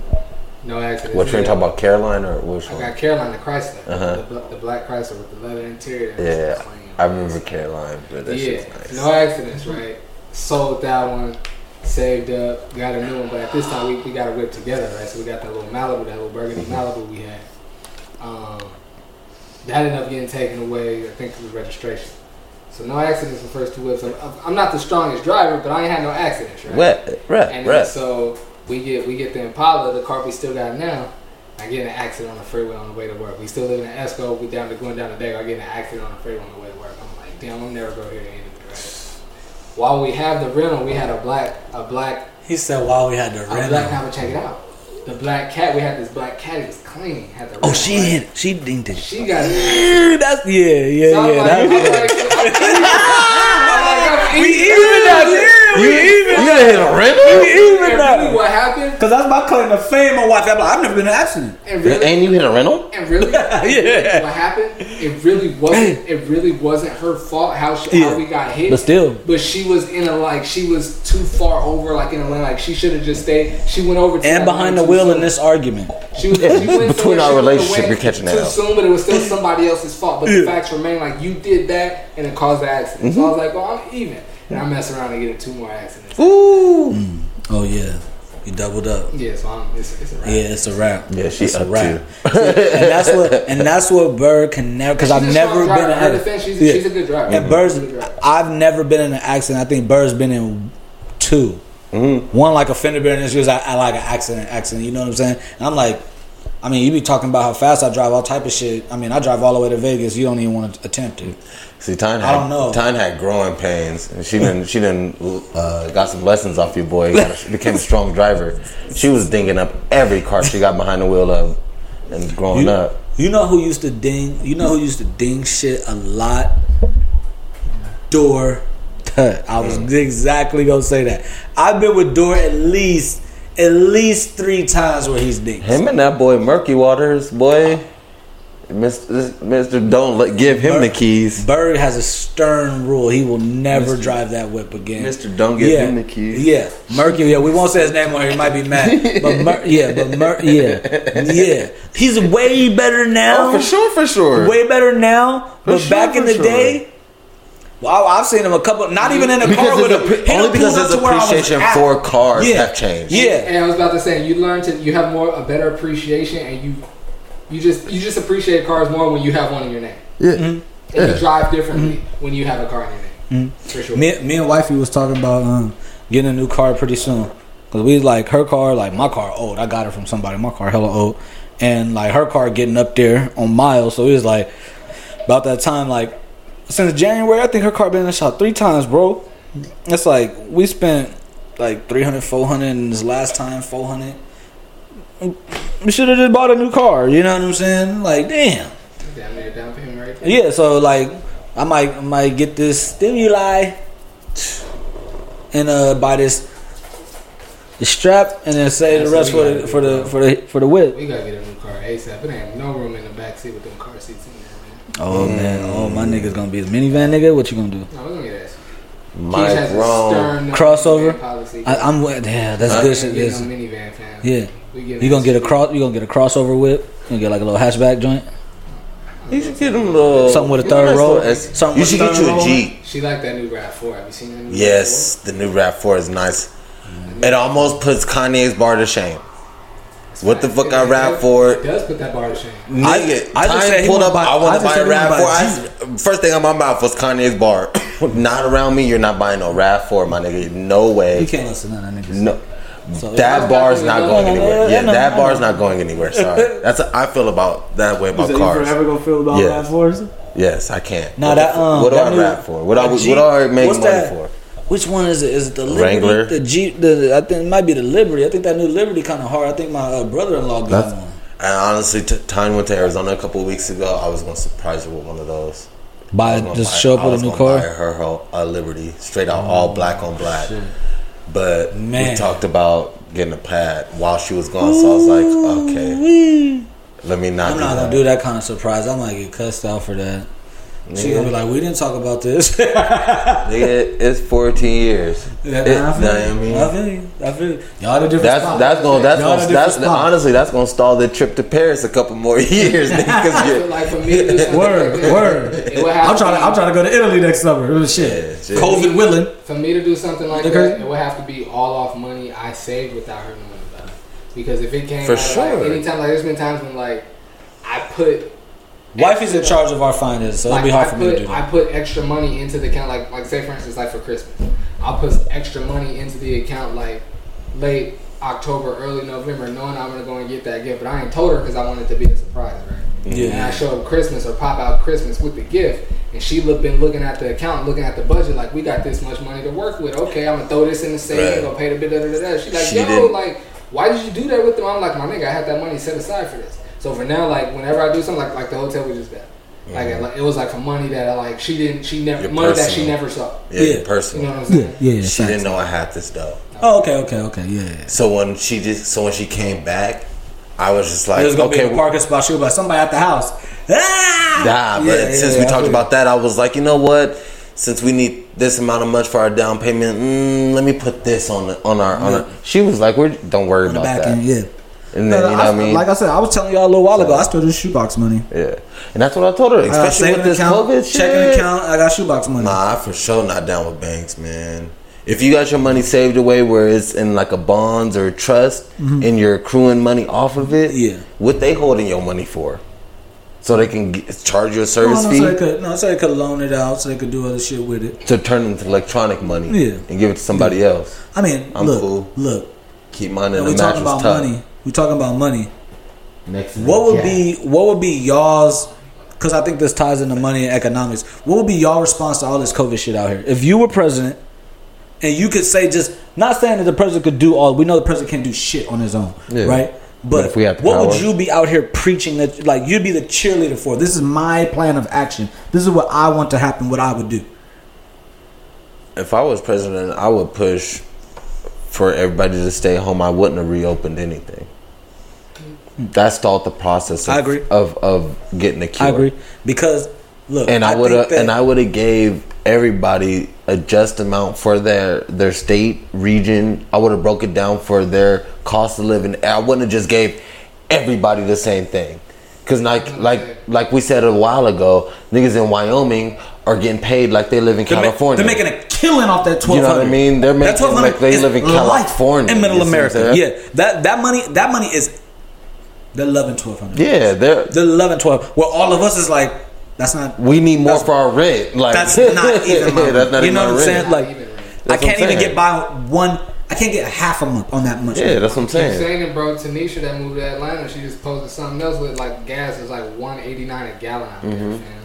S6: no accidents.
S7: What train
S6: Yeah.
S7: talking about? Caroline or which
S6: I
S7: one?
S6: got Caroline the Chrysler,
S7: Uh-huh.
S6: the, bl- the black Chrysler with the leather interior. That was
S7: Yeah,
S6: clean.
S7: I remember Caroline, but that
S6: yeah,
S7: shit's nice.
S6: no accidents, right? Sold that one, saved up, got a new one, but at this time we, we got a whip together, right? So we got that little Malibu, that little burgundy
S7: Mm-hmm.
S6: Malibu we had. Um, that ended up getting taken away, I think, through registration. So no accidents the first two whips. I'm, I'm not the strongest driver, but I ain't had no accidents, right?
S7: Wet, rep,
S6: And
S7: rep.
S6: so we get we get the Impala, the car we still got now. I get in an accident on the freeway on the way to work. We still live in Esco. We down to going down the day. I get in an accident on the freeway on the way to work. I'm like, damn, I'll never go here anyway. While we have the rental, we had a black a black
S1: He said while we had the
S6: a black.
S1: rent.
S6: Now check it out. The black cat. We had this black cat. It was clean. Had the
S1: Oh, she hit it. She dinged it.
S6: She got it.
S1: That's yeah, yeah,
S6: So
S1: yeah.
S6: like,
S1: That's
S6: I'm like, I'm like, I'm
S1: we even that. Yeah, we even.
S7: You gotta hit a rental?
S1: We even
S6: And
S1: that.
S6: really, what happened?
S1: Cause that's my claim to fame on watch. I'm like, I've never been in an accident.
S6: And really,
S7: And you hit a rental?
S6: And really,
S1: Yeah.
S6: what happened? It really wasn't. It really wasn't her fault how she,
S1: Yeah.
S6: how we got hit.
S1: But still.
S6: but she was in a like she was too far over, like in a lane. Like she should have just stayed. She went over to
S1: And
S6: that
S1: behind the wheel
S6: soon.
S1: in this argument.
S6: She was she went
S7: Between our
S6: she
S7: relationship,
S6: away
S7: you're catching
S6: too
S7: that out.
S6: soon, but it was still somebody else's fault. But the facts remain like you did that and it caused the accident. So mm-hmm. I was like, well, I'm even. And I mess around and get in two more accidents.
S7: Ooh. Mm.
S1: Oh yeah, you doubled up.
S6: Yeah, so I'm, it's, it's a wrap.
S1: Yeah, it's a wrap.
S7: Yeah, she
S1: it's
S7: up
S1: a wrap.
S7: too.
S1: and that's what and that's what Bird can never because I've never been in an
S6: defense, she's,
S1: Yeah.
S6: she's a good driver.
S1: And Bird's,
S6: She's a.
S1: I've never been in an accident. I think Bird's been in two. Mm. One like a fender bender, and she was I, I like an accident, accident. You know what I'm saying? And I'm like, I mean, you be talking about how fast I drive, all type of shit. I mean, I drive all the way to Vegas. You don't even want to attempt it.
S7: See, Tyne had,
S1: I don't know.
S7: Tyne had growing pains. And she didn't. She didn't. Uh, got some lessons off your boy. Got a, became a strong driver. She was dinging up every car she got behind the wheel of, and growing
S1: You,
S7: up.
S1: you know who used to ding? You know who used to ding shit a lot? Door. I was exactly gonna say that. I've been with Door at least at least three times where he's dinged.
S7: Him and that boy Murky Waters, boy. Mr. Don't let, give him the keys.
S1: Bird has a stern rule. He will never drive that whip again.
S7: Mister, don't give
S1: yeah,
S7: him the keys.
S1: Yeah, Mercury. Yeah, we won't say his name on here. He might be mad. But Mer- yeah, but Mer- yeah, yeah. He's way better now.
S7: Oh, for sure, for sure.
S1: Way better now. But
S7: sure,
S1: back in the
S7: sure.
S1: day. Well, I- I've seen him a couple, not even in a car with
S7: his
S1: him.
S7: only because
S1: pulled up
S7: his
S1: to where I was
S7: appreciation for cars
S1: Yeah.
S7: have changed.
S1: Yeah,
S6: And I was about to say, you learn to, you have more, a better appreciation, and you, you just, you just appreciate cars more when you have one in your name.
S7: Yeah. Mm-hmm.
S6: And you drive differently mm-hmm. when you have a car in your name. Mm-hmm. For sure.
S1: me, me and wifey was talking about um, getting a new car pretty soon. Because we like her car like my car old. I got it from somebody. My car hella old. And like her car getting up there on miles. So it was like about that time like since january i think her car been in the shop three times bro. It's like we spent like 300 400 and this last time 400 we should have just bought a new car you know what i'm saying like damn
S6: Damn down payment right there.
S1: yeah, so like I might I might get this stimuli and uh buy this the strap and then save the rest for the for the for the for the whip.
S6: We gotta get a new car ASAP. It ain't no room in the back seat with them car seats in there, Man.
S1: Oh man, oh my nigga's gonna be a minivan nigga. What you gonna do?
S6: man. No, we're gonna get that.
S7: Mike
S6: Keith has a
S7: Rome.
S6: stern
S1: Crossover? I, I'm with yeah, that's
S6: We
S1: good shit.
S6: getting no minivan, fam.
S1: Yeah,
S6: We getting
S1: you gonna get a cross? You gonna get a crossover whip? You gonna get like a little hatchback joint?
S7: You should get him a little
S1: Something with a third
S7: that's
S1: row?
S7: S-
S1: Something
S7: You should get you a? Jeep.
S6: She like that new Rav Four. Have you seen that new?
S7: Yes, the new Rap Four is nice. It almost puts Kanye's bar to shame. What the fuck I rap for?
S6: It does put that bar to shame.
S7: Nigga,
S1: I just
S7: Time
S1: said
S7: pulled up.
S1: buy-
S7: I
S1: I
S7: want to buy a
S1: he
S7: Rap
S1: wanna
S7: Four. I, first thing on my mouth was Kanye's bar. Not around me. You're not buying no Rap Four, my nigga. No way.
S1: You can't listen to that nigga.
S7: No,
S1: So
S7: That bar's not going anywhere.
S1: Yeah,
S7: Yeah,
S1: no,
S7: that
S1: no,
S7: bar's
S1: no.
S7: not going anywhere. Sorry, that's I feel about that way about
S1: So you
S7: cars.
S1: forever gonna feel about
S7: Yeah.
S1: that Forza?
S7: Yes, I can't.
S1: Nah,
S7: what
S1: that
S7: the-
S1: um,
S7: what do
S1: that
S7: I
S1: new-
S7: rap for? What do I
S1: that
S7: what
S1: Jeep-
S7: do I make money
S1: that?
S7: for?
S1: Which one is it? Is it the Liberty?
S7: Wrangler?
S1: The Jeep? The I think it might be the Liberty. I think that new Liberty kind of hard. I think my uh, brother-in-law got
S7: That's-
S1: one.
S7: And honestly, t- Tanya went to Arizona a couple of weeks ago. I was gonna surprise her with one of those. I
S1: Buy just
S7: buy-
S1: show up
S7: I
S1: with a new car.
S7: Buy her her a Liberty, straight out, all black on black. But
S1: Man.
S7: we talked about getting a pad while she was gone, so I was like, okay, let me not.
S1: I'm
S7: do
S1: not
S7: that.
S1: gonna do that kind of surprise. I might get cussed out for that. She gonna be like, "We didn't talk about this."
S7: Nigga, it's 14 years.
S1: Yeah,
S7: It-
S1: I feel you.
S7: I mean,
S1: I feel you. I feel you. Y'all the different
S7: That's
S1: spot.
S7: that's gonna that's
S1: Y'all
S7: gonna that's
S1: different spot.
S7: honestly that's gonna stall the trip to Paris a couple more years. nigga, 'cause
S6: I
S7: you-
S6: feel like for me to do something
S1: Word,
S6: like that,
S1: word.
S6: it would have
S1: I'm trying to. I'm trying to go to Italy next summer. It was shit.
S7: Yeah.
S1: COVID willing.
S6: For me to do something like
S1: Okay.
S6: that, it would have to be all off money I saved without her knowing about it. Because if it came
S7: For
S6: out
S7: sure.
S6: like, anytime like there's been times when like I put
S1: Wifey's in charge of our finances, so it'll be hard
S6: I
S1: for me to
S6: put
S1: do
S6: I put extra money into the account like like say for instance like for Christmas. I'll put extra money into the account like late October, early November, knowing I'm gonna go and get that gift. But I ain't told her because I want it to be a surprise, right?
S1: Yeah.
S6: And I show up Christmas or pop out Christmas with the gift, and she look, been looking at the account, looking at the budget, like we got this much money to work with. Okay, I'm gonna throw this in the savings,
S7: Right.
S6: gonna pay the bit da da da. She's like,
S7: She
S6: yo,
S7: didn't-
S6: like, why did you do that with them? I'm like, my nigga, I had that money set aside for this. So for now, like, whenever I do something, like like the hotel we just got, like, like it was like for money that I like she didn't, she never
S7: Your
S6: money that she never saw.
S7: yeah,
S1: Yeah.
S6: You know what I'm saying?
S1: Yeah, yeah.
S7: She didn't know I had this though.
S1: Oh, okay, okay, okay. Yeah. yeah.
S7: So when she just so when she came back, I was just like,
S1: It was gonna
S7: okay,
S1: be in a parking spot. She was like, "Somebody at the house." Ah!
S7: Nah, but
S1: Yeah, yeah,
S7: since
S1: yeah,
S7: we
S1: I
S7: talked about that, I was like, you know what? Since we need this amount of money for our down payment, mm, let me put this on the, on our on our. She was like, "We're don't worry
S1: on the
S7: about
S1: back
S7: that."
S1: end. Yeah.
S7: And then you know what I mean?
S1: Like I said, I was telling y'all a little while ago. I still do shoebox money.
S7: yeah, and that's what I told her. Especially with this
S1: account,
S7: COVID shit.
S1: checking account. I got shoebox money.
S7: Nah, I for sure not down with banks, man. If you got your money saved away where it's in like a bonds or trust, and you're accruing money off of it,
S1: Mm-hmm. Yeah.
S7: what they holding your money for? So they can get, charge you a service
S1: no,
S7: fee
S1: so they could, no, so they could loan it out, so they could do other shit with it.
S7: to turn into electronic money
S1: Yeah.
S7: and give it to somebody else.
S1: I mean,
S7: I'm
S1: look,
S7: cool.
S1: look.
S7: Keep mine in the
S1: talking
S7: mattress
S1: about
S7: tub.
S1: money, we talking about money.
S9: Next
S1: What would be what would be y'all's? Because I think this ties into money and economics. What would be y'all response to all this COVID shit out here? If you were president, and you could say just not saying that the president could do all. We know the president can't do shit on his own,
S7: Yeah.
S1: right? But,
S7: But if we had the
S1: what would you be out here preaching that like you'd be the cheerleader for? This is my plan of action. This is what I want to happen. What I would do.
S7: If I was president, I would push for everybody to stay home. I wouldn't have reopened anything. That stalled the process. Of,
S1: I agree.
S7: Of of getting the cure.
S1: I agree because look,
S7: and I, would have and I would have gave everybody a just amount for their their state region. I would have broke it down for their cost of living. I wouldn't have just gave everybody the same thing. Cause like like like we said a while ago, niggas in Wyoming are getting paid like they live in
S1: They're, ma-
S7: California.
S1: they're making a killing off that
S7: You know what I mean? They're making like they live in California.
S1: in Middle
S7: you see what I'm
S1: America. Yeah, that that money that money is they're loving twelve hundred.
S7: Yeah, they're
S1: they're loving twelve. Well, all of us is like that's not.
S7: we need more for our rent. Like
S1: That's not even. My
S7: that's not
S1: you
S7: even
S1: know what I'm saying? Like
S6: Not even rent.
S1: I can't even
S7: saying.
S1: get by one. I can't get half a month on that much.
S7: Yeah, that's what I'm
S6: Keep
S7: saying.
S6: saying it, bro. Tanisha that moved to Atlanta, she just posted something else with like gas is like one eighty nine a gallon out
S7: Mm-hmm.
S6: there, fam.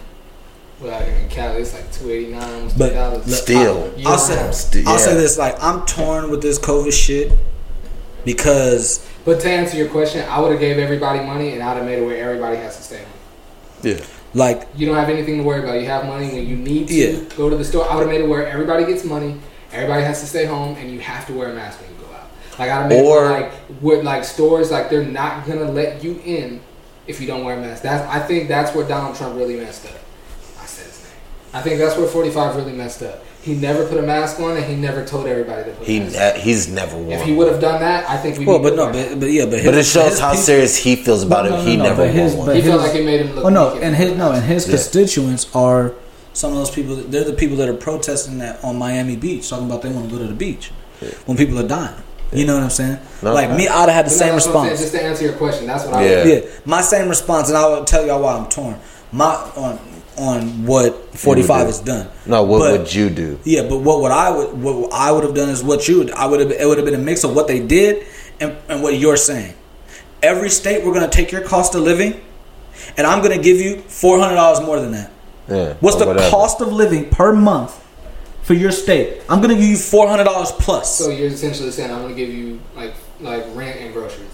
S6: Well, out in Cali, it's like two eighty nine, almost
S1: But
S6: three dollars.
S7: Still.
S6: Year
S1: I'll say,
S6: round.
S1: I'll
S7: yeah.
S1: say this: like I'm torn with this COVID shit because
S6: But to answer your question, I would have gave everybody money and I'd have made it where everybody has to stay home.
S7: Yeah.
S6: Like you don't have anything to worry about. You have money when you need to
S1: Yeah.
S6: go to the store. I would have made it where everybody gets money, everybody has to stay home, and you have to wear a mask when you go out. Like I'd have made
S7: Or-
S6: it like with like stores like they're not gonna let you in if you don't wear a mask. That's I think that's where Donald Trump really messed up. I said his name. I think that's where 45 really messed up. He never put a mask on and he never told everybody to put
S7: He
S6: a mask on.
S7: he's never won.
S6: If he would have done that, I think we.
S1: well, but no, but, but yeah, but
S7: but it shows
S1: his
S7: how
S1: people-
S7: serious he feels about
S1: No,
S7: it.
S1: no,
S7: he
S1: no,
S7: never
S1: but his-
S7: won
S1: but
S6: he felt like it made him look.
S1: Oh no,
S6: weak
S1: and his no, and his
S7: Yeah.
S1: constituents are some of those people. that- They're the people that are protesting that on Miami Beach, talking about they want to go to the beach when people are dying. You know what I'm saying?
S7: No,
S1: like
S7: no.
S1: me, I'd have had the
S6: But
S1: same
S6: that's what I'm saying.
S1: response.
S6: Just to answer your question, that's what I.
S7: Yeah.
S6: would
S1: Yeah, my same response, and I will tell y'all why I'm torn. my on on what forty five has done.
S7: No, what
S1: But-
S7: would you do?
S1: Yeah, but what would I would what I would have done is what you would I would have it would have been a mix of what they did and, and what you're saying. Every state we're gonna take your cost of living, and I'm gonna give you four hundred dollars more than that.
S7: Yeah.
S1: What's the
S7: whatever.
S1: cost of living per month for your state? I'm gonna give you four hundred dollars plus.
S6: So you're essentially saying I'm gonna give you like like rent and groceries.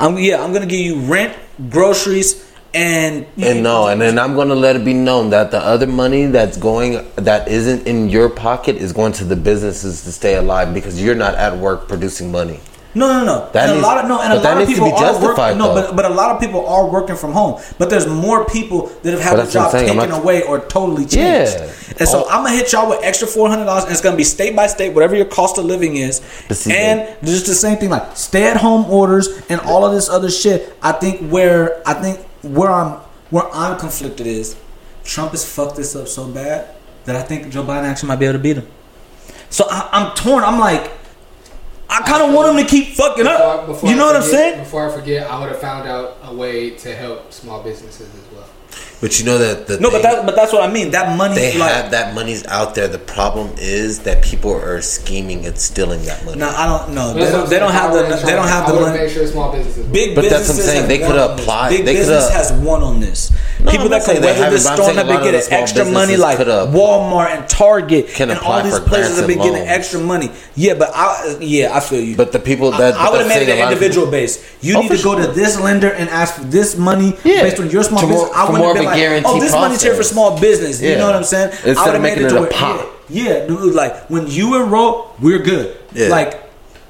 S1: I'm yeah, I'm gonna give you rent, groceries, and
S7: And no, and then I'm gonna let it be known that the other money that's going that isn't in your pocket is going to the businesses to stay alive because you're not at work producing money.
S1: No, no, no.
S7: That
S1: and
S7: needs-
S1: a lot of no, and a lot of people are working. No, but but a lot of people are working from home. But there's more people that have had their job taken
S7: not-
S1: away or totally changed.
S7: Yeah.
S1: And so
S7: Oh.
S1: I'm gonna hit y'all with extra four hundred dollars, and it's gonna be state by state, whatever your cost of living is,
S7: see,
S1: and just the same thing like stay at home orders and all of this other shit. I think where I think where I'm where I'm conflicted is Trump has fucked this up so bad that I think Joe Biden actually might be able to beat him. So I, I'm torn. I'm like. I kind of want him to keep fucking up. you know what I'm saying?
S6: Before I forget, I would have found out a way to help small businesses as well.
S10: But you know that the
S1: No, but that but that's what I mean. That money,
S10: they
S1: like,
S10: have that money's out there. The problem is that people are scheming and stealing that money.
S1: no, I don't know. They
S6: That's what
S1: don't.
S6: I'm
S1: They don't have the.
S6: would've
S1: They don't have the money.
S6: Make sure small businesses.
S1: Big
S7: But that's what I'm saying. They
S1: won
S7: coulda
S1: on this.
S7: applied-
S1: Big
S7: they
S1: business has won on this.
S7: No,
S1: People that
S7: not
S1: can
S7: they
S1: weather
S7: haven't,
S1: this storm
S7: saying
S1: have
S7: a
S1: been getting extra money, like Walmart and Target
S7: Can
S1: and
S7: apply
S1: all these
S7: for
S1: places
S7: grants
S1: have been getting extra money. Yeah, but I yeah I feel you.
S7: But the people that
S1: I, I would have made it an individual base. You
S7: Oh,
S1: need to go to this lender and ask for this money based on your small business. I wouldn't
S7: more
S1: have been
S7: of a
S1: like,
S7: guarantee
S1: oh, this money's here for small business. You know what I'm saying?
S7: Instead
S1: I would
S7: of
S1: have made
S7: making
S1: it
S7: it
S1: to
S7: a pot.
S1: Yeah, yeah, dude, like when you enroll, we're good.
S10: Yeah.
S1: Like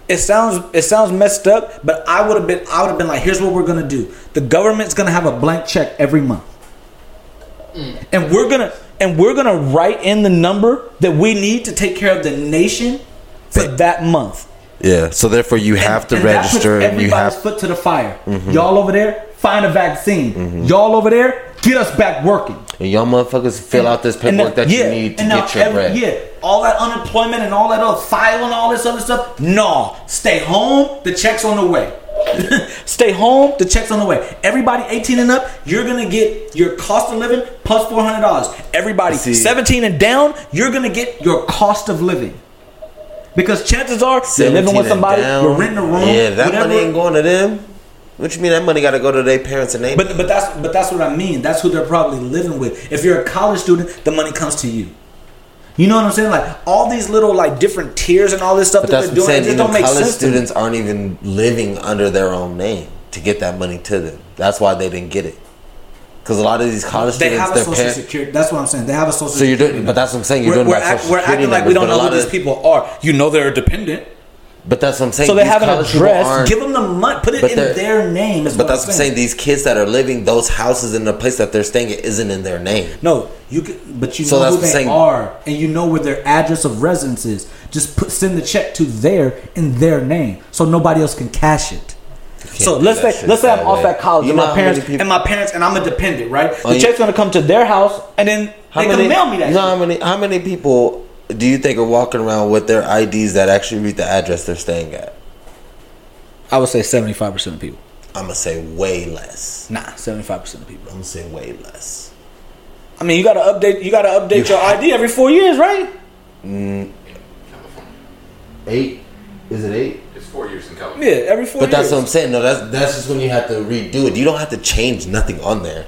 S1: it sounds it sounds messed up, but I would have been I would have been like, here's what we're gonna do. The government's gonna have a blank check every month. Mm. And we're gonna and we're gonna write in the number that we need to take care of the nation for that month.
S7: Yeah. So therefore, you have to
S1: And that puts
S7: register, and you
S1: everybody's
S7: have.
S1: foot to the fire. Mm-hmm. Y'all over there, find a vaccine. Y'all over there, get us back working.
S7: And y'all motherfuckers fill out this paperwork
S1: now-
S7: that
S1: yeah,
S7: you need to
S1: and now
S7: get your
S1: every-
S7: bread.
S1: Yeah, all that unemployment and all that other filing, and all this other stuff. No, stay home. The check's on the way. stay home. The check's on the way. Everybody 18 and up, you're gonna get your cost of living plus four hundred dollars. Everybody
S7: See-
S1: 17 and down, you're gonna get your cost of living. Because chances are you're living
S7: 17
S1: with
S7: and
S1: somebody,
S7: down.
S1: you're renting a room.
S10: yeah, that
S1: whatever.
S10: money ain't going to them. What you mean that money got to go to their parents and they?
S1: But but that's but that's what I mean. That's who they're probably living with. If you're a college student, the money comes to you. You know what I'm saying? Like all these little like different tiers and all this stuff
S7: But
S1: that
S7: that's
S1: they're doing, it
S7: saying.
S1: just don't make
S7: college
S1: sense.
S7: students aren't even living under their own name to get that money to them. That's why they didn't get it. Because a lot of these college
S1: They
S7: students,
S1: have a
S7: their
S1: social
S7: parents.
S1: security. That's what I'm saying. They have a social.
S7: So you're doing, but that's what I'm saying. You're
S1: we're,
S7: doing
S1: we're, act, we're acting like
S7: numbers,
S1: we don't know who these people are. You know they're dependent,
S7: But that's what I'm saying.
S1: so they
S7: These
S1: have an address. Give them the money. Put it
S7: But
S1: in their name.
S7: But
S1: what
S7: that's
S1: I'm
S7: what I'm saying. These kids that are living those houses in the place that they're staying at isn't in their name.
S1: No, you can, but you
S7: So
S1: know
S7: that's
S1: who they
S7: saying.
S1: are, and you know where their address of residence is. Just put send the check to their in their name, so nobody else can cash it. So let's say let's say I'm
S7: that
S1: off at college
S7: You
S1: and my parents
S7: people-
S1: and my parents and I'm a dependent, right?
S7: Oh,
S1: The
S7: you-
S1: check's gonna come to their house, and then
S7: How
S1: they
S7: many?
S1: can mail me that.
S7: you know how many? How many people do you think are walking around with their IDs that actually read the address they're staying at?
S1: I would say seventy five percent of people.
S10: I'm gonna say way less.
S1: Nah, seventy five percent of people.
S10: I'm gonna say way less.
S1: I mean, you gotta update. You gotta update your ID every four years, right?
S7: Mm, Eight? Is it eight?
S11: It's four years in California.
S1: Yeah, every four
S7: But
S1: years.
S7: that's what I'm saying. No, that's that's just when you have to redo it. You don't have to change nothing on there.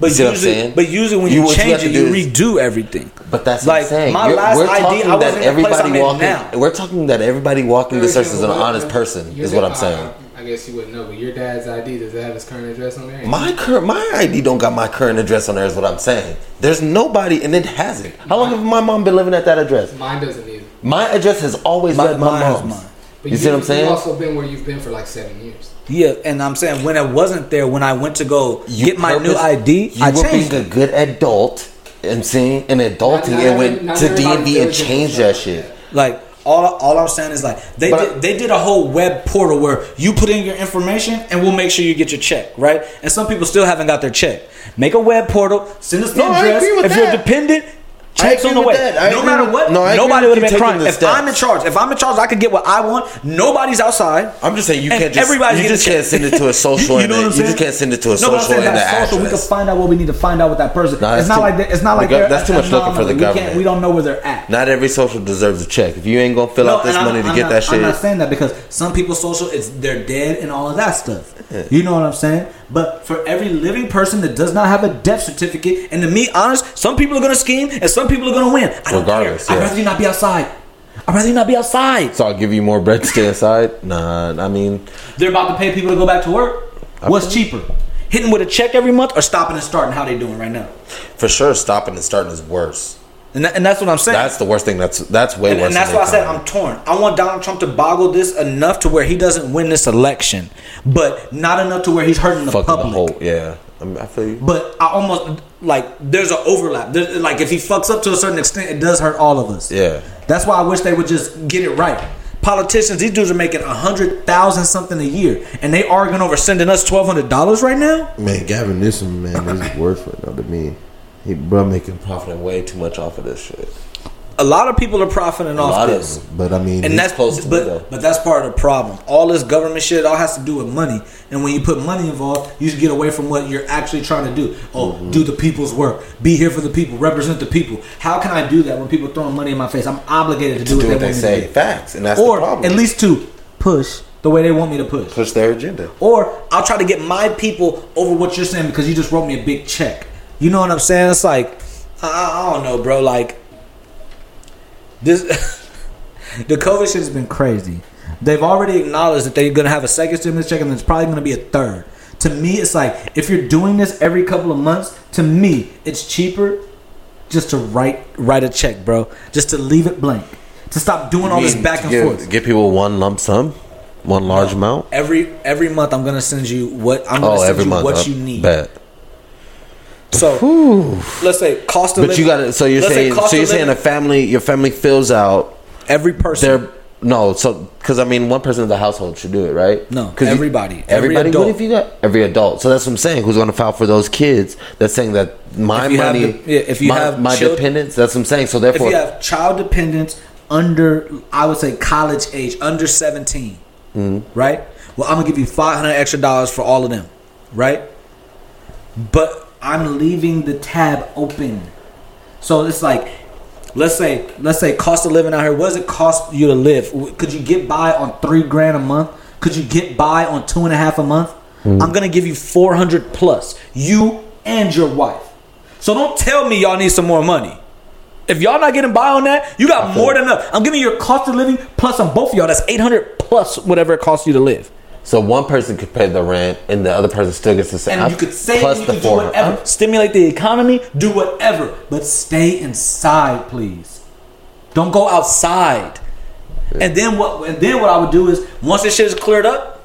S1: But
S7: You see what I'm
S1: usually,
S7: saying?
S1: but usually when
S7: You-
S1: you,
S7: what you
S1: change it, you
S7: is-
S1: redo everything.
S7: But that's
S1: Like,
S7: what I'm saying.
S1: my
S7: You're-
S1: last
S7: we're
S1: ID,
S7: talking
S1: I wasn't
S7: that
S1: in the place
S7: everybody
S1: I'm in
S7: walking.
S1: now.
S7: We're talking that everybody walking this earth is an honest person. Is what I'm saying.
S6: I, I guess you wouldn't know, but your dad's ID does it have his current address on there?
S7: My current my ID don't got my current address on there. Is what I'm saying. There's nobody, and it hasn't. How long have my mom been living at that address?
S6: Mine doesn't either.
S7: My address has always
S1: My-
S7: read my
S1: mine
S7: mom's.
S1: mine.
S6: But
S7: You see what I'm saying?
S6: You've also been where you've been for like seven years.
S1: Yeah, and I'm saying when it wasn't there, when I went to go
S7: You
S1: get my new
S7: purpose-
S1: ID,
S7: You
S1: I
S7: were
S1: changed
S7: being a good adult and seeing an adulting
S6: Not- not
S7: and went
S6: every- not
S7: to
S6: everybody
S7: DMV and
S6: diligent
S7: changed that shit.
S1: Like all, all I'm saying is like they
S7: But I-
S1: did, they did a whole web portal where you put in your information and we'll make sure you get your check, right? And some people still haven't got their check. Make a web portal, send us the
S7: No, I
S1: address.
S7: agree with
S1: if you're
S7: that.
S1: dependent, Checks on the way. No matter what,
S7: no,
S1: nobody would have
S7: you
S1: been crying. If I'm in charge, if I'm in charge, I could get what I want. Nobody's outside.
S7: I'm just saying you can't just
S1: everybody's
S7: you just can't send it to a social.
S1: You know what I'm
S7: and you just can't send it to a
S1: No, but I'm
S7: social
S1: saying that's social. We can find out what we need to find out with that person.
S7: No,
S1: it's not
S7: too-
S1: like they- it's not like
S7: that's too much looking for the.
S1: We
S7: government.
S1: We don't know where they're at.
S7: Not every social deserves a check. If you ain't gonna fill out this money to get that shit,
S1: I'm not saying that because some people's social it's they're dead and all of that stuff. You know what I'm saying? But for every living person that does not have a death certificate, and to me, honest, some people are gonna scheme and some people are gonna win. I don't
S7: Regardless,
S1: care.
S7: yeah.
S1: I'd rather you not be outside. I'd rather you not be outside.
S7: so I'll give you more bread to stay inside. Nah, I mean,
S1: They're about to pay people to go back to work. What's cheaper? Hitting with a check every month or stopping and starting? How they doing right now?
S7: for sure, stopping and starting is worse.
S1: And, that, and that's what I'm saying.
S7: That's the worst thing. That's that's way
S1: and,
S7: worse.
S1: and that's
S7: than
S1: why I said. I'm torn. I want Donald Trump to boggle this enough to where he doesn't win this election, but not enough to where he's hurting the
S7: fucking
S1: public.
S7: the whole. Yeah, I, mean, I feel you.
S1: But I almost like there's an overlap. There's, like if he fucks up to a certain extent, it does hurt all of us.
S7: Yeah.
S1: That's why I wish they would just get it right. Politicians, these dudes are making a hundred thousand something a year, and they arguing over sending us twelve hundred dollars right now.
S12: Man, Gavin Newsom, man, this is worth it though to me. He bro making
S7: Profiting way too much off of this shit.
S1: A lot of people are profiting
S7: A
S1: off
S7: lot
S1: this.
S7: of them.
S12: but I mean,
S1: and that's
S7: close to
S1: but but that's part of the problem. All this government shit all has to do with money, and when you put money involved, you should get away from what you're actually trying to do. Oh,
S7: Mm-hmm.
S1: do the people's work, be here for the people, represent the people. How can I do that when people throwing money in my face? I'm obligated to do,
S7: Do
S1: what they,
S7: they say.
S1: do.
S7: Facts, and that's
S1: or
S7: the problem.
S1: at least to push the way they want me to push.
S7: push their agenda.
S1: Or I'll try to get my people over what you're saying because you just wrote me a big check. You know what I'm saying? It's like I, I don't know, bro. Like this, the COVID shit has been crazy. They've already acknowledged that they're gonna have a second stimulus check, and there's probably gonna be a third. To me, it's like if you're doing this every couple of months, to me, it's cheaper just to write write a check, bro. Just to leave it blank. To stop doing all this back and
S7: give,
S1: forth.
S7: Give people one lump sum, one large amount.
S1: Every every month, I'm gonna send you what I'm gonna
S7: Oh,
S1: send you
S7: month.
S1: what
S7: huh?
S1: you need.
S7: Bet.
S1: So let's say cost of
S7: But
S1: living.
S7: you got to. So you're saying. So you're saying a family. Your family fills out.
S1: every person.
S7: Their no. So because I mean, one person in the household should do it, right?
S1: No,
S7: 'Cause you-
S1: everybody. Every
S7: everybody.
S1: adult.
S7: What if you got every adult? So that's what I'm saying. Who's going to file for those kids? That's saying that my
S1: If you have
S7: money.
S1: the- yeah, if you
S7: my,
S1: have
S7: my dependents. That's what I'm saying. So therefore, if
S1: you have child dependents under, I would say college age, under 17,
S7: Mm-hmm.
S1: right? Well, I'm gonna give you 500 extra dollars for all of them, right? But I'm leaving the tab open, so it's like. Let's say, let's say, cost of living out here. What does it cost you to live? Could you get by on three grand a month? Could you get by on two and a half a month? I'm gonna give you four hundred plus, you and your wife. So don't tell me y'all need some more money. If y'all not getting by on that, you got more than enough. I'm giving you your cost of living plus on both of y'all. That's 800 plus whatever it costs you to live.
S7: So one person could pay the rent, and the other person still gets the same.
S1: And you could save,
S7: plus
S1: you
S7: the
S1: could do
S7: 400.
S1: whatever. Stimulate the economy, do whatever. But stay inside, please. Don't go outside. And then what and then what I would do is once this shit is cleared up,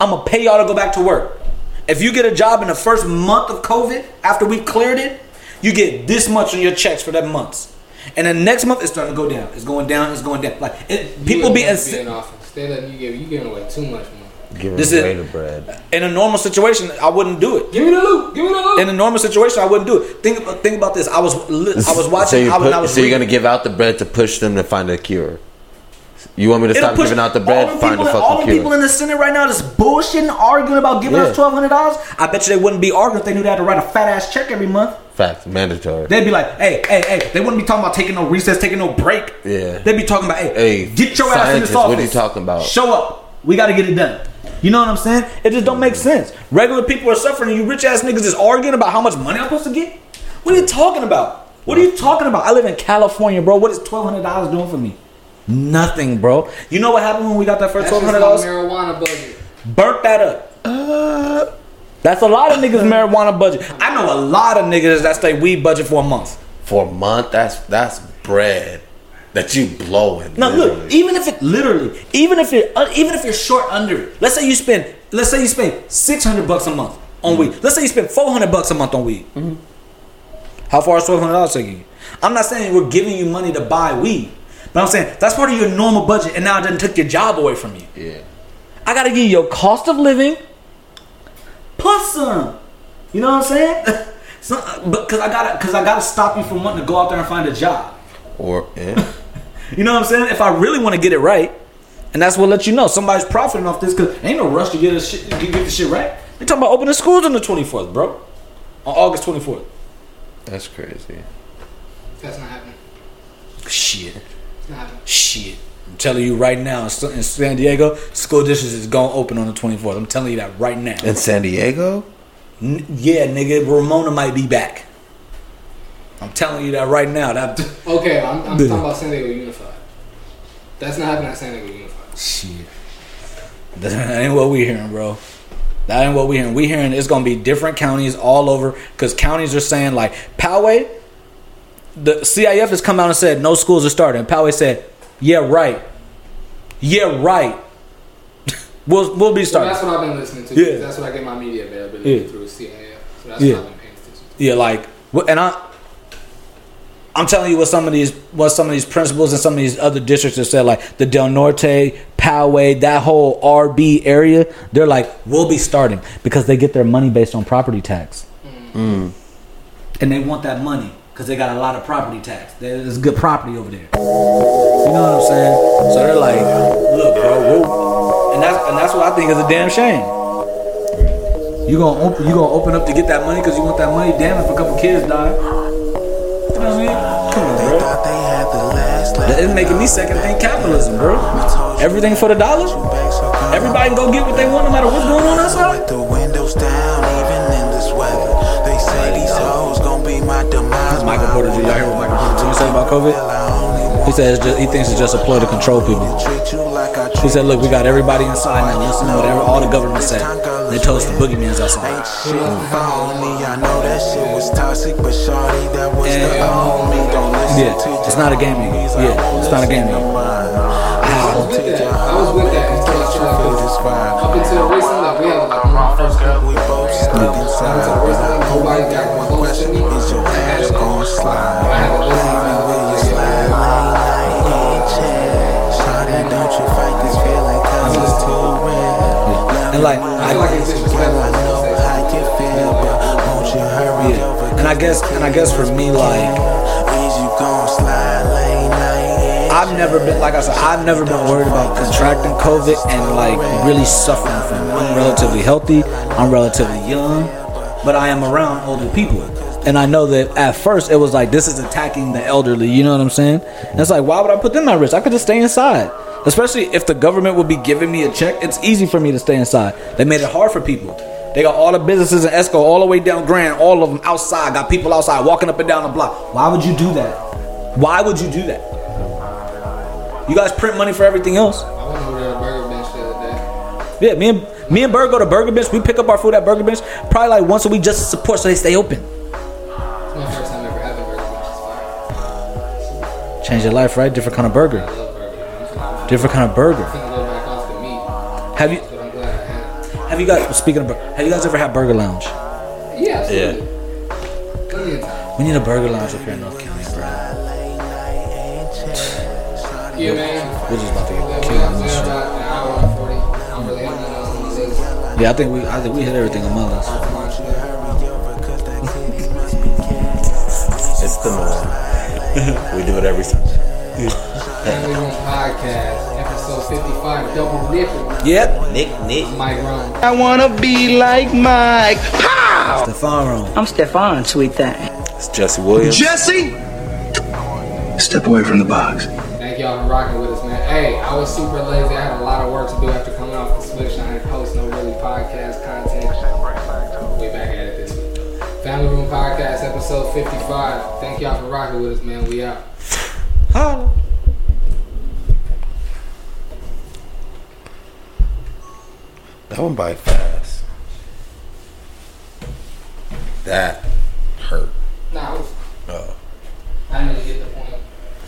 S1: I'm gonna pay y'all to go back to work. If you get a job in the first month of COVID, after we've cleared it, you get this much on your checks for that month. And the next month it's starting to go down. It's going down. It's going down. Like it, people be
S6: be in
S1: in,
S6: office. They letting you give you giving away too much money.
S7: Giving
S1: This
S7: away
S1: is-
S7: the bread.
S1: in a normal situation. I wouldn't do it.
S6: Give me the loot. Give me the loot.
S1: In a normal situation, I wouldn't do it. Think about think about this. I was li- I was watching.
S7: So, you put,
S1: I was
S7: so you're gonna give out the bread to push them to find a cure. You want me to
S1: It'll
S7: stop giving out the bread?
S1: them
S7: Find a
S1: people, all
S7: fucking
S1: the people in the Senate right now that's bullshitting, arguing about giving
S7: Yeah.
S1: us twelve hundred dollars. I bet you they wouldn't be arguing if they knew they had to write a fat ass check every month.
S7: Fact, mandatory.
S1: They'd be like, hey, hey, hey. They wouldn't be talking about taking no recess, taking no break.
S7: Yeah.
S1: They'd be talking about, hey,
S7: Hey,
S1: get your ass in this
S7: scientists,
S1: office.
S7: what are you talking about?
S1: Show up. We got to get it done. You know what I'm saying? It just don't make sense. Regular people are suffering, and you rich ass niggas is arguing about how much money I'm supposed to get. What are you talking about? What are you talking about? I live in California, bro. What is twelve hundred dollars doing for me? Nothing, bro. You know what happened when we got that first
S6: That's
S1: twelve
S6: just
S1: hundred
S6: my
S1: dollars?
S6: marijuana budget.
S1: Burnt that up. That's a lot of niggas' marijuana budget. I know a lot of niggas that their weed budget for a month.
S7: For a month, that's that's bread that you blowing.
S1: No,
S7: literally.
S1: look. Even if it literally, even if you're, uh, even if you're short under it. Let's say you spend, let's say you spend six hundred bucks a month on mm-hmm. weed. Let's say you spend four hundred bucks a month on weed. Mm-hmm. How far is twelve hundred dollars taking you? I'm not saying we're giving you money to buy weed, but I'm saying that's part of your normal budget, and now it doesn't take your job away from you.
S7: Yeah.
S1: I gotta give you your cost of living plus some. You know what I'm saying? So, uh, but because I gotta, because I gotta stop you from wanting to go out there and find a job.
S9: Or yeah.
S1: You know what I'm saying? If I really want to get it right, and that's what let you know somebody's profiting off this, because ain't no rush to get this shit, get, get this shit right. They talking about opening schools on the 24th, bro, on August 24th.
S9: That's crazy.
S6: That's not happening.
S1: Shit,
S6: It's not happening.
S1: shit. I'm telling you right now, in in San Diego, school districts is gonna open on the 24th. I'm telling you that right now.
S9: In San Diego?
S1: N- yeah, nigga, Ramona might be back. I'm telling you that right now. That
S6: Okay, I'm, I'm talking about San Diego Unified. That's not happening at San Diego Unified.
S1: shit. That ain't what we hearing, bro. That ain't what we hearing. We hearing it's gonna be different counties all over because counties are saying like Poway. The CIF has come out and said no schools are starting. Poway said, "Yeah, right. Yeah, right. we'll we'll be
S6: So
S1: starting."
S6: that's what I've been listening to.
S1: Yeah.
S6: That's what I get my media availability
S1: Yeah.
S6: through CIF. So that's
S1: Yeah.
S6: what I've been paying attention
S1: Yeah, like, and I, I'm telling you what some of these, what some of these principals and some of these other districts have said, like the Del Norte, Poway, that whole RB area. They're like, we'll be starting because they get their money based on property tax, hmm. and they want that money because they got a lot of property tax. There's good property over there. You know what I'm saying? So they're like, look, bro, we'll, and that's and that's what I think is a damn shame. You gonna open, you gonna open up to get that money because you want that money. Damn, if a couple kids die, know what I mean? Come on, bro. That is making me second think capitalism, bro. Everything for the dollar. Everybody can go get what they want, no matter what's going on outside.
S13: The windows down, even in this weather. They say these hoes gon' be my demise.
S1: Michael Porter Jr. Y'all hear what Michael Porter Jr. said about COVID? He says just, he thinks it's just a ploy to control people. He said, "Look, we got everybody inside now. Listen to whatever all the government said. They toast the boogeyman's outside."
S13: Shit, phony. I know that shit was toxic, but shawty, that was the old me. Don't listen
S1: Yeah,
S13: to
S1: it's not a game. Yeah, it's not a game.
S6: to. I was with that. I was with that until I started. Up until recently, like we had like one of the first couple.
S13: We both stuck inside.
S6: Until recently, nobody got close to me.
S13: Is your
S6: I had
S13: ass
S6: to
S13: gon' slide? Don't you fight this feeling 'cause it's too real.
S1: And like,
S6: I like
S1: I,
S6: it's disrespectful.
S13: I know how you feel, but won't you hurry
S1: yeah.
S13: over?
S1: And I guess, and I guess for me, like.
S13: Is you gon' slide late night
S1: I've never been like I said. I've never been worried about contracting COVID and like really suffering from. it. I'm relatively healthy. I'm relatively young, but I am around older people, and I know that at first it was like this is attacking the elderly. You know what I'm saying? And it's like why would I put them at risk? I could just stay inside. Especially if the government would be giving me a check, it's easy for me to stay inside. They made it hard for people. They got all the businesses in Esco all the way down Grand, all of them outside. Got people outside walking up and down the block. Why would you do that? Why would you do that? You guys print money for everything else.
S6: I went over to burger bench the other day.
S1: Yeah, me and me and Berg go to Burger Bench. We pick up our food at Burger Bench probably like once a week just to support so they stay open.
S6: It's my first time ever having burger bench. It's fire.
S1: Change your life, right? Different kind of burger. Different kind of burger.
S6: I'm finna go back off the meat,
S1: Have you
S6: but I'm glad I had it.
S1: have you guys speaking of bur- have you guys ever had Burger Lounge?
S6: Yeah, absolutely. Plenty.
S1: We need a Burger Lounge up here in North County, bro.
S6: Yeah, man.
S1: We're just about to get
S6: have
S1: killed on this shit.
S6: about an hour and 40. I don't really have nothing else on my list.
S1: Yeah, I think we I think we hit everything on my list.
S7: It's the norm. we do it every time.
S6: Family Room Podcast, episode 55, double nipping.
S1: Yep.
S7: Nick, Nick.
S6: Mike Rome.
S14: I wanna be like Mike.
S1: Stefan Room.
S14: I'm Stefan, sweet thing.
S7: It's Jesse Williams.
S14: Jesse! Step away from the box.
S6: Thank y'all for rocking with us, man. Hey, I was super lazy. I had a lot of work to do after coming off the switch. I didn't post no really podcast content. We back at it this week. Family Room Podcast, episode 55. Thank y'all for rocking with us, man. We out.
S1: Holla.
S9: That one by fast. That hurt. No, I was. Oh. I didn't really get the point.